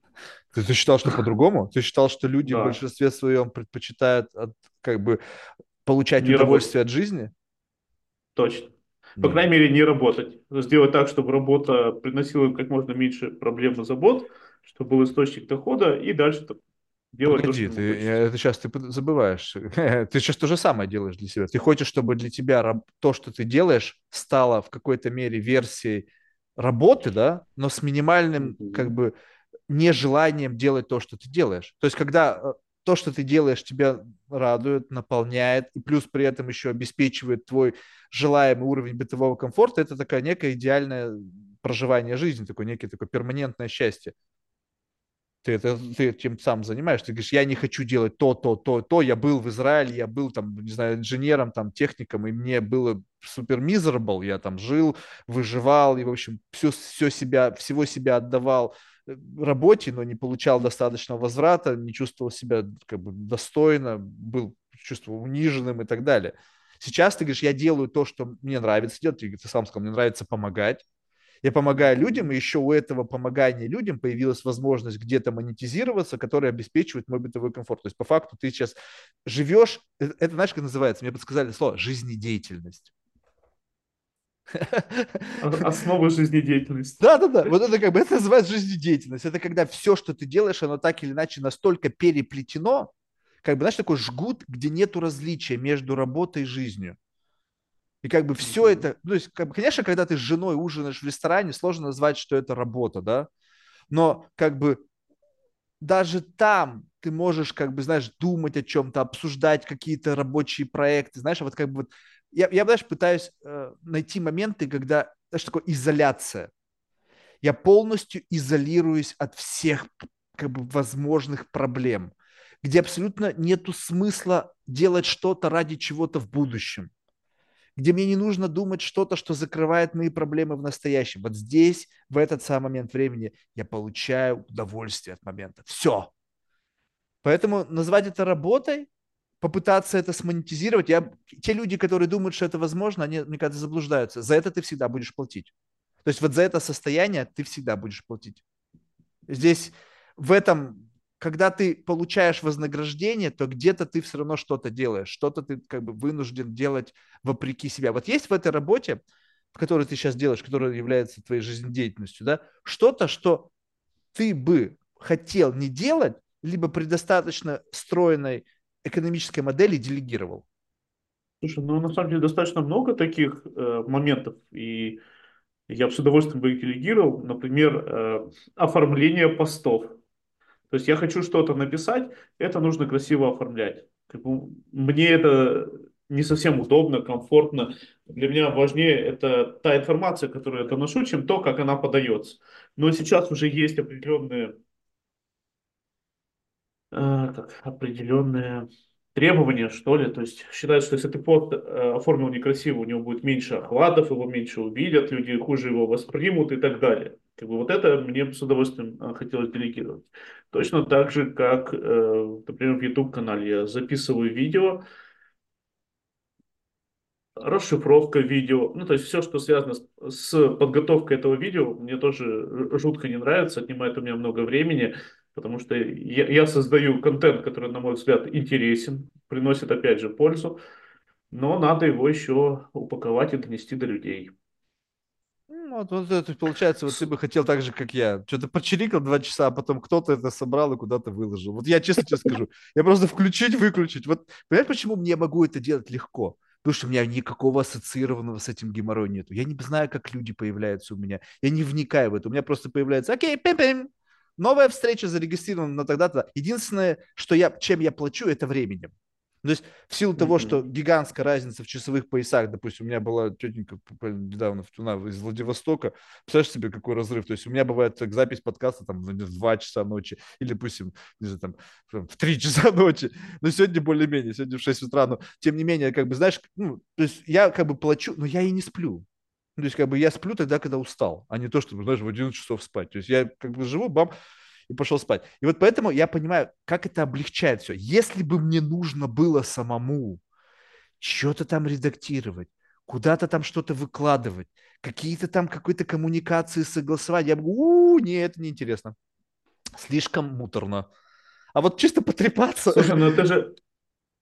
Ты, ты считал, что по-другому? Ты считал, что люди в Да, большинстве своем предпочитают от- как бы получать не работать. удовольствие от жизни? Точно. По Не. крайней мере, не работать. Сделать так, чтобы работа приносила им как можно меньше проблем и забот, чтобы был источник дохода, и дальше делать то, Погоди, ему ты, я- это сейчас ты забываешь. Ты сейчас то же самое делаешь для себя. Ты хочешь, чтобы для тебя то, что ты делаешь, стало в какой-то мере версией работы, да, но с минимальным, как бы, нежеланием делать то, что ты делаешь. То есть, когда э, то, что ты делаешь, тебя радует, наполняет, и плюс при этом еще обеспечивает твой желаемый уровень бытового комфорта, это такая некая идеальное проживание жизни, такое некое такое перманентное счастье. Ты, это, ты тем сам занимаешься. Ты говоришь, я не хочу делать то, то, то, то. Я был в Израиле, я был там, не знаю, инженером, там, техником, и мне было супер miserable. Я там жил, выживал, и, в общем, все, все себя, всего себя отдавал э, работе, но не получал достаточного возврата, не чувствовал себя как бы достойно, был чувствовал униженным и так далее. Сейчас ты говоришь, я делаю то, что мне нравится делать. Ты, ты сам сказал, мне нравится помогать. Я помогаю людям, и еще у этого помогания людям появилась возможность где-то монетизироваться, которая обеспечивает мой бытовой комфорт. То есть, по факту, ты сейчас живешь, это, это знаешь, как называется? Мне подсказали слово жизнедеятельность. О- Основы жизнедеятельности. Да, да, да. Вот это как бы это называется жизнедеятельность. Это когда все, что ты делаешь, оно так или иначе настолько переплетено, как бы, знаешь, такой жгут, где нету различия между работой и жизнью. И как бы все это, ну, то есть, как бы, конечно, когда ты с женой ужинаешь в ресторане, сложно назвать, что это работа, да, но как бы даже там ты можешь, как бы, знаешь, думать о чем-то, обсуждать какие-то рабочие проекты, знаешь, вот как бы вот я, я знаешь, пытаюсь э, найти моменты, когда, знаешь, такое изоляция. Я полностью изолируюсь от всех как бы возможных проблем, где абсолютно нету смысла делать что-то ради чего-то в будущем где мне не нужно думать что-то, что закрывает мои проблемы в настоящем. Вот здесь, в этот самый момент времени, я получаю удовольствие от момента. Все. Поэтому назвать это работой, попытаться это смонетизировать, я, те люди, которые думают, что это возможно, они, мне кажется, заблуждаются. За это ты всегда будешь платить. То есть вот за это состояние ты всегда будешь платить. Здесь в этом когда ты получаешь вознаграждение, то где-то ты все равно что-то делаешь, что-то ты как бы вынужден делать вопреки себя. Вот есть в этой работе, в которой ты сейчас делаешь, которая является твоей жизнедеятельностью, да, что-то, что ты бы хотел не делать, либо при достаточно стройной экономической модели делегировал? Слушай, ну на самом деле достаточно много таких э, моментов, и я бы с удовольствием бы их делегировал. Например, э, оформление постов. То есть я хочу что-то написать, это нужно красиво оформлять. Как бы, мне это не совсем удобно, комфортно. Для меня важнее это та информация, которую я доношу, чем то, как она подается. Но сейчас уже есть определенные, э, как, определенные требования, что ли. То есть считают, что если ты пост э, оформил некрасиво, у него будет меньше охватов, его меньше увидят, люди хуже его воспримут и так далее. Как бы вот это мне с удовольствием э, хотелось делегировать. Точно так же, как, э, например, в YouTube-канале я записываю видео, расшифровка видео, ну то есть все, что связано с, с подготовкой этого видео, мне тоже жутко не нравится, отнимает у меня много времени, потому что я, я создаю контент, который, на мой взгляд, интересен, приносит опять же пользу, но надо его еще упаковать и донести до людей. Вот, вот это получается, вот ты бы хотел так же, как я. Что-то почирикал два часа, а потом кто-то это собрал и куда-то выложил. Вот я честно тебе скажу, я просто включить, выключить. Вот понимаешь, почему мне могу это делать легко? Потому что у меня никакого ассоциированного с этим геморроя нету. Я не знаю, как люди появляются у меня. Я не вникаю в это. У меня просто появляется, окей, пим-пим, новая встреча зарегистрирована на тогда-то. Единственное, что я, чем я плачу, это временем. То есть в силу mm-hmm. того, что гигантская разница в часовых поясах, допустим, у меня была тетенька недавно она из Владивостока, представляешь себе, какой разрыв, то есть у меня бывает так, запись подкаста там в 2 часа ночи или, допустим, не знаю, там в 3 часа ночи, но сегодня более-менее, сегодня в 6 утра, но тем не менее, как бы, знаешь, ну, то есть я как бы плачу, но я и не сплю, то есть, как бы я сплю тогда, когда устал, а не то, что, знаешь, в 11 часов спать. То есть я как бы живу, бам, и пошел спать. И вот поэтому я понимаю, как это облегчает все. Если бы мне нужно было самому что-то там редактировать, куда-то там что-то выкладывать, какие-то там какой-то коммуникации согласовать, я бы, у, нет, это неинтересно. Слишком муторно. А вот чисто потрепаться... Слушай, ну ты же,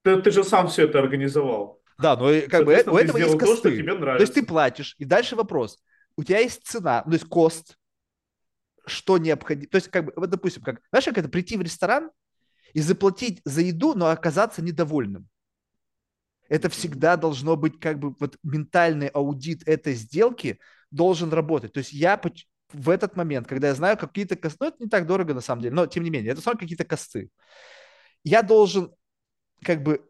ты, ты же сам все это организовал. Да, но как бы у этого есть косты. То, тебе нравится. то есть ты платишь, и дальше вопрос. У тебя есть цена, то есть кост, что необходимо. То есть, как бы, вот, допустим, как, знаешь, как это прийти в ресторан и заплатить за еду, но оказаться недовольным. Это всегда должно быть как бы вот ментальный аудит этой сделки должен работать. То есть я в этот момент, когда я знаю какие-то косты, ну это не так дорого на самом деле, но тем не менее, это все какие-то косты. Я должен как бы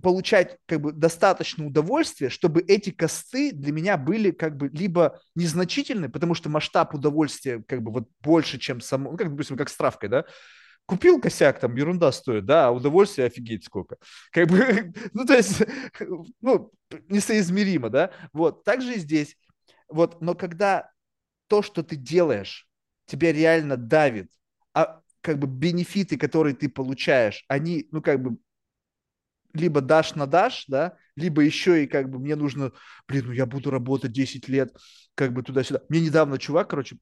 получать как бы достаточно удовольствия, чтобы эти косты для меня были как бы либо незначительны, потому что масштаб удовольствия как бы вот больше, чем само, ну, как, допустим, как с травкой, да, купил косяк, там ерунда стоит, да, а удовольствие офигеть сколько. Как бы, ну, то есть, ну, несоизмеримо, да, вот, также и здесь, вот, но когда то, что ты делаешь, тебя реально давит, а как бы бенефиты, которые ты получаешь, они, ну, как бы либо дашь на дашь, да, либо еще и как бы мне нужно, блин, ну я буду работать 10 лет, как бы туда-сюда. Мне недавно чувак, короче,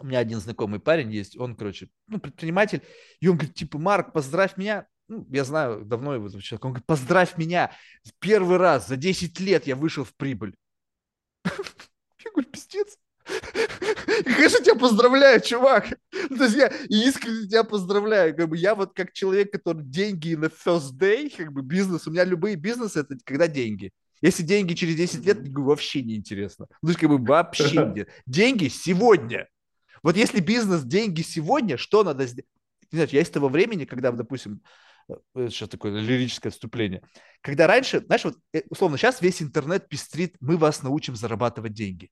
у меня один знакомый парень есть, он, короче, ну, предприниматель, и он говорит, типа, Марк, поздравь меня, ну, я знаю давно его этого человека, он говорит, поздравь меня, первый раз за 10 лет я вышел в прибыль. Я говорю, пиздец. Конечно, тебя поздравляю, чувак. Ну, то есть я искренне тебя поздравляю. Как бы я вот как человек, который деньги на first day, как бы бизнес, у меня любые бизнесы это когда деньги. Если деньги через 10 лет, вообще не интересно. Ну, то есть как бы вообще нет. Деньги сегодня. Вот если бизнес деньги сегодня, что надо сделать? Знаю, я из того времени, когда, допустим, э, сейчас такое лирическое отступление. Когда раньше, знаешь, вот э, условно, сейчас весь интернет пестрит, мы вас научим зарабатывать деньги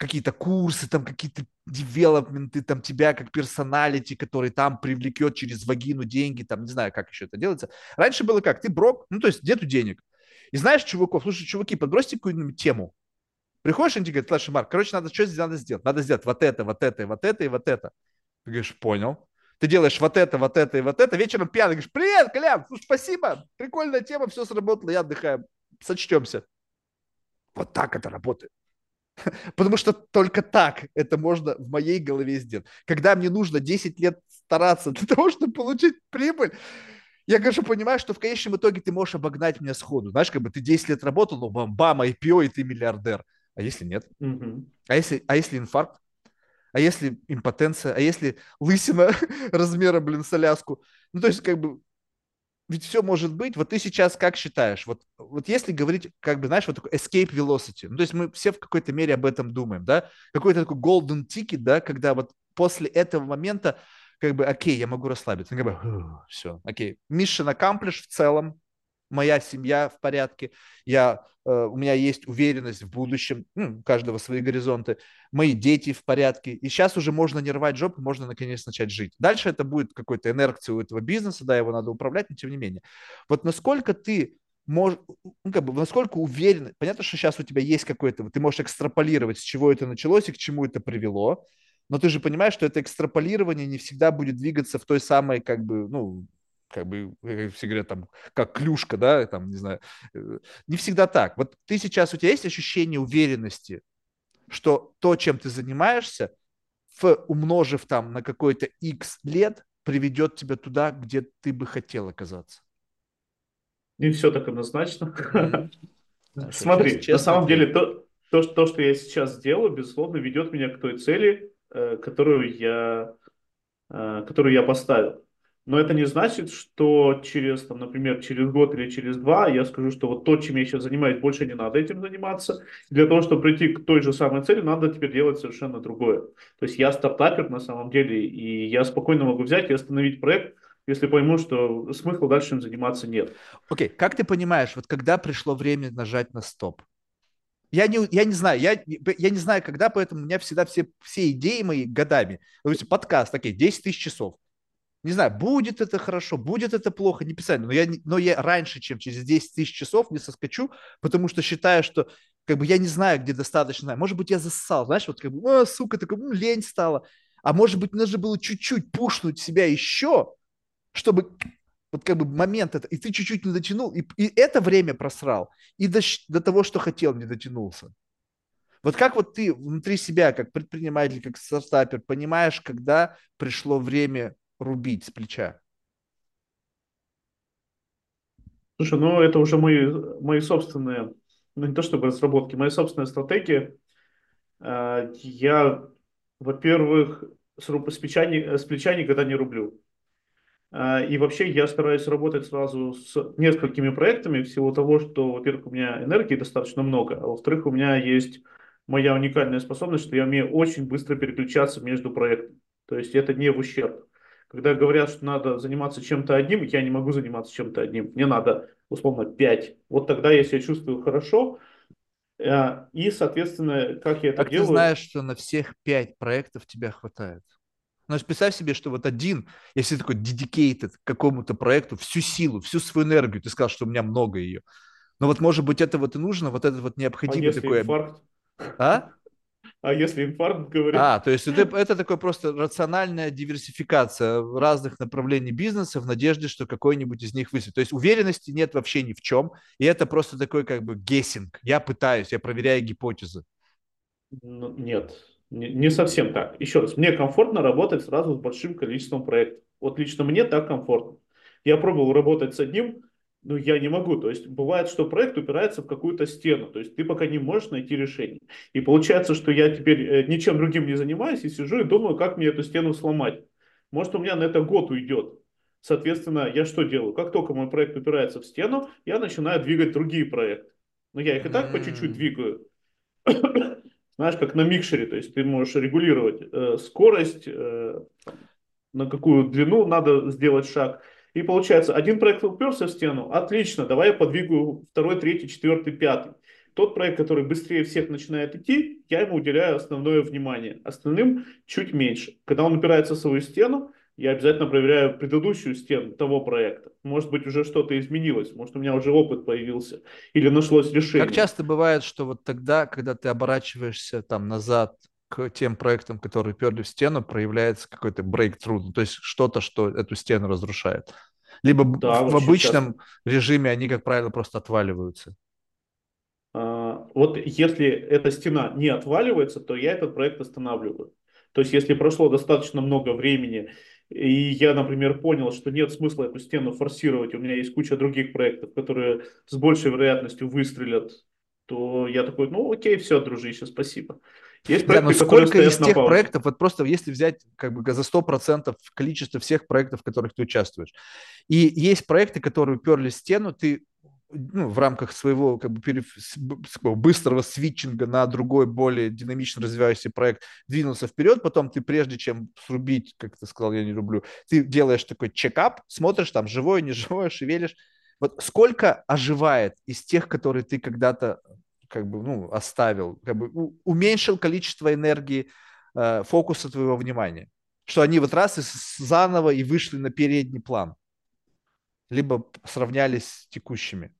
какие-то курсы, там какие-то девелопменты, там тебя как персоналити, который там привлекет через вагину деньги, там не знаю, как еще это делается. Раньше было как, ты брок, ну то есть нету денег. И знаешь, чуваков, слушай, чуваки, подбросьте какую-нибудь тему. Приходишь, они говорят, слушай, Марк, короче, надо что здесь надо сделать? Надо сделать вот это, вот это, и вот это, и вот это. Ты говоришь, понял. Ты делаешь вот это, вот это и вот это. Вечером пьяный говоришь, привет, Колян, слушай, спасибо, прикольная тема, все сработало, я отдыхаю, сочтемся. Вот так это работает. Потому что только так это можно в моей голове сделать. Когда мне нужно 10 лет стараться для того, чтобы получить прибыль, я, конечно, понимаю, что в конечном итоге ты можешь обогнать меня сходу. Знаешь, как бы ты 10 лет работал, ну, бам-бам, IPO, и ты миллиардер. А если нет? Угу. А, если, а если инфаркт? А если импотенция? А если лысина размера, блин, соляску? Ну, то есть, как бы, ведь все может быть. Вот ты сейчас как считаешь? Вот, вот если говорить, как бы, знаешь, вот такой escape velocity, ну, то есть мы все в какой-то мере об этом думаем, да? Какой-то такой golden ticket, да, когда вот после этого момента как бы, окей, я могу расслабиться. Как бы, все, окей. Mission accomplished в целом, моя семья в порядке, я, э, у меня есть уверенность в будущем, ну, у каждого свои горизонты, мои дети в порядке, и сейчас уже можно не рвать жопу, можно наконец начать жить. Дальше это будет какой-то инерция у этого бизнеса, да, его надо управлять, но тем не менее. Вот насколько ты можешь, ну, как бы, насколько уверен, понятно, что сейчас у тебя есть какой-то, ты можешь экстраполировать, с чего это началось и к чему это привело, но ты же понимаешь, что это экстраполирование не всегда будет двигаться в той самой, как бы, ну, как бы, как все говорят, там, как клюшка, да, там, не знаю, э, не всегда так. Вот ты сейчас, у тебя есть ощущение уверенности, что то, чем ты занимаешься, в, умножив там на какой-то x лет, приведет тебя туда, где ты бы хотел оказаться? Не все так однозначно. Смотри, на самом деле, то, то, то, что я сейчас делаю, безусловно, ведет меня к той цели, Э, которую я, э, которую я поставил. Но это не значит, что через, там, например, через год или через два я скажу, что вот то, чем я сейчас занимаюсь, больше не надо этим заниматься. Для того, чтобы прийти к той же самой цели, надо теперь делать совершенно другое. То есть я стартапер на самом деле, и я спокойно могу взять и остановить проект, если пойму, что смысла дальше им заниматься нет. Окей, okay. как ты понимаешь, вот когда пришло время нажать на стоп? Я не, я не знаю, я, я не знаю, когда, поэтому у меня всегда все, все идеи мои годами. Допустим, подкаст, окей, 10 тысяч часов. Не знаю, будет это хорошо, будет это плохо, не писать. Но я, но я раньше, чем через 10 тысяч часов не соскочу, потому что считаю, что как бы я не знаю, где достаточно. Может быть, я зассал, знаешь, вот как бы, о, сука, такой, лень стала. А может быть, нужно было чуть-чуть пушнуть себя еще, чтобы вот как бы момент это, и ты чуть-чуть не дотянул, и, и это время просрал, и до, до того, что хотел, не дотянулся. Вот как вот ты внутри себя, как предприниматель, как стартапер, понимаешь, когда пришло время рубить с плеча? Слушай, ну это уже мои, мои собственные, ну не то чтобы разработки, мои собственные стратегии. А, я, во-первых, с, с, плеча, с плеча никогда не рублю. А, и вообще я стараюсь работать сразу с несколькими проектами, всего того, что, во-первых, у меня энергии достаточно много, а во-вторых, у меня есть моя уникальная способность, что я умею очень быстро переключаться между проектами. То есть это не в ущерб. Когда говорят, что надо заниматься чем-то одним, я не могу заниматься чем-то одним. Мне надо, условно, пять. Вот тогда я себя чувствую хорошо. А, и, соответственно, как я это как делаю... ты знаешь, что на всех пять проектов тебя хватает? Но ну, представь себе, что вот один, если такой dedicated к какому-то проекту, всю силу, всю свою энергию, ты сказал, что у меня много ее. Но вот, может быть, это вот и нужно, вот этот вот необходимый а если такой... инфаркт? А? А если инфаркт говорит? А, то есть это, это такой просто рациональная диверсификация разных направлений бизнеса в надежде, что какой-нибудь из них выстрелит. То есть уверенности нет вообще ни в чем, и это просто такой как бы гессинг. Я пытаюсь, я проверяю гипотезы. Ну, нет, не, не совсем так. Еще раз, мне комфортно работать сразу с большим количеством проектов. Вот лично мне так комфортно. Я пробовал работать с одним, но я не могу. То есть бывает, что проект упирается в какую-то стену. То есть ты пока не можешь найти решение. И получается, что я теперь э, ничем другим не занимаюсь и сижу и думаю, как мне эту стену сломать. Может, у меня на это год уйдет. Соответственно, я что делаю? Как только мой проект упирается в стену, я начинаю двигать другие проекты. Но я их и так по чуть-чуть двигаю знаешь, как на микшере, то есть ты можешь регулировать э, скорость, э, на какую длину надо сделать шаг. И получается, один проект уперся в стену, отлично, давай я подвигаю второй, третий, четвертый, пятый. Тот проект, который быстрее всех начинает идти, я ему уделяю основное внимание, остальным чуть меньше. Когда он упирается в свою стену, я обязательно проверяю предыдущую стену того проекта. Может быть, уже что-то изменилось, может, у меня уже опыт появился или нашлось решение. Как часто бывает, что вот тогда, когда ты оборачиваешься там назад к тем проектам, которые перли в стену, проявляется какой-то breakthrough, ну, то есть что-то, что эту стену разрушает. Либо да, в обычном часто. режиме они, как правило, просто отваливаются. А, вот если эта стена не отваливается, то я этот проект останавливаю. То есть, если прошло достаточно много времени, и я, например, понял, что нет смысла эту стену форсировать, у меня есть куча других проектов, которые с большей вероятностью выстрелят, то я такой, ну окей, все, дружище, спасибо. Есть проекты, да, но сколько из тех проектов, вот просто если взять как бы за 100% количество всех проектов, в которых ты участвуешь, и есть проекты, которые уперлись в стену, ты ну, в рамках своего как бы, пере, быстрого свитчинга на другой, более динамично развивающийся проект двинулся вперед, потом ты, прежде чем срубить, как ты сказал, я не люблю, ты делаешь такой чекап, смотришь там, живое, не живое, шевелишь. Вот сколько оживает из тех, которые ты когда-то как бы, ну, оставил, как бы уменьшил количество энергии, э, фокуса твоего внимания, что они вот раз и заново и вышли на передний план, либо сравнялись с текущими.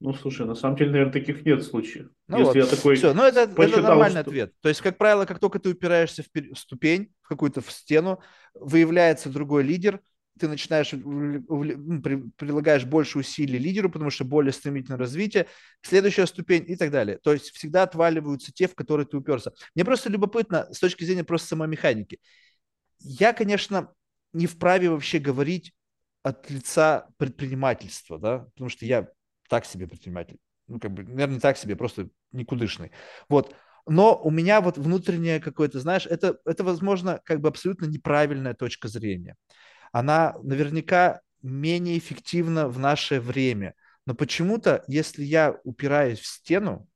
Ну, слушай, на самом деле, наверное, таких нет случаев. Ну Если вот. я такой Все, ну это, посчитал, это нормальный что... ответ. То есть, как правило, как только ты упираешься в, ступень, в какую-то в стену, выявляется другой лидер, ты начинаешь, ну, прилагаешь больше усилий лидеру, потому что более стремительное развитие, следующая ступень и так далее. То есть всегда отваливаются те, в которые ты уперся. Мне просто любопытно с точки зрения просто самой механики. Я, конечно, не вправе вообще говорить от лица предпринимательства, да, потому что я так себе предприниматель. Ну, как бы, наверное, не так себе, просто никудышный. Вот. Но у меня вот внутреннее какое-то, знаешь, это, это, возможно, как бы абсолютно неправильная точка зрения. Она наверняка менее эффективна в наше время. Но почему-то, если я упираюсь в стену,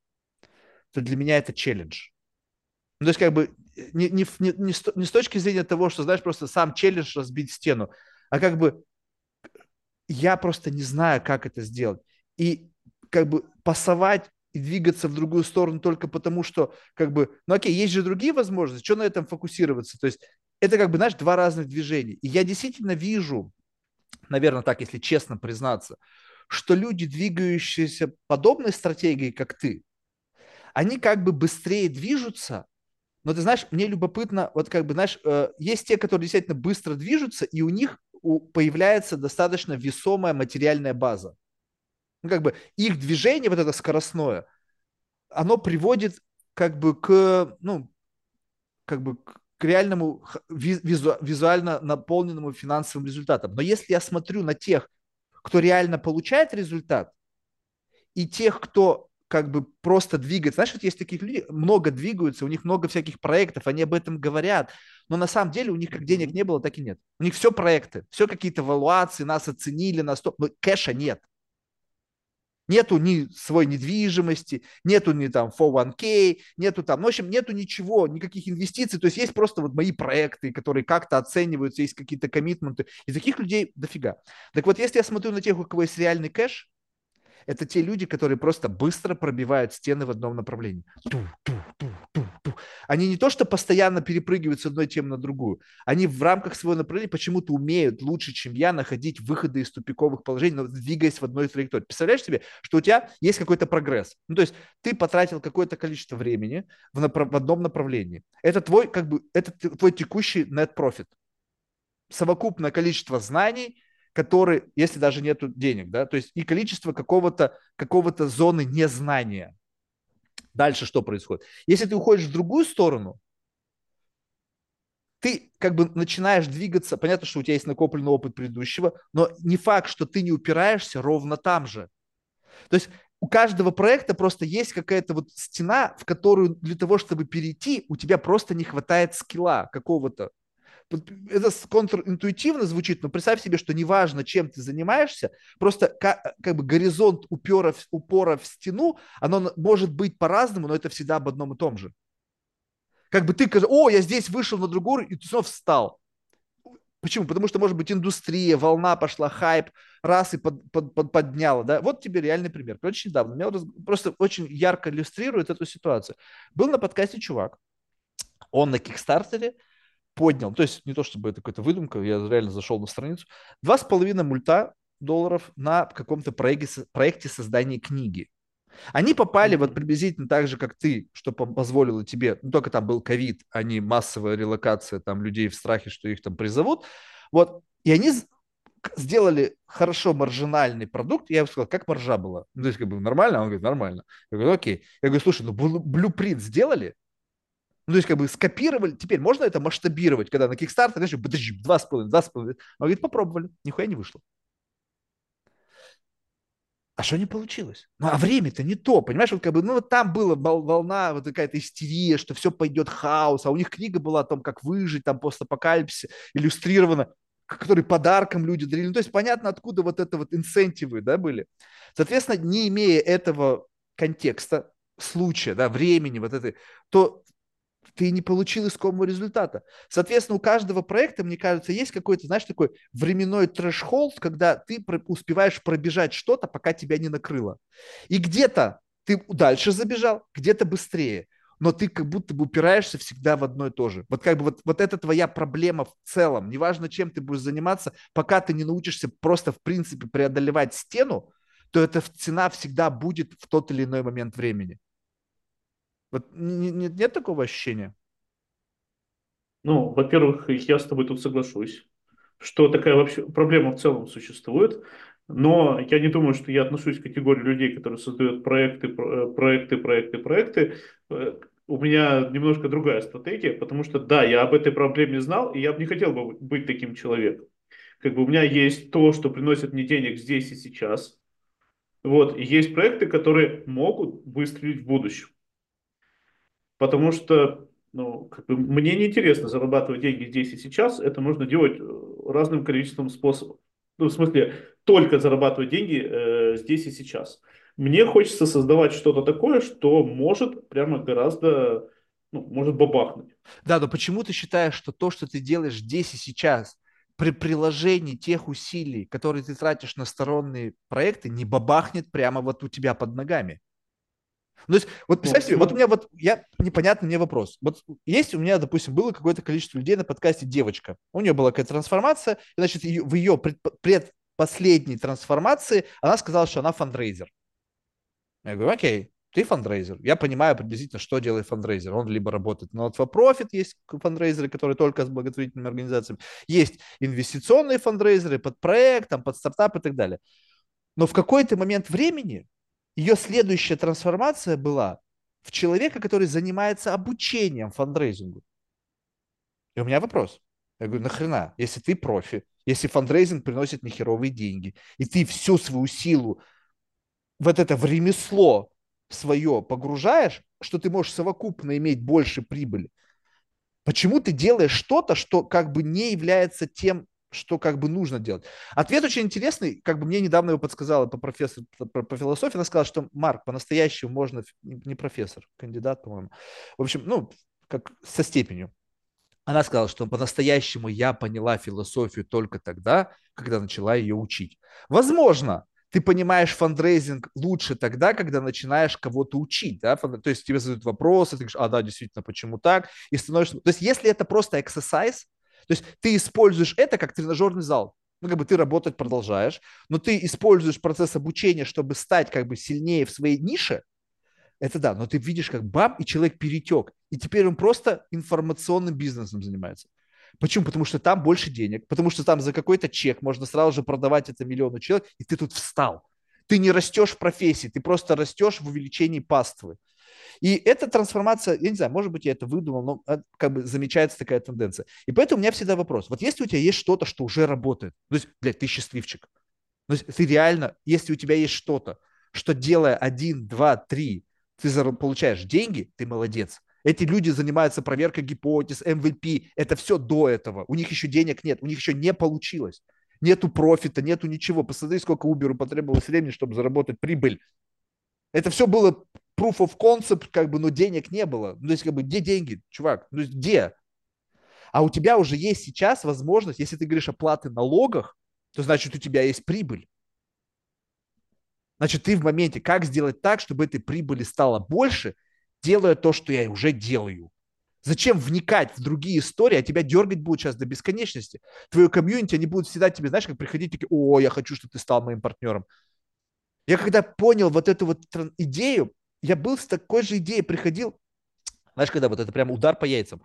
то для меня это челлендж. Ну, то есть, как бы, не, не, не, не, с, не с точки зрения того, что, знаешь, просто сам челлендж разбить стену, а как бы я просто не знаю, как это сделать и как бы пасовать и двигаться в другую сторону только потому, что как бы, ну окей, есть же другие возможности, что на этом фокусироваться? То есть это как бы, знаешь, два разных движения. И я действительно вижу, наверное, так, если честно признаться, что люди, двигающиеся подобной стратегией, как ты, они как бы быстрее движутся, но ты знаешь, мне любопытно, вот как бы, знаешь, э, есть те, которые действительно быстро движутся, и у них появляется достаточно весомая материальная база ну, как бы их движение, вот это скоростное, оно приводит как бы к, ну, как бы к реальному визу, визуально наполненному финансовым результатам. Но если я смотрю на тех, кто реально получает результат, и тех, кто как бы просто двигается. Знаешь, вот есть таких людей, много двигаются, у них много всяких проектов, они об этом говорят, но на самом деле у них как денег не было, так и нет. У них все проекты, все какие-то валуации, нас оценили на 100, но кэша нет. Нету ни своей недвижимости, нету ни там 401k, нету там, ну, в общем, нету ничего, никаких инвестиций. То есть есть просто вот мои проекты, которые как-то оцениваются, есть какие-то коммитменты. И таких людей дофига. Так вот, если я смотрю на тех, у кого есть реальный кэш, это те люди, которые просто быстро пробивают стены в одном направлении. Они не то, что постоянно перепрыгивают с одной темы на другую, они в рамках своего направления почему-то умеют лучше, чем я, находить выходы из тупиковых положений, но двигаясь в одной траектории. Представляешь себе, что у тебя есть какой-то прогресс. Ну, то есть ты потратил какое-то количество времени в, направ- в одном направлении. Это твой, как бы, это твой текущий net profit. Совокупное количество знаний, который, если даже нету денег, да, то есть и количество какого-то какого зоны незнания. Дальше что происходит? Если ты уходишь в другую сторону, ты как бы начинаешь двигаться, понятно, что у тебя есть накопленный опыт предыдущего, но не факт, что ты не упираешься ровно там же. То есть у каждого проекта просто есть какая-то вот стена, в которую для того, чтобы перейти, у тебя просто не хватает скилла какого-то это контринтуитивно звучит, но представь себе, что неважно, чем ты занимаешься, просто как, как бы горизонт упора, упора в стену, оно может быть по-разному, но это всегда об одном и том же. Как бы ты, о, я здесь вышел на другую, и ты снова встал. Почему? Потому что, может быть, индустрия, волна пошла, хайп, раз и под, под, под, подняла. Да? Вот тебе реальный пример. Очень недавно. Меня просто очень ярко иллюстрирует эту ситуацию. Был на подкасте чувак. Он на Кикстартере поднял, то есть не то чтобы это какая-то выдумка, я реально зашел на страницу, два с половиной мульта долларов на каком-то проекте, проекте создания книги. Они попали вот приблизительно так же, как ты, что позволило тебе, ну только там был ковид, а не массовая релокация там людей в страхе, что их там призовут. Вот, и они сделали хорошо маржинальный продукт, я ему сказал, как маржа была? Ну, то есть, как бы нормально? Он говорит, нормально. Я говорю, окей. Я говорю, слушай, ну, блюпринт сделали? Ну, то есть, как бы скопировали. Теперь можно это масштабировать, когда на Kickstarter, знаешь, два с половиной, два с половиной. Он говорит, попробовали, нихуя не вышло. А что не получилось? Ну, а время-то не то, понимаешь? Вот как бы, ну, вот там была волна, вот какая-то истерия, что все пойдет хаос, а у них книга была о том, как выжить там после апокалипсиса, иллюстрирована, который подарком люди дарили. Ну, то есть понятно, откуда вот это вот инцентивы, да, были. Соответственно, не имея этого контекста, случая, да, времени, вот этой, то ты не получил искомого результата. Соответственно, у каждого проекта, мне кажется, есть какой-то, знаешь, такой временной трэш-холд, когда ты успеваешь пробежать что-то, пока тебя не накрыло. И где-то ты дальше забежал, где-то быстрее, но ты как будто бы упираешься всегда в одно и то же. Вот как бы вот, вот это твоя проблема в целом. Неважно, чем ты будешь заниматься, пока ты не научишься просто в принципе преодолевать стену, то эта цена всегда будет в тот или иной момент времени. Вот нет, нет такого ощущения? Ну, во-первых, я с тобой тут соглашусь, что такая вообще проблема в целом существует. Но я не думаю, что я отношусь к категории людей, которые создают проекты, э, проекты, проекты, проекты. Э, у меня немножко другая стратегия, потому что да, я об этой проблеме знал, и я бы не хотел бы быть таким человеком. Как бы у меня есть то, что приносит мне денег здесь и сейчас. Вот, и есть проекты, которые могут выстрелить в будущем. Потому что ну, как бы мне неинтересно зарабатывать деньги здесь и сейчас. Это нужно делать э, разным количеством способов. Ну, в смысле, только зарабатывать деньги э, здесь и сейчас. Мне хочется создавать что-то такое, что может прямо гораздо, ну, может бабахнуть. Да, но почему ты считаешь, что то, что ты делаешь здесь и сейчас, при приложении тех усилий, которые ты тратишь на сторонние проекты, не бабахнет прямо вот у тебя под ногами? Ну, то есть, вот ну, представь себе, вот у меня вот, я, непонятный мне вопрос. Вот есть у меня, допустим, было какое-то количество людей на подкасте девочка. У нее была какая-то трансформация, и, значит, ее, в ее пред, предпоследней трансформации она сказала, что она фандрейзер. Я говорю, окей, ты фандрейзер. Я понимаю приблизительно, что делает фандрейзер. Он либо работает на for profit, есть фандрейзеры, которые только с благотворительными организациями. Есть инвестиционные фандрейзеры под проект, там, под стартап и так далее. Но в какой-то момент времени ее следующая трансформация была в человека, который занимается обучением фандрейзингу. И у меня вопрос. Я говорю, нахрена, если ты профи, если фандрейзинг приносит нехеровые деньги, и ты всю свою силу вот это в ремесло свое погружаешь, что ты можешь совокупно иметь больше прибыли, почему ты делаешь что-то, что как бы не является тем что как бы нужно делать. Ответ очень интересный, как бы мне недавно его подсказала по профессор по, по философии, она сказала, что Марк, по-настоящему можно, не профессор, кандидат, по-моему, в общем, ну, как со степенью. Она сказала, что по-настоящему я поняла философию только тогда, когда начала ее учить. Возможно, ты понимаешь фандрейзинг лучше тогда, когда начинаешь кого-то учить, да, то есть тебе задают вопросы, ты говоришь, а, да, действительно, почему так, и становишься, то есть если это просто exercise, то есть ты используешь это как тренажерный зал. Ну, как бы ты работать продолжаешь, но ты используешь процесс обучения, чтобы стать как бы сильнее в своей нише, это да, но ты видишь, как баб и человек перетек, и теперь он просто информационным бизнесом занимается. Почему? Потому что там больше денег, потому что там за какой-то чек можно сразу же продавать это миллиону человек, и ты тут встал. Ты не растешь в профессии, ты просто растешь в увеличении паствы. И эта трансформация, я не знаю, может быть, я это выдумал, но а, как бы замечается такая тенденция. И поэтому у меня всегда вопрос. Вот если у тебя есть что-то, что уже работает, то есть, блядь, ты счастливчик. То есть ты реально, если у тебя есть что-то, что делая один, два, три, ты получаешь деньги, ты молодец. Эти люди занимаются проверкой гипотез, MVP. Это все до этого. У них еще денег нет, у них еще не получилось. Нету профита, нету ничего. Посмотри, сколько Uber потребовалось времени, чтобы заработать прибыль. Это все было proof of concept, как бы, но денег не было. Ну, то есть, как бы, где деньги, чувак? Ну, где? А у тебя уже есть сейчас возможность, если ты говоришь о плате налогах, то значит, у тебя есть прибыль. Значит, ты в моменте, как сделать так, чтобы этой прибыли стало больше, делая то, что я уже делаю. Зачем вникать в другие истории, а тебя дергать будут сейчас до бесконечности? Твое комьюнити, они будут всегда тебе, знаешь, как приходить, такие, о, я хочу, чтобы ты стал моим партнером. Я когда понял вот эту вот идею, я был с такой же идеей, приходил, знаешь, когда вот это прям удар по яйцам.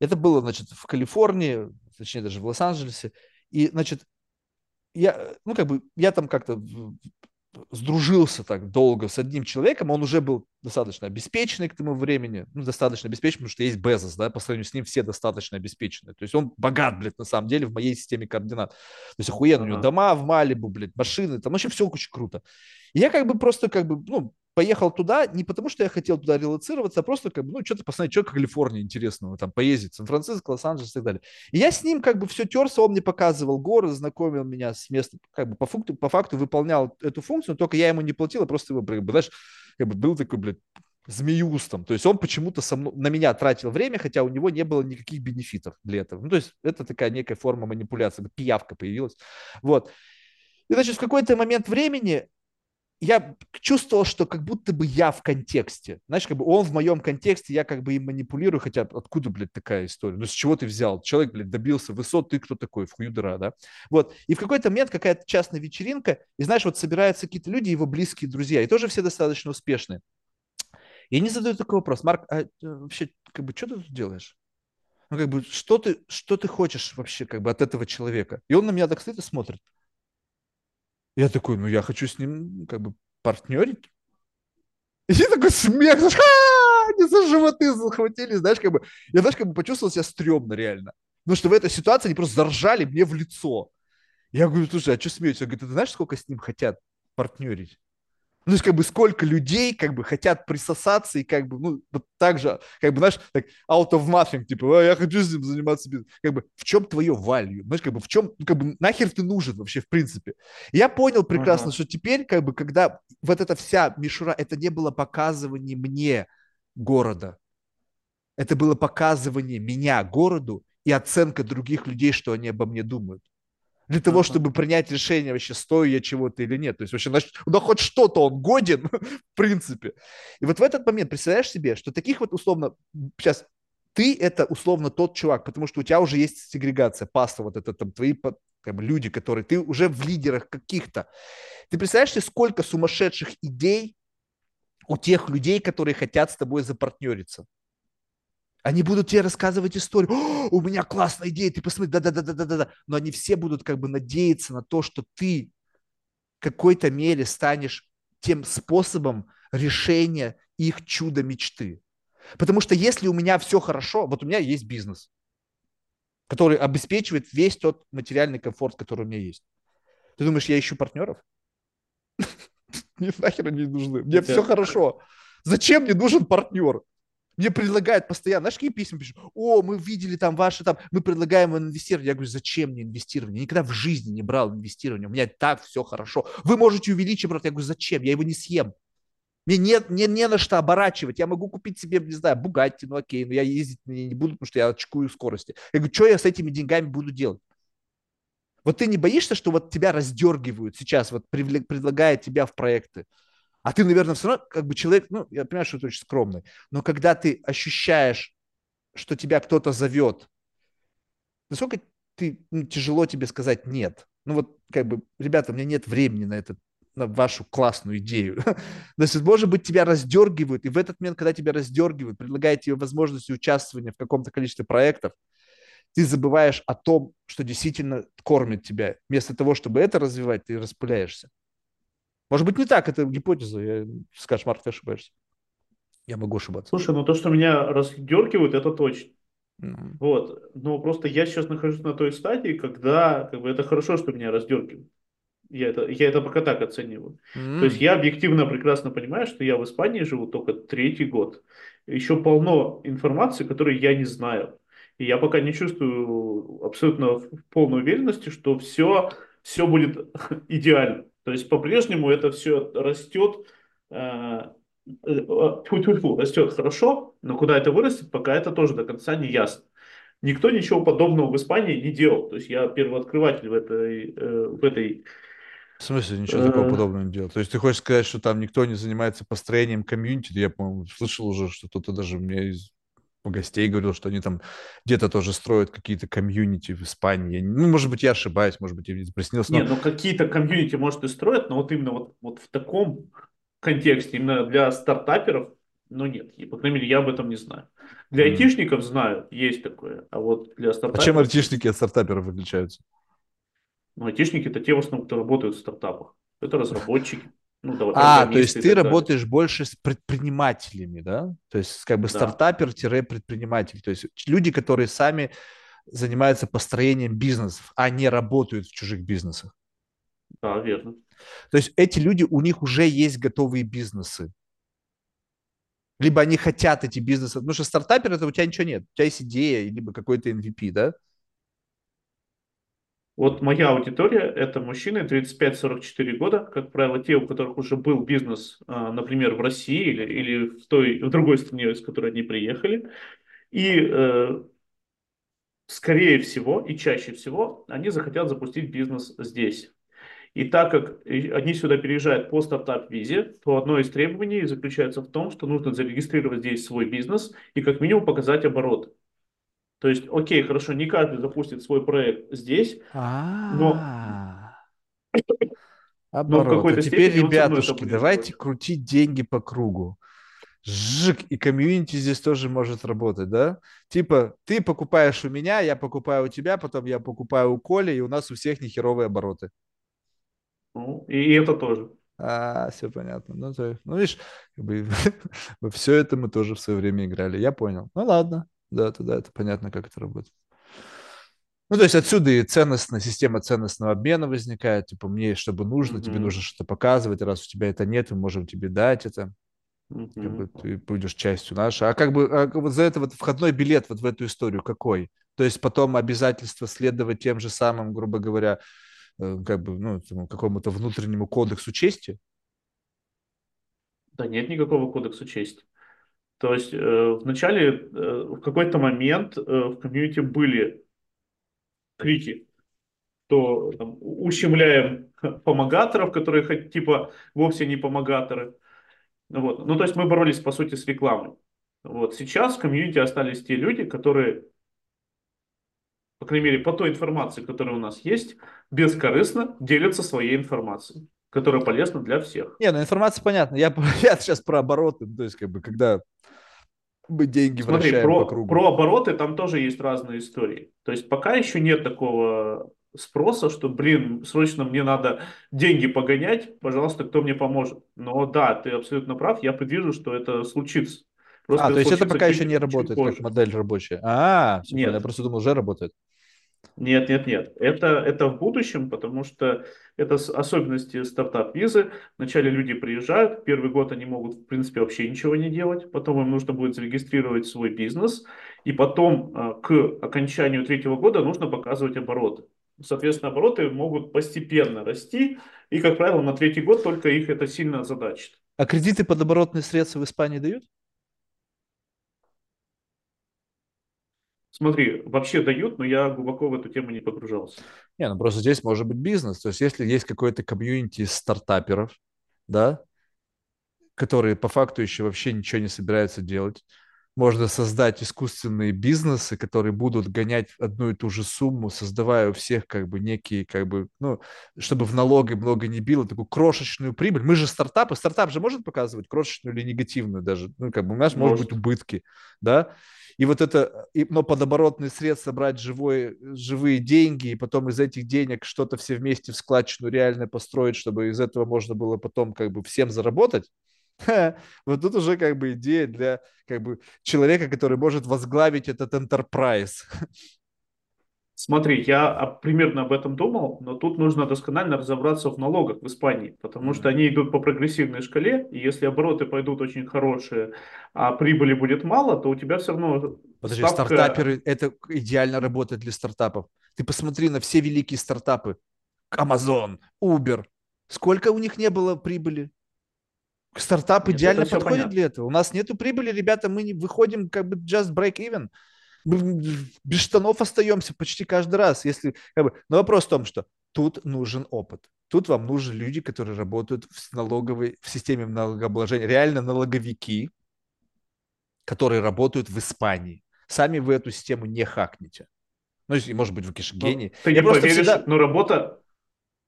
Это было, значит, в Калифорнии, точнее даже в Лос-Анджелесе. И, значит, я, ну, как бы, я там как-то сдружился так долго с одним человеком, он уже был достаточно обеспеченный к тому времени, ну, достаточно обеспеченный, потому что есть Безос, да, по сравнению с ним все достаточно обеспечены. То есть он богат, блядь, на самом деле, в моей системе координат. То есть охуенно, uh-huh. у него дома в Малибу, блядь, машины, там вообще все очень круто. И я как бы просто как бы, ну, поехал туда не потому, что я хотел туда релацироваться, а просто как бы, ну, что-то посмотреть, что Калифорния интересного, там, поездить, Сан-Франциско, Лос-Анджелес и так далее. И я с ним как бы все терся, он мне показывал горы, знакомил меня с местом, как бы по факту, по факту выполнял эту функцию, только я ему не платил, а просто его, знаешь, как бы был такой, блядь, змеюстом. То есть он почему-то со мной, на меня тратил время, хотя у него не было никаких бенефитов для этого. Ну, то есть это такая некая форма манипуляции, пиявка появилась. Вот. И, значит, в какой-то момент времени я чувствовал, что как будто бы я в контексте. Знаешь, как бы он в моем контексте, я как бы им манипулирую, хотя откуда, блядь, такая история? Ну, с чего ты взял? Человек, блядь, добился высот, ты кто такой? В хую дыра, да? Вот. И в какой-то момент какая-то частная вечеринка, и знаешь, вот собираются какие-то люди, его близкие друзья, и тоже все достаточно успешные. И они задают такой вопрос, Марк, а э, вообще, как бы, что ты тут делаешь? Ну, как бы, что ты, что ты хочешь вообще, как бы, от этого человека? И он на меня так стоит и смотрит. Я такой, ну я хочу с ним как бы партнерить. И такой смех, знаешь, они за животы захватили, знаешь, как бы, я, знаешь, как бы почувствовал себя стрёмно реально. Потому что в этой ситуации они просто заржали мне в лицо. Я говорю, слушай, а что смеетесь? Он говорит, ты знаешь, сколько с ним хотят партнерить? Ну, есть, как бы, сколько людей, как бы, хотят присосаться и, как бы, ну, вот так же, как бы, знаешь, так, out of nothing, типа, а, я хочу с ним заниматься. Как бы, в чем твое value? Знаешь, как бы, в чем, ну, как бы, нахер ты нужен вообще, в принципе? И я понял прекрасно, uh-huh. что теперь, как бы, когда вот эта вся мишура, это не было показывание мне города, это было показывание меня городу и оценка других людей, что они обо мне думают для того, чтобы принять решение вообще, стою я чего-то или нет. То есть вообще, значит, да хоть что-то он годен, в принципе. И вот в этот момент представляешь себе, что таких вот условно, сейчас ты это условно тот чувак, потому что у тебя уже есть сегрегация, паста, вот это там твои бы, люди, которые, ты уже в лидерах каких-то. Ты представляешь себе, сколько сумасшедших идей у тех людей, которые хотят с тобой запартнериться? Они будут тебе рассказывать историю. О, у меня классная идея, ты посмотри, да-да-да-да-да-да. Но они все будут как бы надеяться на то, что ты в какой-то мере станешь тем способом решения их чудо мечты. Потому что если у меня все хорошо, вот у меня есть бизнес, который обеспечивает весь тот материальный комфорт, который у меня есть. Ты думаешь, я ищу партнеров? Мне нахер они нужны. Мне все хорошо. Зачем мне нужен партнер? Мне предлагают постоянно, знаешь, какие письма пишут? О, мы видели там ваши там, мы предлагаем инвестировать. Я говорю, зачем мне инвестирование? Я никогда в жизни не брал инвестирование. У меня так все хорошо. Вы можете увеличить, брат. Я говорю, зачем? Я его не съем. Мне нет, не, не на что оборачивать. Я могу купить себе, не знаю, Бугатти, ну окей, но я ездить не буду, потому что я очкую скорости. Я говорю, что я с этими деньгами буду делать? Вот ты не боишься, что вот тебя раздергивают сейчас, вот предлагают тебя в проекты? А ты, наверное, все равно как бы человек, ну, я понимаю, что ты очень скромный, но когда ты ощущаешь, что тебя кто-то зовет, насколько ты, ну, тяжело тебе сказать нет? Ну вот, как бы, ребята, у меня нет времени на это, на вашу классную идею. То есть, может быть, тебя раздергивают, и в этот момент, когда тебя раздергивают, предлагают тебе возможность участвования в каком-то количестве проектов, ты забываешь о том, что действительно кормит тебя. Вместо того, чтобы это развивать, ты распыляешься. Может быть, не так, это гипотеза. Я, скажешь, Марк, ты ошибаешься. Я могу ошибаться. Слушай, ну то, что меня раздергивают, это точно. Mm-hmm. Вот. Но просто я сейчас нахожусь на той стадии, когда как бы, это хорошо, что меня раздергивают. Я это, я это пока так оцениваю. Mm-hmm. То есть я объективно прекрасно понимаю, что я в Испании живу только третий год. Еще полно информации, которой я не знаю. И я пока не чувствую абсолютно полной уверенности, что все, все будет идеально. То есть по-прежнему это все растет, э, э, растет хорошо, но куда это вырастет, пока это тоже до конца не ясно. Никто ничего подобного в Испании не делал. То есть я первооткрыватель в этой, э, в этой в смысле, ничего такого подобного не делал? То есть ты хочешь сказать, что там никто не занимается построением комьюнити? Я, по-моему, слышал уже, что кто-то даже мне из гостей говорил, что они там где-то тоже строят какие-то комьюнити в Испании. Ну, может быть, я ошибаюсь, может быть, я не приснился. Но... Не, ну какие-то комьюнити, может, и строят, но вот именно вот, вот в таком контексте, именно для стартаперов, ну нет, по крайней мере, я об этом не знаю. Для mm. айтишников знаю, есть такое, а вот для стартаперов... А чем айтишники от стартаперов отличаются? Но айтишники это те, в основном, кто работают в стартапах. Это разработчики, ну, давай, А, то есть ты далее. работаешь больше с предпринимателями, да? То есть как бы Да, стартапер-предприниматель. То есть люди, которые сами занимаются построением бизнесов, а не работают в чужих бизнесах. да, верно. То есть эти люди, у них уже есть готовые бизнесы. Либо они хотят эти бизнесы. Потому что стартапер это у тебя ничего нет. У тебя есть идея, либо какой-то MVP, да? Вот моя аудитория– это мужчины 35-44 года, как правило, те, у которых уже был бизнес, а, например, в России или, или в, той, в другой стране, из которой они приехали. И, э, скорее всего, и чаще всего, они захотят запустить бизнес здесь. И так как они сюда переезжают по стартап-визе, то одно из требований заключается в том, что нужно зарегистрировать здесь свой бизнес и как минимум показать оборот. То есть, окей, хорошо, не каждый запустит свой проект здесь, но, оборот. А теперь, ребятушки, давайте крутить деньги по кругу. Жик, и комьюнити здесь тоже может работать, да? Типа, ты покупаешь у меня, я покупаю у тебя, потом я покупаю у Коли, и у нас у всех нехеровые обороты. Ну, и это тоже. А, все понятно. Ну, то, ну видишь, как бы, все это мы тоже в свое время играли. Я понял. Ну, ладно. Да, тогда это понятно, как это работает. Ну, то есть отсюда и ценностная система ценностного обмена возникает. Типа, мне, чтобы нужно, тебе Мгм. нужно что-то показывать. Раз у тебя это нет, мы можем тебе дать это. Как бы ты будешь частью нашей. А как бы а вот за это вот входной билет вот в эту историю какой? То есть потом обязательство следовать тем же самым, грубо говоря, э, как бы, ну, какому-то внутреннему кодексу чести? Да нет никакого кодекса чести. То есть э, вначале, э, в какой-то момент э, в комьюнити были крики, то там, ущемляем помогаторов, которые типа вовсе не помогаторы. Вот. Ну, то есть мы боролись, по сути, с рекламой. Вот. Сейчас в комьюнити остались те люди, которые, по крайней мере, по той информации, которая у нас есть, бескорыстно делятся своей информацией, которая полезна для всех. Не, ну информация понятна. Я, я сейчас про обороты, то есть как бы когда мы деньги Смотри, вращаем по про, кругу. про обороты там тоже есть разные истории. То есть пока еще нет такого спроса, что, блин, срочно мне надо деньги погонять, пожалуйста, кто мне поможет. Но да, ты абсолютно прав, я предвижу, что это случится. Просто А, то есть это пока еще не работает как модель рабочая. А, понятно. Я Нет, просто думал, уже работает. Нет, нет, нет. Это, это в будущем, потому что это особенности стартап-визы. Вначале люди приезжают, первый год они могут, в принципе, вообще ничего не делать, потом им нужно будет зарегистрировать свой бизнес, и потом а, к окончанию третьего года нужно показывать обороты. Соответственно, обороты могут постепенно расти, и, как правило, на третий год только их это сильно озадачит. А кредиты под оборотные средства в Испании дают? Смотри, вообще дают, но я глубоко в эту тему не погружался. Не, ну просто здесь может быть бизнес. То есть если есть какой-то комьюнити стартаперов, да, которые по факту еще вообще ничего не собираются делать, можно создать искусственные бизнесы, которые будут гонять одну и ту же сумму, создавая у всех как бы некие, как бы, ну, чтобы в налоги много не било, такую крошечную прибыль. Мы же стартапы, стартап же может показывать крошечную или негативную даже, ну, как бы у нас может быть Может. убытки, да, и вот это, и, но под оборотные средства брать живой, живые деньги, и потом из этих денег что-то все вместе в складчину реально построить, чтобы из этого можно было потом как бы всем заработать, вот тут уже как бы идея для как бы человека, который может возглавить этот enterprise. Смотри, я примерно об этом думал, но тут нужно досконально разобраться в налогах в Испании, потому что они идут по прогрессивной шкале, и если обороты пойдут очень хорошие, а прибыли будет мало, то у тебя все равно Подожди, ставка... стартаперы, это идеально работает для стартапов. Ты посмотри на все великие стартапы. Amazon, Uber. Сколько у них не было прибыли? Стартап Нет, идеально подходит понятно. для этого. У нас нету прибыли, ребята, мы не выходим как бы just break even. Без штанов остаемся почти каждый раз. Если, как бы, но вопрос в том, что тут нужен опыт. Тут вам нужны люди, которые работают в налоговой, в системе налогообложения, реально налоговики, которые работают в Испании. Сами вы эту систему не хакнете. Ну, может быть, в конечно, Ну, ты Я не поверишь, всегда... но работа...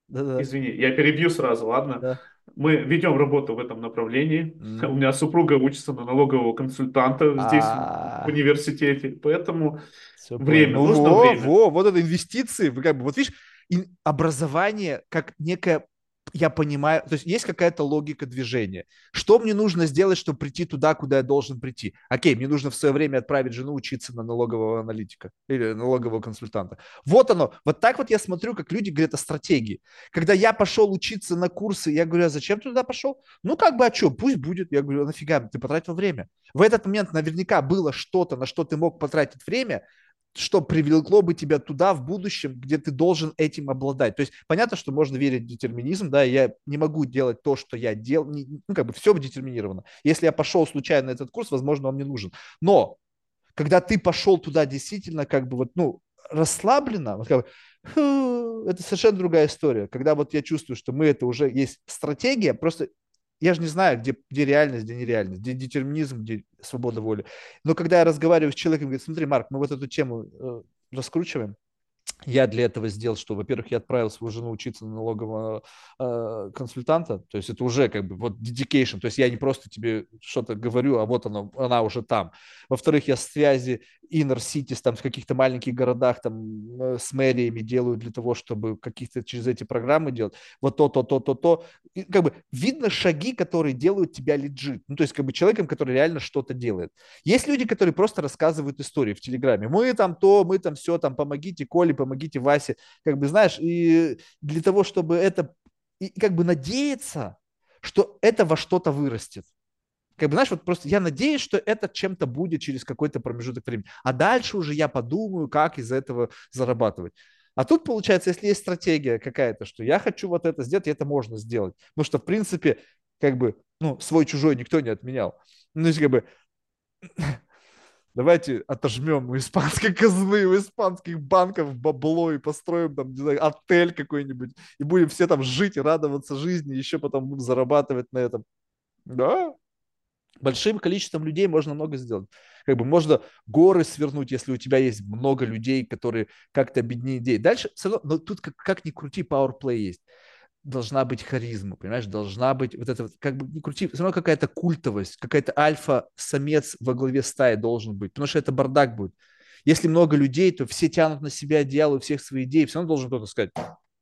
Да-да. Извини, я перебью сразу, ладно? Да. Мы ведем работу в этом направлении. М. У меня супруга учится на налогового консультанта здесь, в А, университете, поэтому время. Ну, нужно время. во, вот это инвестиции. Вы как бы, вот видишь, образование как некая я понимаю, то есть есть какая-то логика движения. Что мне нужно сделать, чтобы прийти туда, куда я должен прийти? Окей, мне нужно в свое время отправить жену учиться на налогового аналитика или налогового консультанта. Вот оно. Вот так вот я смотрю, как люди говорят о стратегии. Когда я пошел учиться на курсы, я говорю, а зачем ты туда пошел? Ну, как бы, а что, пусть будет. Я говорю, а нафига, ты потратил время. В этот момент наверняка было что-то, на что ты мог потратить время, что привлекло бы тебя туда в будущем, где ты должен этим обладать. То есть понятно, что можно верить в детерминизм, да, я не могу делать то, что я делал, ну, как бы все детерминировано. Если я пошел случайно на этот курс, возможно, он мне нужен. Но когда ты пошел туда действительно как бы вот, ну, расслабленно, вот как бы, это совершенно другая история. Когда вот я чувствую, что мы это уже есть стратегия, просто я же не знаю, где, где реальность, где нереальность, где детерминизм, где свобода воли. Но когда я разговариваю с человеком, говорит, смотри, Марк, мы вот эту тему э, раскручиваем, я для этого сделал, что, во-первых, я отправил свою жену учиться на налогового э, консультанта, то есть это уже как бы вот dedication, то есть я не просто тебе что-то говорю, а вот она, она уже там. Во-вторых, я связи inner cities, там, в каких-то маленьких городах, там, э, с мэриями делаю для того, чтобы каких-то через эти программы делать. Вот то, то, то, то, то. И, как бы видно шаги, которые делают тебя лежит. Ну, то есть как бы человеком, который реально что-то делает. Есть люди, которые просто рассказывают истории в Телеграме. Мы там то, мы там все, там, помогите Коле, помогите Васе. Как бы, знаешь, и для того, чтобы это, и как бы надеяться, что это во что-то вырастет как бы, знаешь, вот просто я надеюсь, что это чем-то будет через какой-то промежуток времени. А дальше уже я подумаю, как из этого зарабатывать. А тут, получается, если есть стратегия какая-то, что я хочу вот это сделать, и это можно сделать. Потому что, в принципе, как бы, ну, свой-чужой никто не отменял. Ну, то есть, как бы, давайте отожмем у испанской казны, у испанских банков бабло и построим там, не знаю, отель какой-нибудь, и будем все там жить и радоваться жизни, еще потом будем зарабатывать на этом. Да, большим количеством людей можно много сделать. Как бы можно горы свернуть, если у тебя есть много людей, которые как-то объединены идеи. Дальше все равно, но тут как, как ни крути, powerplay есть. Должна быть харизма, понимаешь, должна быть вот это, как бы не крути, все равно какая-то культовость, какая-то альфа-самец во главе стаи должен быть, потому что это бардак будет. Если много людей, то все тянут на себя одеяло, у всех свои идеи, все равно должен кто-то сказать,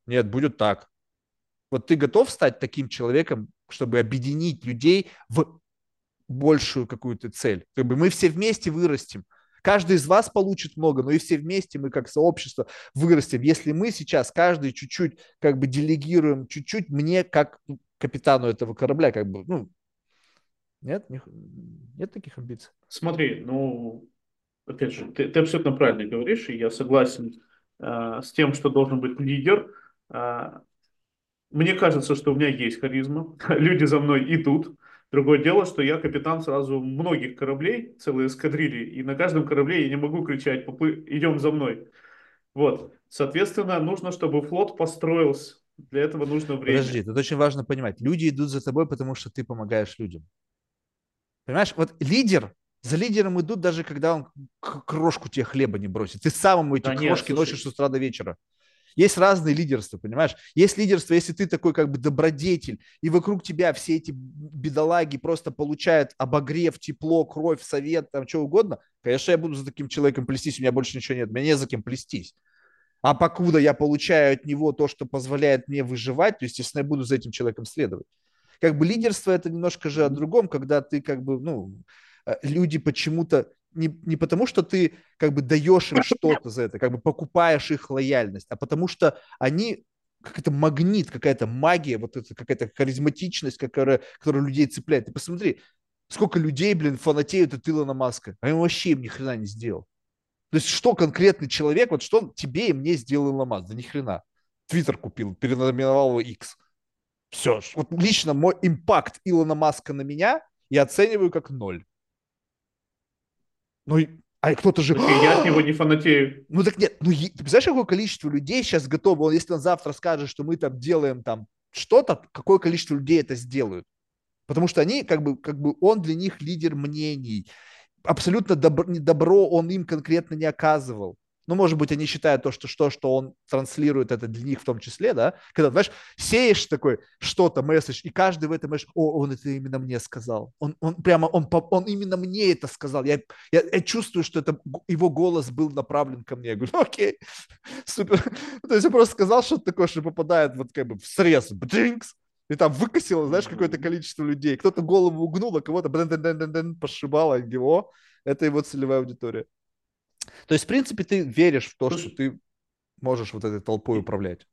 нет, будет так. Вот ты готов стать таким человеком, чтобы объединить людей в большую какую-то цель. Как бы мы все вместе вырастем. Каждый из вас получит много, но и все вместе мы как сообщество вырастем. Если мы сейчас каждый чуть-чуть как бы делегируем, чуть-чуть мне как капитану этого корабля, как бы, ну, нет, не, нет таких амбиций. Смотри, ну, опять же, ты, ты абсолютно правильно говоришь, и я согласен э, с тем, что должен быть лидер. Э, мне кажется, что у меня есть харизма, люди за мной идут, Другое дело, что я капитан сразу многих кораблей, целой эскадрильи, и на каждом корабле я не могу кричать «идем за мной». Вот, соответственно, нужно, чтобы флот построился. Для этого нужно время. Подожди, тут очень важно понимать. Люди идут за тобой, потому что ты помогаешь людям. Понимаешь, вот лидер, за лидером идут даже когда он крошку тебе хлеба не бросит. Ты сам ему эти да крошки нет, носишь с утра до вечера. Есть разные лидерства, понимаешь? Есть лидерство, если ты такой как бы добродетель, и вокруг тебя все эти бедолаги просто получают обогрев, тепло, кровь, совет, там что угодно, конечно, я буду за таким человеком плестись, у меня больше ничего нет, мне не за кем плестись. А покуда я получаю от него то, что позволяет мне выживать, то, естественно, я буду за этим человеком следовать. Как бы лидерство это немножко же о другом, когда ты как бы, ну, э, люди почему-то не, не потому, что ты как бы даешь им что-то за это, как бы покупаешь их лояльность, а потому что они какой-то магнит, какая-то магия, вот это какая-то харизматичность, которая, которая людей цепляет. Ты посмотри, сколько людей, блин, фанатеют от Илона Маска, а он вообще им ни хрена не сделал. То есть что конкретный человек, вот что тебе и мне сделал Илон Маск? Да ни хрена. Твиттер купил, перенаименовал его X. Все. Вот лично мой импакт Илона Маска на меня я оцениваю как ноль. Ну, а кто-то же... Я от него не фанатею. Ну так нет, ну ты представляешь, какое количество людей сейчас готово, если он завтра скажет, что мы там делаем там что-то, какое количество людей это сделают? Потому что они, как бы, как бы он для них лидер мнений. Абсолютно добро, добро он им конкретно не оказывал. Ну, может быть, они считают то, что, что, что он транслирует это для них в том числе, да, когда, знаешь, сеешь такой что-то, месседж, и каждый в этом месседж, о, он это именно мне сказал, он, он прямо, он, он именно мне это сказал, я, я, я чувствую, что это его голос был направлен ко мне, я говорю, окей, супер, то есть он просто сказал что-то такое, что попадает вот как бы в срез, бджинкс, и там выкосило, знаешь, какое-то количество людей, кто-то голову угнул, а кого-то пошибало, его, это его целевая аудитория. То есть, в принципе, ты веришь в то, что ты можешь вот этой толпой управлять.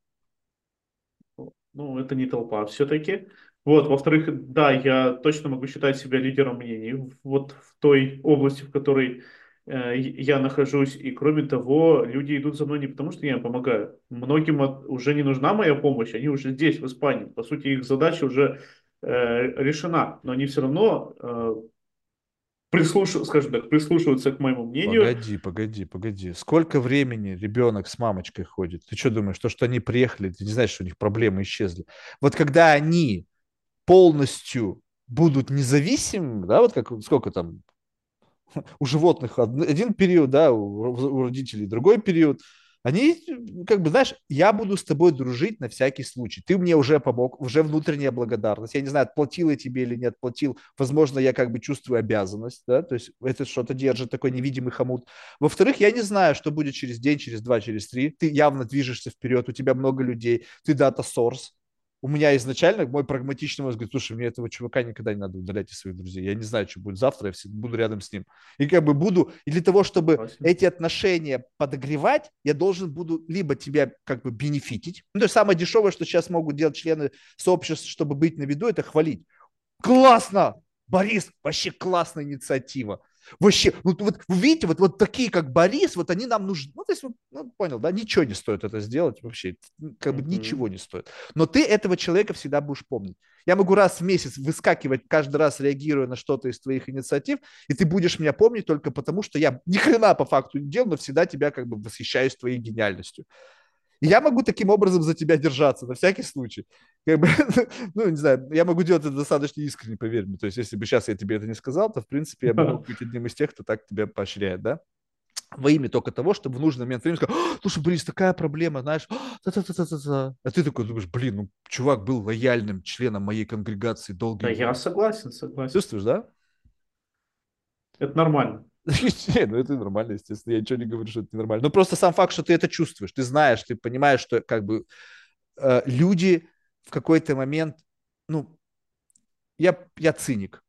Ну, это не толпа все-таки. Вот, во-вторых, да, я точно могу считать себя лидером мнений вот в той области, в которой э, я нахожусь. И кроме того, люди идут за мной не потому, что я им помогаю. Многим уже не нужна моя помощь, они уже здесь, в Испании. По сути, их задача уже э, решена, но они все равно э, прислушиваются, скажем так, прислушиваются к моему мнению. Погоди, погоди, погоди. Сколько времени ребенок с мамочкой ходит? Ты что думаешь, то, что они приехали, ты не знаешь, что у них проблемы исчезли? Вот когда они полностью будут независимыми, да, вот как сколько там у животных один период, да, у, у родителей другой период, они, как бы, знаешь, я буду с тобой дружить на всякий случай. Ты мне уже помог, уже внутренняя благодарность. Я не знаю, отплатил я тебе или не отплатил. Возможно, я как бы чувствую обязанность, да, то есть это что-то держит, такой невидимый хомут. Во-вторых, я не знаю, что будет через день, через два, через три. Ты явно движешься вперед, у тебя много людей, ты дата source, у меня изначально мой прагматичный мозг говорит, слушай, мне этого чувака никогда не надо удалять из своих друзей. Я не знаю, что будет завтра, я всегда буду рядом с ним. И как бы буду, и для того, чтобы Спасибо. эти отношения подогревать, я должен буду либо тебя как бы бенефитить. Ну, то есть самое дешевое, что сейчас могут делать члены сообщества, чтобы быть на виду, это хвалить. Классно! Борис, вообще классная инициатива. Вообще, ну вот вы видите, вот, вот такие, как Борис, вот они нам нужны. Ну, то есть, ну, понял, да, ничего не стоит это сделать вообще, как бы mm-hmm. ничего не стоит. Но ты этого человека всегда будешь помнить. Я могу раз в месяц выскакивать, каждый раз реагируя на что-то из твоих инициатив, и ты будешь меня помнить только потому, что я ни хрена по факту не делал, но всегда тебя как бы восхищаюсь твоей гениальностью. И я могу таким образом за тебя держаться, на всякий случай. Как бы, ну, не знаю, я могу делать это достаточно искренне, поверь мне. То есть, если бы сейчас я тебе это не сказал, то, в принципе, я могу быть одним из тех, кто так тебя поощряет, да? во имя только того, чтобы в нужный момент времени сказать, слушай, Борис, такая проблема, знаешь, та-та-та-та-та. а ты такой думаешь, блин, ну, чувак был лояльным членом моей конгрегации долгие Да, я согласен, согласен. Чувствуешь, да? Это нормально. Не, ну это нормально, естественно. Я ничего не говорю, что это ненормально. Но просто сам факт, что ты это чувствуешь, ты знаешь, ты понимаешь, что как бы э, люди в какой-то момент, ну, я, я циник,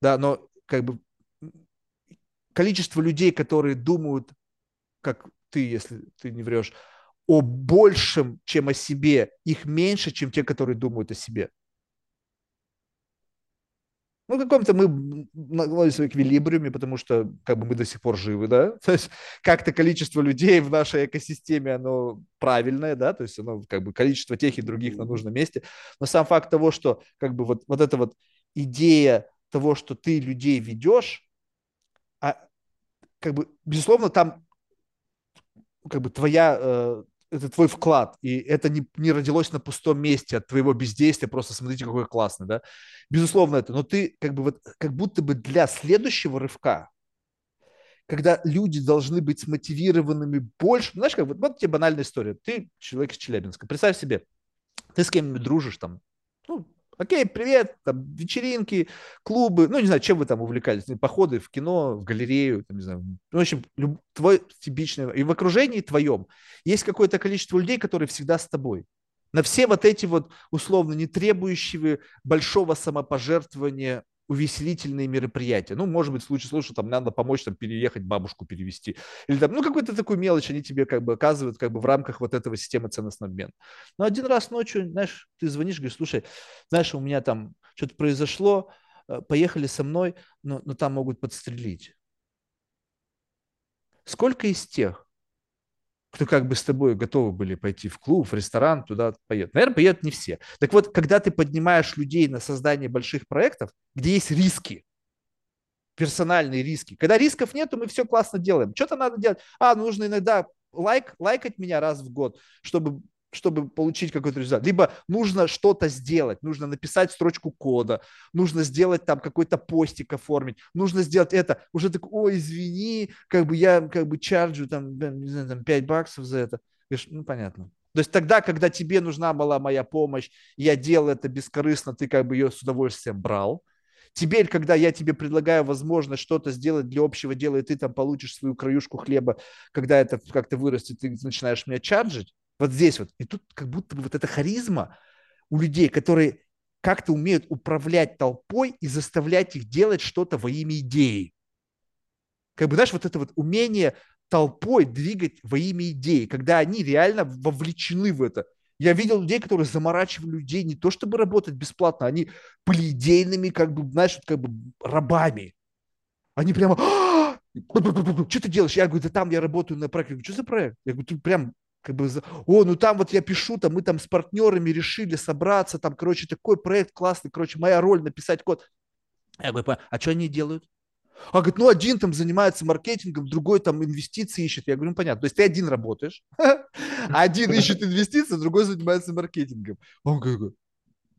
да, но как бы количество людей, которые думают, как ты, если ты не врешь, о большем, чем о себе, их меньше, чем те, которые думают о себе. Ну, каком-то мы находимся в эквилибриуме, потому что как бы мы до сих пор живы, да, то есть как-то количество людей в нашей экосистеме, оно правильное, да, то есть оно как бы количество тех и других на нужном месте, но сам факт того, что как бы вот, вот эта вот идея того, что ты людей ведешь, а как бы, безусловно, там как бы твоя э, это твой вклад, и это не, не родилось на пустом месте от твоего бездействия, просто смотрите, какой классный, да. Безусловно это, но ты как бы вот, как будто бы для следующего рывка, когда люди должны быть смотивированными больше, знаешь, как вот, вот тебе банальная история, ты человек из Челябинска, представь себе, ты с кем-нибудь дружишь там, ну, Окей, привет, там, вечеринки, клубы, ну, не знаю, чем вы там увлекались, походы в кино, в галерею, там, не знаю, ну, в общем, люб, твой типичный, и в окружении твоем есть какое-то количество людей, которые всегда с тобой. На все вот эти вот условно не требующие большого самопожертвования увеселительные мероприятия. Ну, может быть, в случае случая там надо помочь там переехать, бабушку перевести. Или там, ну, какую-то такую мелочь они тебе как бы оказывают как бы в рамках вот этого системы ценностного обмена. Но один раз ночью, знаешь, ты звонишь, говоришь, слушай, знаешь, у меня там что-то произошло, э, поехали со мной, но, но там могут подстрелить. Сколько из тех, кто как бы с тобой готовы были пойти в клуб, в ресторан, туда поедут. Наверное, поедут не все. Так вот, когда ты поднимаешь людей на создание больших проектов, где есть риски, персональные риски. Когда рисков нету, мы все классно делаем. Что-то надо делать. А, нужно иногда лайк, лайкать меня раз в год, чтобы чтобы получить какой-то результат. Либо нужно что-то сделать, нужно написать строчку кода, нужно сделать там какой-то постик оформить, нужно сделать это. Уже так, ой, извини, как бы я как бы чарджу там, не знаю, там 5 баксов за это. Говоришь, ну, понятно. То есть тогда, когда тебе нужна была моя помощь, я делал это бескорыстно, ты как бы ее с удовольствием брал. Теперь, когда я тебе предлагаю возможность что-то сделать для общего дела, и ты там получишь свою краюшку хлеба, когда это как-то вырастет, ты начинаешь меня чарджить, вот здесь вот. И тут как будто бы вот эта харизма у людей, которые как-то умеют управлять толпой и заставлять их делать что-то во имя идеи. Как бы, знаешь, вот это вот умение толпой двигать во имя идеи, когда они реально вовлечены в это. Я видел людей, которые заморачивали людей не то, чтобы работать бесплатно, они были идейными, как бы, знаешь, как бы рабами. Они прямо, «А! что ты делаешь? Я говорю, да там я работаю на проекте. Я говорю, что за проект? Я говорю, ты прям как бы, о, ну там вот я пишу, там мы там с партнерами решили собраться, там, короче, такой проект классный, короче, моя роль написать код. Я говорю, а что они делают? А говорит, ну один там занимается маркетингом, другой там инвестиции ищет. Я говорю, ну понятно. То есть ты один работаешь, один ищет инвестиции, другой занимается маркетингом. Он говорит,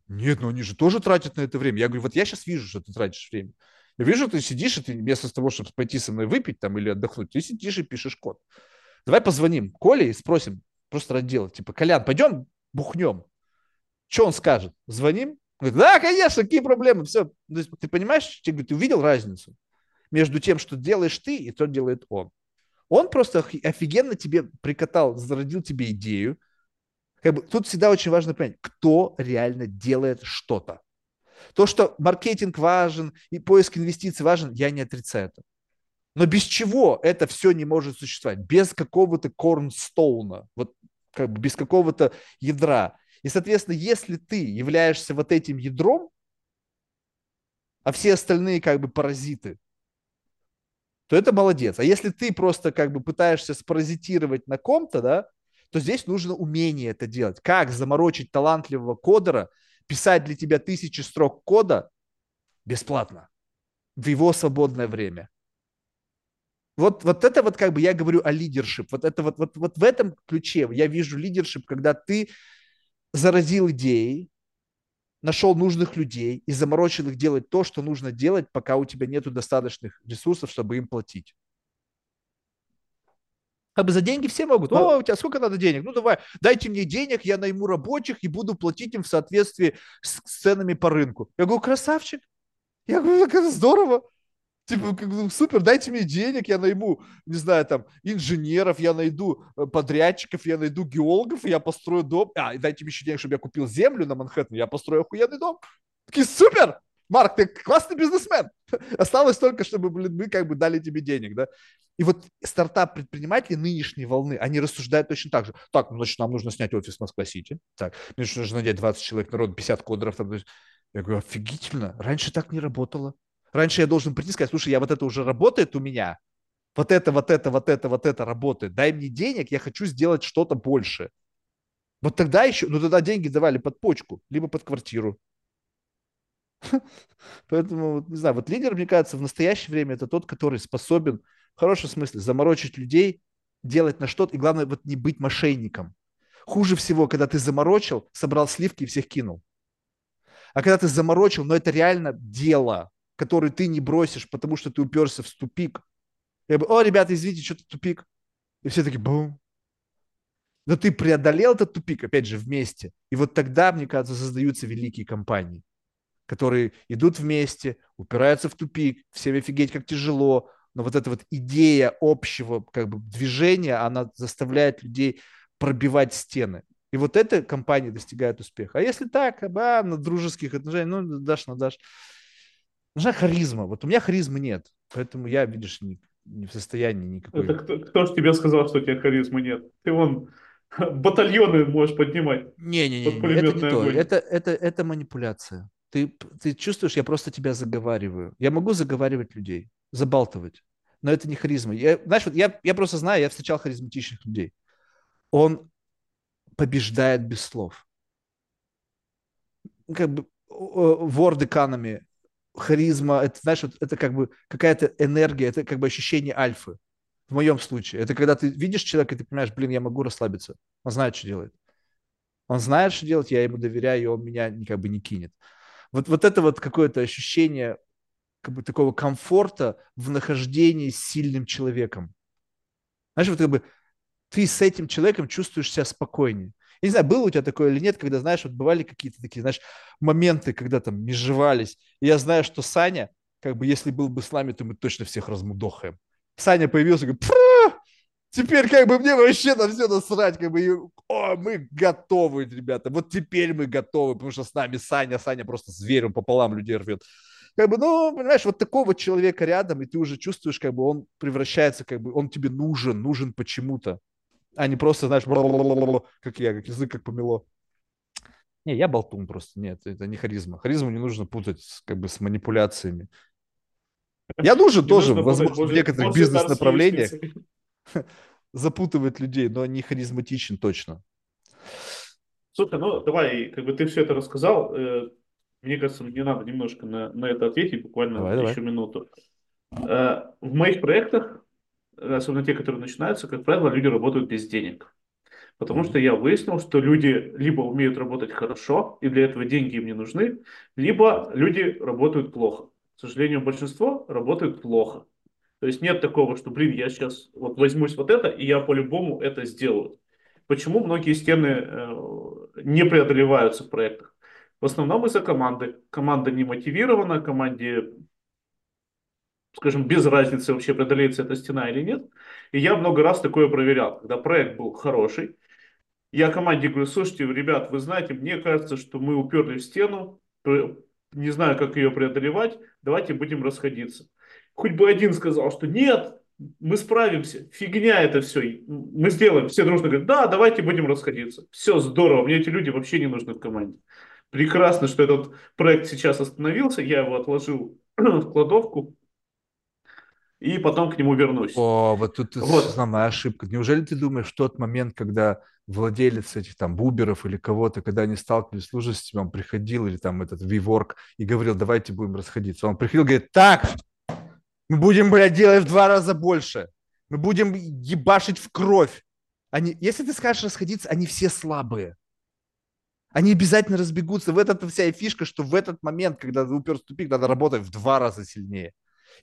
нет, ну они же тоже тратят на это время. Я говорю, вот я сейчас вижу, что ты тратишь время. Я вижу, ты сидишь, и ты вместо того, чтобы пойти со мной выпить там или отдохнуть, ты сидишь и пишешь код. Давай позвоним Коле и спросим, просто ради. Типа, Колян, пойдем бухнем. Что он скажет? Звоним? Говорит, да, конечно, какие проблемы, все. То есть, ты понимаешь, ты, ты увидел разницу? между тем, что делаешь ты, и что делает он. Он просто офигенно тебе прикатал, зародил тебе идею. Как бы, тут всегда очень важно понять, кто реально делает что-то. То, что маркетинг важен и поиск инвестиций важен, я не отрицаю это. Но без чего это все не может существовать? Без какого-то корнстоуна, вот как бы без какого-то ядра. И, соответственно, если ты являешься вот этим ядром, а все остальные как бы паразиты, то это молодец. А если ты просто как бы пытаешься спаразитировать на ком-то, да, то здесь нужно умение это делать. Как заморочить талантливого кодера, писать для тебя тысячи строк кода бесплатно в его свободное время. Вот, вот это вот как бы я говорю о лидершип. Вот это вот, вот, вот в этом ключе я вижу лидершип, когда ты заразил идеей, нашел нужных людей и заморочил их делать то, что нужно делать, пока у тебя нет достаточных ресурсов, чтобы им платить. Как бы за деньги все могут. О, у тебя сколько надо денег? Ну давай, дайте мне денег, я найму рабочих и буду платить им в соответствии с ценами по рынку. Я говорю, красавчик. Я говорю, здорово. Типа, супер, дайте мне денег, я найму, не знаю, там, инженеров, я найду э, подрядчиков, я найду геологов, я построю дом. А, и дайте мне еще денег, чтобы я купил землю на Манхэттене, я построю охуенный дом. Такие, супер! Марк, ты классный бизнесмен. Осталось только, чтобы, блин, мы как бы дали тебе денег, да. И вот стартап-предприниматели нынешней волны, они рассуждают точно так же. Так, ну, значит, нам нужно снять офис в Москва-Сити. Так, мне нужно нанять 20 человек, народ, 50 кодеров. Там, я говорю, офигительно. Раньше так не работало. Раньше я должен прийти и сказать, слушай, я вот это уже работает у меня, вот это, вот это, вот это, вот это работает, дай мне денег, я хочу сделать что-то больше. Вот тогда еще, ну тогда деньги давали под почку, либо под квартиру. Поэтому, не знаю, вот лидер, мне кажется, в настоящее время это тот, который способен в хорошем смысле заморочить людей, делать на что-то, и главное, вот не быть мошенником. Хуже всего, когда ты заморочил, собрал сливки и всех кинул. А когда ты заморочил, но это реально дело, который ты не бросишь, потому что ты уперся в тупик. Я бы, о, ребята, извините, что-то тупик. И все таки бум. Но ты преодолел этот тупик, опять же, вместе. И вот тогда, мне кажется, создаются великие компании, которые идут вместе, упираются в тупик, всем офигеть, как тяжело, но вот эта вот идея общего как бы движения, она заставляет людей пробивать стены. И вот эта компания достигает успеха. А если так, а, на дружеских отношениях, ну, дашь, на дашь нужна харизма. Вот у меня харизмы нет, поэтому я, видишь, не, не в состоянии никакой. Это кто, кто же тебе сказал, что у тебя харизмы нет? Ты вон батальоны можешь поднимать. Не-не-не, это не то. Это, это, это манипуляция. Ты, ты чувствуешь, я просто тебя заговариваю. Я могу заговаривать людей, забалтывать, но это не харизма. Я, знаешь, вот я, я просто знаю, я встречал харизматичных людей. Он побеждает без слов. Как бы Word Economy харизма, это, знаешь, это как бы какая-то энергия, это как бы ощущение альфы. В моем случае. Это когда ты видишь человека, и ты понимаешь, блин, я могу расслабиться. Он знает, что делает. Он знает, что делать, я ему доверяю, и он меня как бы не кинет. Вот, вот это вот какое-то ощущение как бы такого комфорта в нахождении с сильным человеком. Знаешь, вот как бы ты с этим человеком чувствуешь себя спокойнее. Я не знаю, было у тебя такое или нет, когда, знаешь, вот бывали какие-то такие, знаешь, моменты, когда там межевались. И я знаю, что Саня, как бы, если был бы с нами, то мы точно всех размудохаем. Саня появился, говорит, теперь как бы мне вообще на все насрать, как бы, и, о, мы готовы, ребята, вот теперь мы готовы, потому что с нами Саня, Саня просто зверем пополам людей рвет. Как бы, ну, понимаешь, вот такого человека рядом, и ты уже чувствуешь, как бы он превращается, как бы он тебе нужен, нужен почему-то а не просто, знаешь, как я, как язык как помело. Не, я болтун просто. Нет, это не харизма. Харизму не нужно путать с, как бы с манипуляциями. Я нужен не тоже, возможно, в некоторых бизнес-направлениях запутывать людей, но не харизматичен точно. Слушай, ну давай, как бы ты все это рассказал, э, мне кажется, мне надо немножко на, на это ответить, буквально давай, еще давай. минуту. Э, в моих проектах особенно те, которые начинаются, как правило, люди работают без денег. Потому что я выяснил, что люди либо умеют работать хорошо, и для этого деньги им не нужны, либо люди работают плохо. К сожалению, большинство работают плохо. То есть нет такого, что, блин, я сейчас вот возьмусь вот это, и я по-любому это сделаю. Почему многие стены э, не преодолеваются в проектах? В основном из-за команды. Команда не мотивирована, команде скажем, без разницы вообще преодолеется эта стена или нет. И я много раз такое проверял, когда проект был хороший. Я команде говорю, слушайте, ребят, вы знаете, мне кажется, что мы уперли в стену, не знаю, как ее преодолевать, давайте будем расходиться. Хоть бы один сказал, что нет, мы справимся, фигня это все, мы сделаем. Все дружно говорят, да, давайте будем расходиться. Все здорово, мне эти люди вообще не нужны в команде. Прекрасно, что этот проект сейчас остановился, я его отложил в кладовку, и потом к нему вернусь. О, вот тут вот. самая ошибка. Неужели ты думаешь, в тот момент, когда владелец этих там буберов или кого-то, когда они сталкивались с сложностями, он приходил, или там этот WeWork, и говорил, давайте будем расходиться. Он приходил, говорит, так, мы будем, блядь, делать в два раза больше. Мы будем ебашить в кровь. Они, если ты скажешь расходиться, они все слабые. Они обязательно разбегутся. В этом вся и фишка, что в этот момент, когда ты упер в тупик, надо работать в два раза сильнее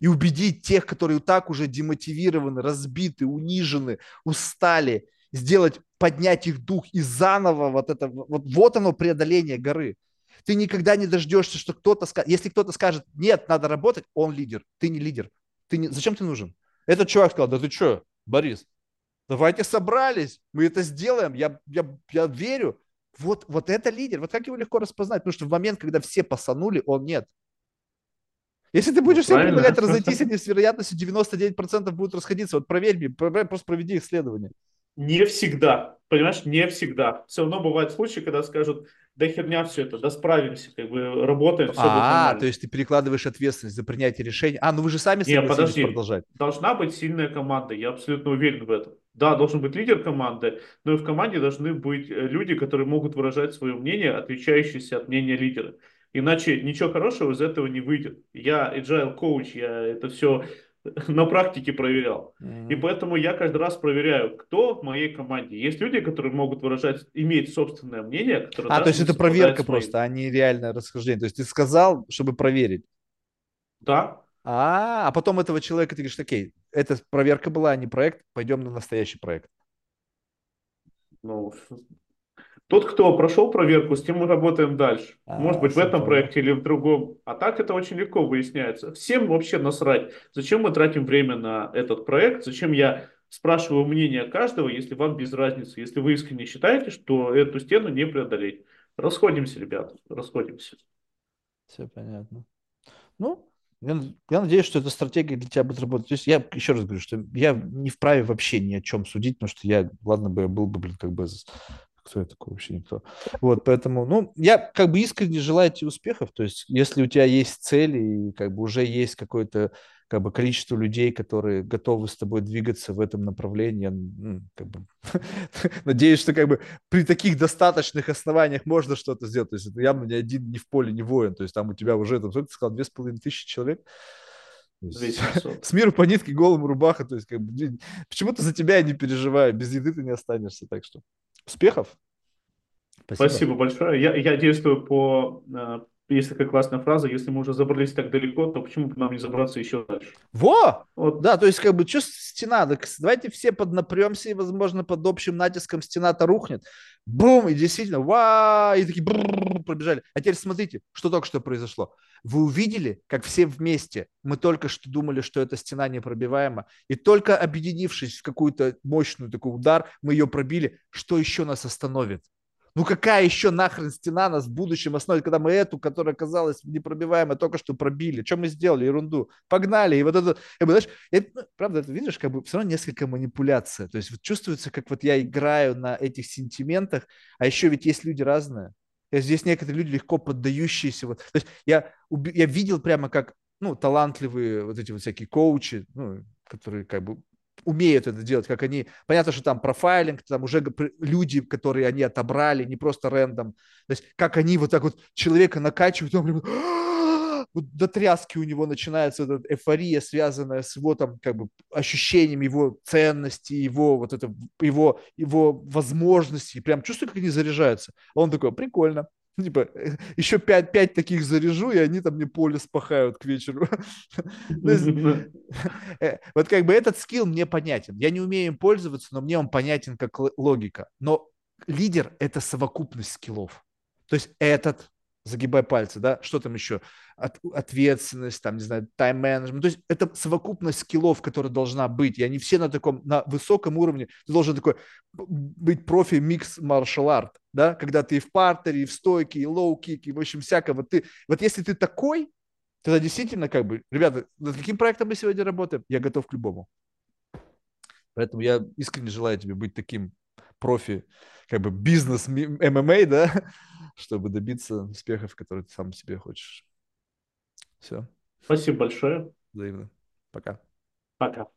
и убедить тех, которые так уже демотивированы, разбиты, унижены, устали, сделать, поднять их дух и заново вот это, вот, вот оно преодоление горы. Ты никогда не дождешься, что кто-то скажет, если кто-то скажет, нет, надо работать, он лидер, ты не лидер. Ты не, зачем ты нужен? Этот чувак сказал, да ты что, Борис, давайте собрались, мы это сделаем, я, я, я верю. Вот, вот это лидер, вот как его легко распознать, потому что в момент, когда все посанули, он нет. Если ты будешь всем предлагать разойтись, они с вероятностью 99% будут расходиться. Вот проверь мне, просто проведи исследование. Не всегда, понимаешь, не всегда. Все равно бывают случаи, когда скажут, да херня все это, да справимся, как бы работаем, все А, то есть ты перекладываешь ответственность за принятие решений. А, ну вы же сами Не, подожди, продолжать. должна быть сильная команда, я абсолютно уверен в этом. Да, должен быть лидер команды, но и в команде должны быть люди, которые могут выражать свое мнение, отличающееся от мнения лидера. Иначе ничего хорошего из этого не выйдет. Я agile коуч, я это все на практике проверял. Mm-hmm. И поэтому я каждый раз проверяю, кто в моей команде. Есть люди, которые могут выражать, иметь собственное мнение. А, то есть это проверка просто, а не реальное расхождение. То есть ты сказал, чтобы проверить. Да. А, а потом этого человека ты говоришь, окей, эта проверка была, а не проект, пойдем на настоящий проект. Ну, тот, кто прошел проверку, с тем мы работаем дальше. А, Может быть, в этом понял. проекте или в другом. А так это очень легко выясняется. Всем вообще насрать. Зачем мы тратим время на этот проект? Зачем я спрашиваю мнение каждого, если вам без разницы, если вы искренне считаете, что эту стену не преодолеть. Расходимся, ребята, расходимся. Все понятно. Ну, я, я надеюсь, что эта стратегия для тебя будет работать. То есть я еще раз говорю, что я не вправе вообще ни о чем судить, потому что я, ладно бы, я был бы, блин, как бы кто я такой вообще никто. Вот, поэтому, ну, я как бы искренне желаю тебе успехов. То есть, если у тебя есть цели и как бы уже есть какое-то как бы количество людей, которые готовы с тобой двигаться в этом направлении, ну, как бы, надеюсь, что как бы при таких достаточных основаниях можно что-то сделать. То есть, это явно ни один ни в поле не воин. То есть, там у тебя уже, там, сколько ты сказал, две с половиной тысячи человек. С миру по нитке, голым рубаха. То есть, как бы, почему-то за тебя я не переживаю. Без еды ты не останешься. Так что Успехов. Спасибо. Спасибо большое. Я, я действую по... Есть такая классная фраза, если мы уже забрались так далеко, то почему бы нам не забраться еще дальше? Во! Вот Да, то есть как бы что стена, так давайте все поднапремся и, возможно, под общим натиском стена-то рухнет. Бум! И действительно, ва! И такие брррр, пробежали. А теперь смотрите, что только что произошло. Вы увидели, как все вместе, мы только что думали, что эта стена непробиваема, и только объединившись в какую-то мощную такой удар, мы ее пробили. Что еще нас остановит? Ну какая еще нахрен стена нас в будущем остановит, когда мы эту, которая казалась непробиваемой, только что пробили? Что мы сделали? Ерунду. Погнали. И вот это, бы, знаешь, я- ну, правда, это видишь, как бы все равно несколько манипуляция. То есть вот чувствуется, как вот я играю на этих сентиментах, а еще ведь есть люди разные. И Здесь некоторые люди легко поддающиеся. Вот. То есть я, я видел прямо как ну, талантливые вот эти вот всякие коучи, ну, которые как бы умеют это делать, как они, понятно, что там профайлинг, там уже люди, которые они отобрали, не просто рандом, то есть как они вот так вот человека накачивают, он прям, вот до тряски у него начинается эта эйфория, связанная с его там как бы ощущением его ценности, его вот это, его, его возможностей, прям чувствую, как они заряжаются. А он такой, прикольно, типа, э, еще пять, пять таких заряжу, и они там мне поле спахают к вечеру. Э, вот как бы этот скилл мне понятен. Я не умею им пользоваться, но мне он понятен как логика. Но лидер – это совокупность скиллов. То есть этот, загибай пальцы, да, что там еще? От- ответственность, там, не знаю, тайм-менеджмент. То есть это совокупность скиллов, которая должна быть. И они все на таком, на высоком уровне. Ты должен такой быть профи mixed martial art, да, когда ты и в партере, и в стойке, и лоу-кик, и в общем всякое. Вот, ты, вот если ты такой, тогда действительно как бы, ребята, над каким проектом мы сегодня работаем? Я готов к любому. Поэтому я искренне желаю тебе быть таким профи, как бы бизнес ММА, да, чтобы добиться успехов, которые ты сам себе хочешь. Все, Спасибо большое. взаимно. Пока. Пока.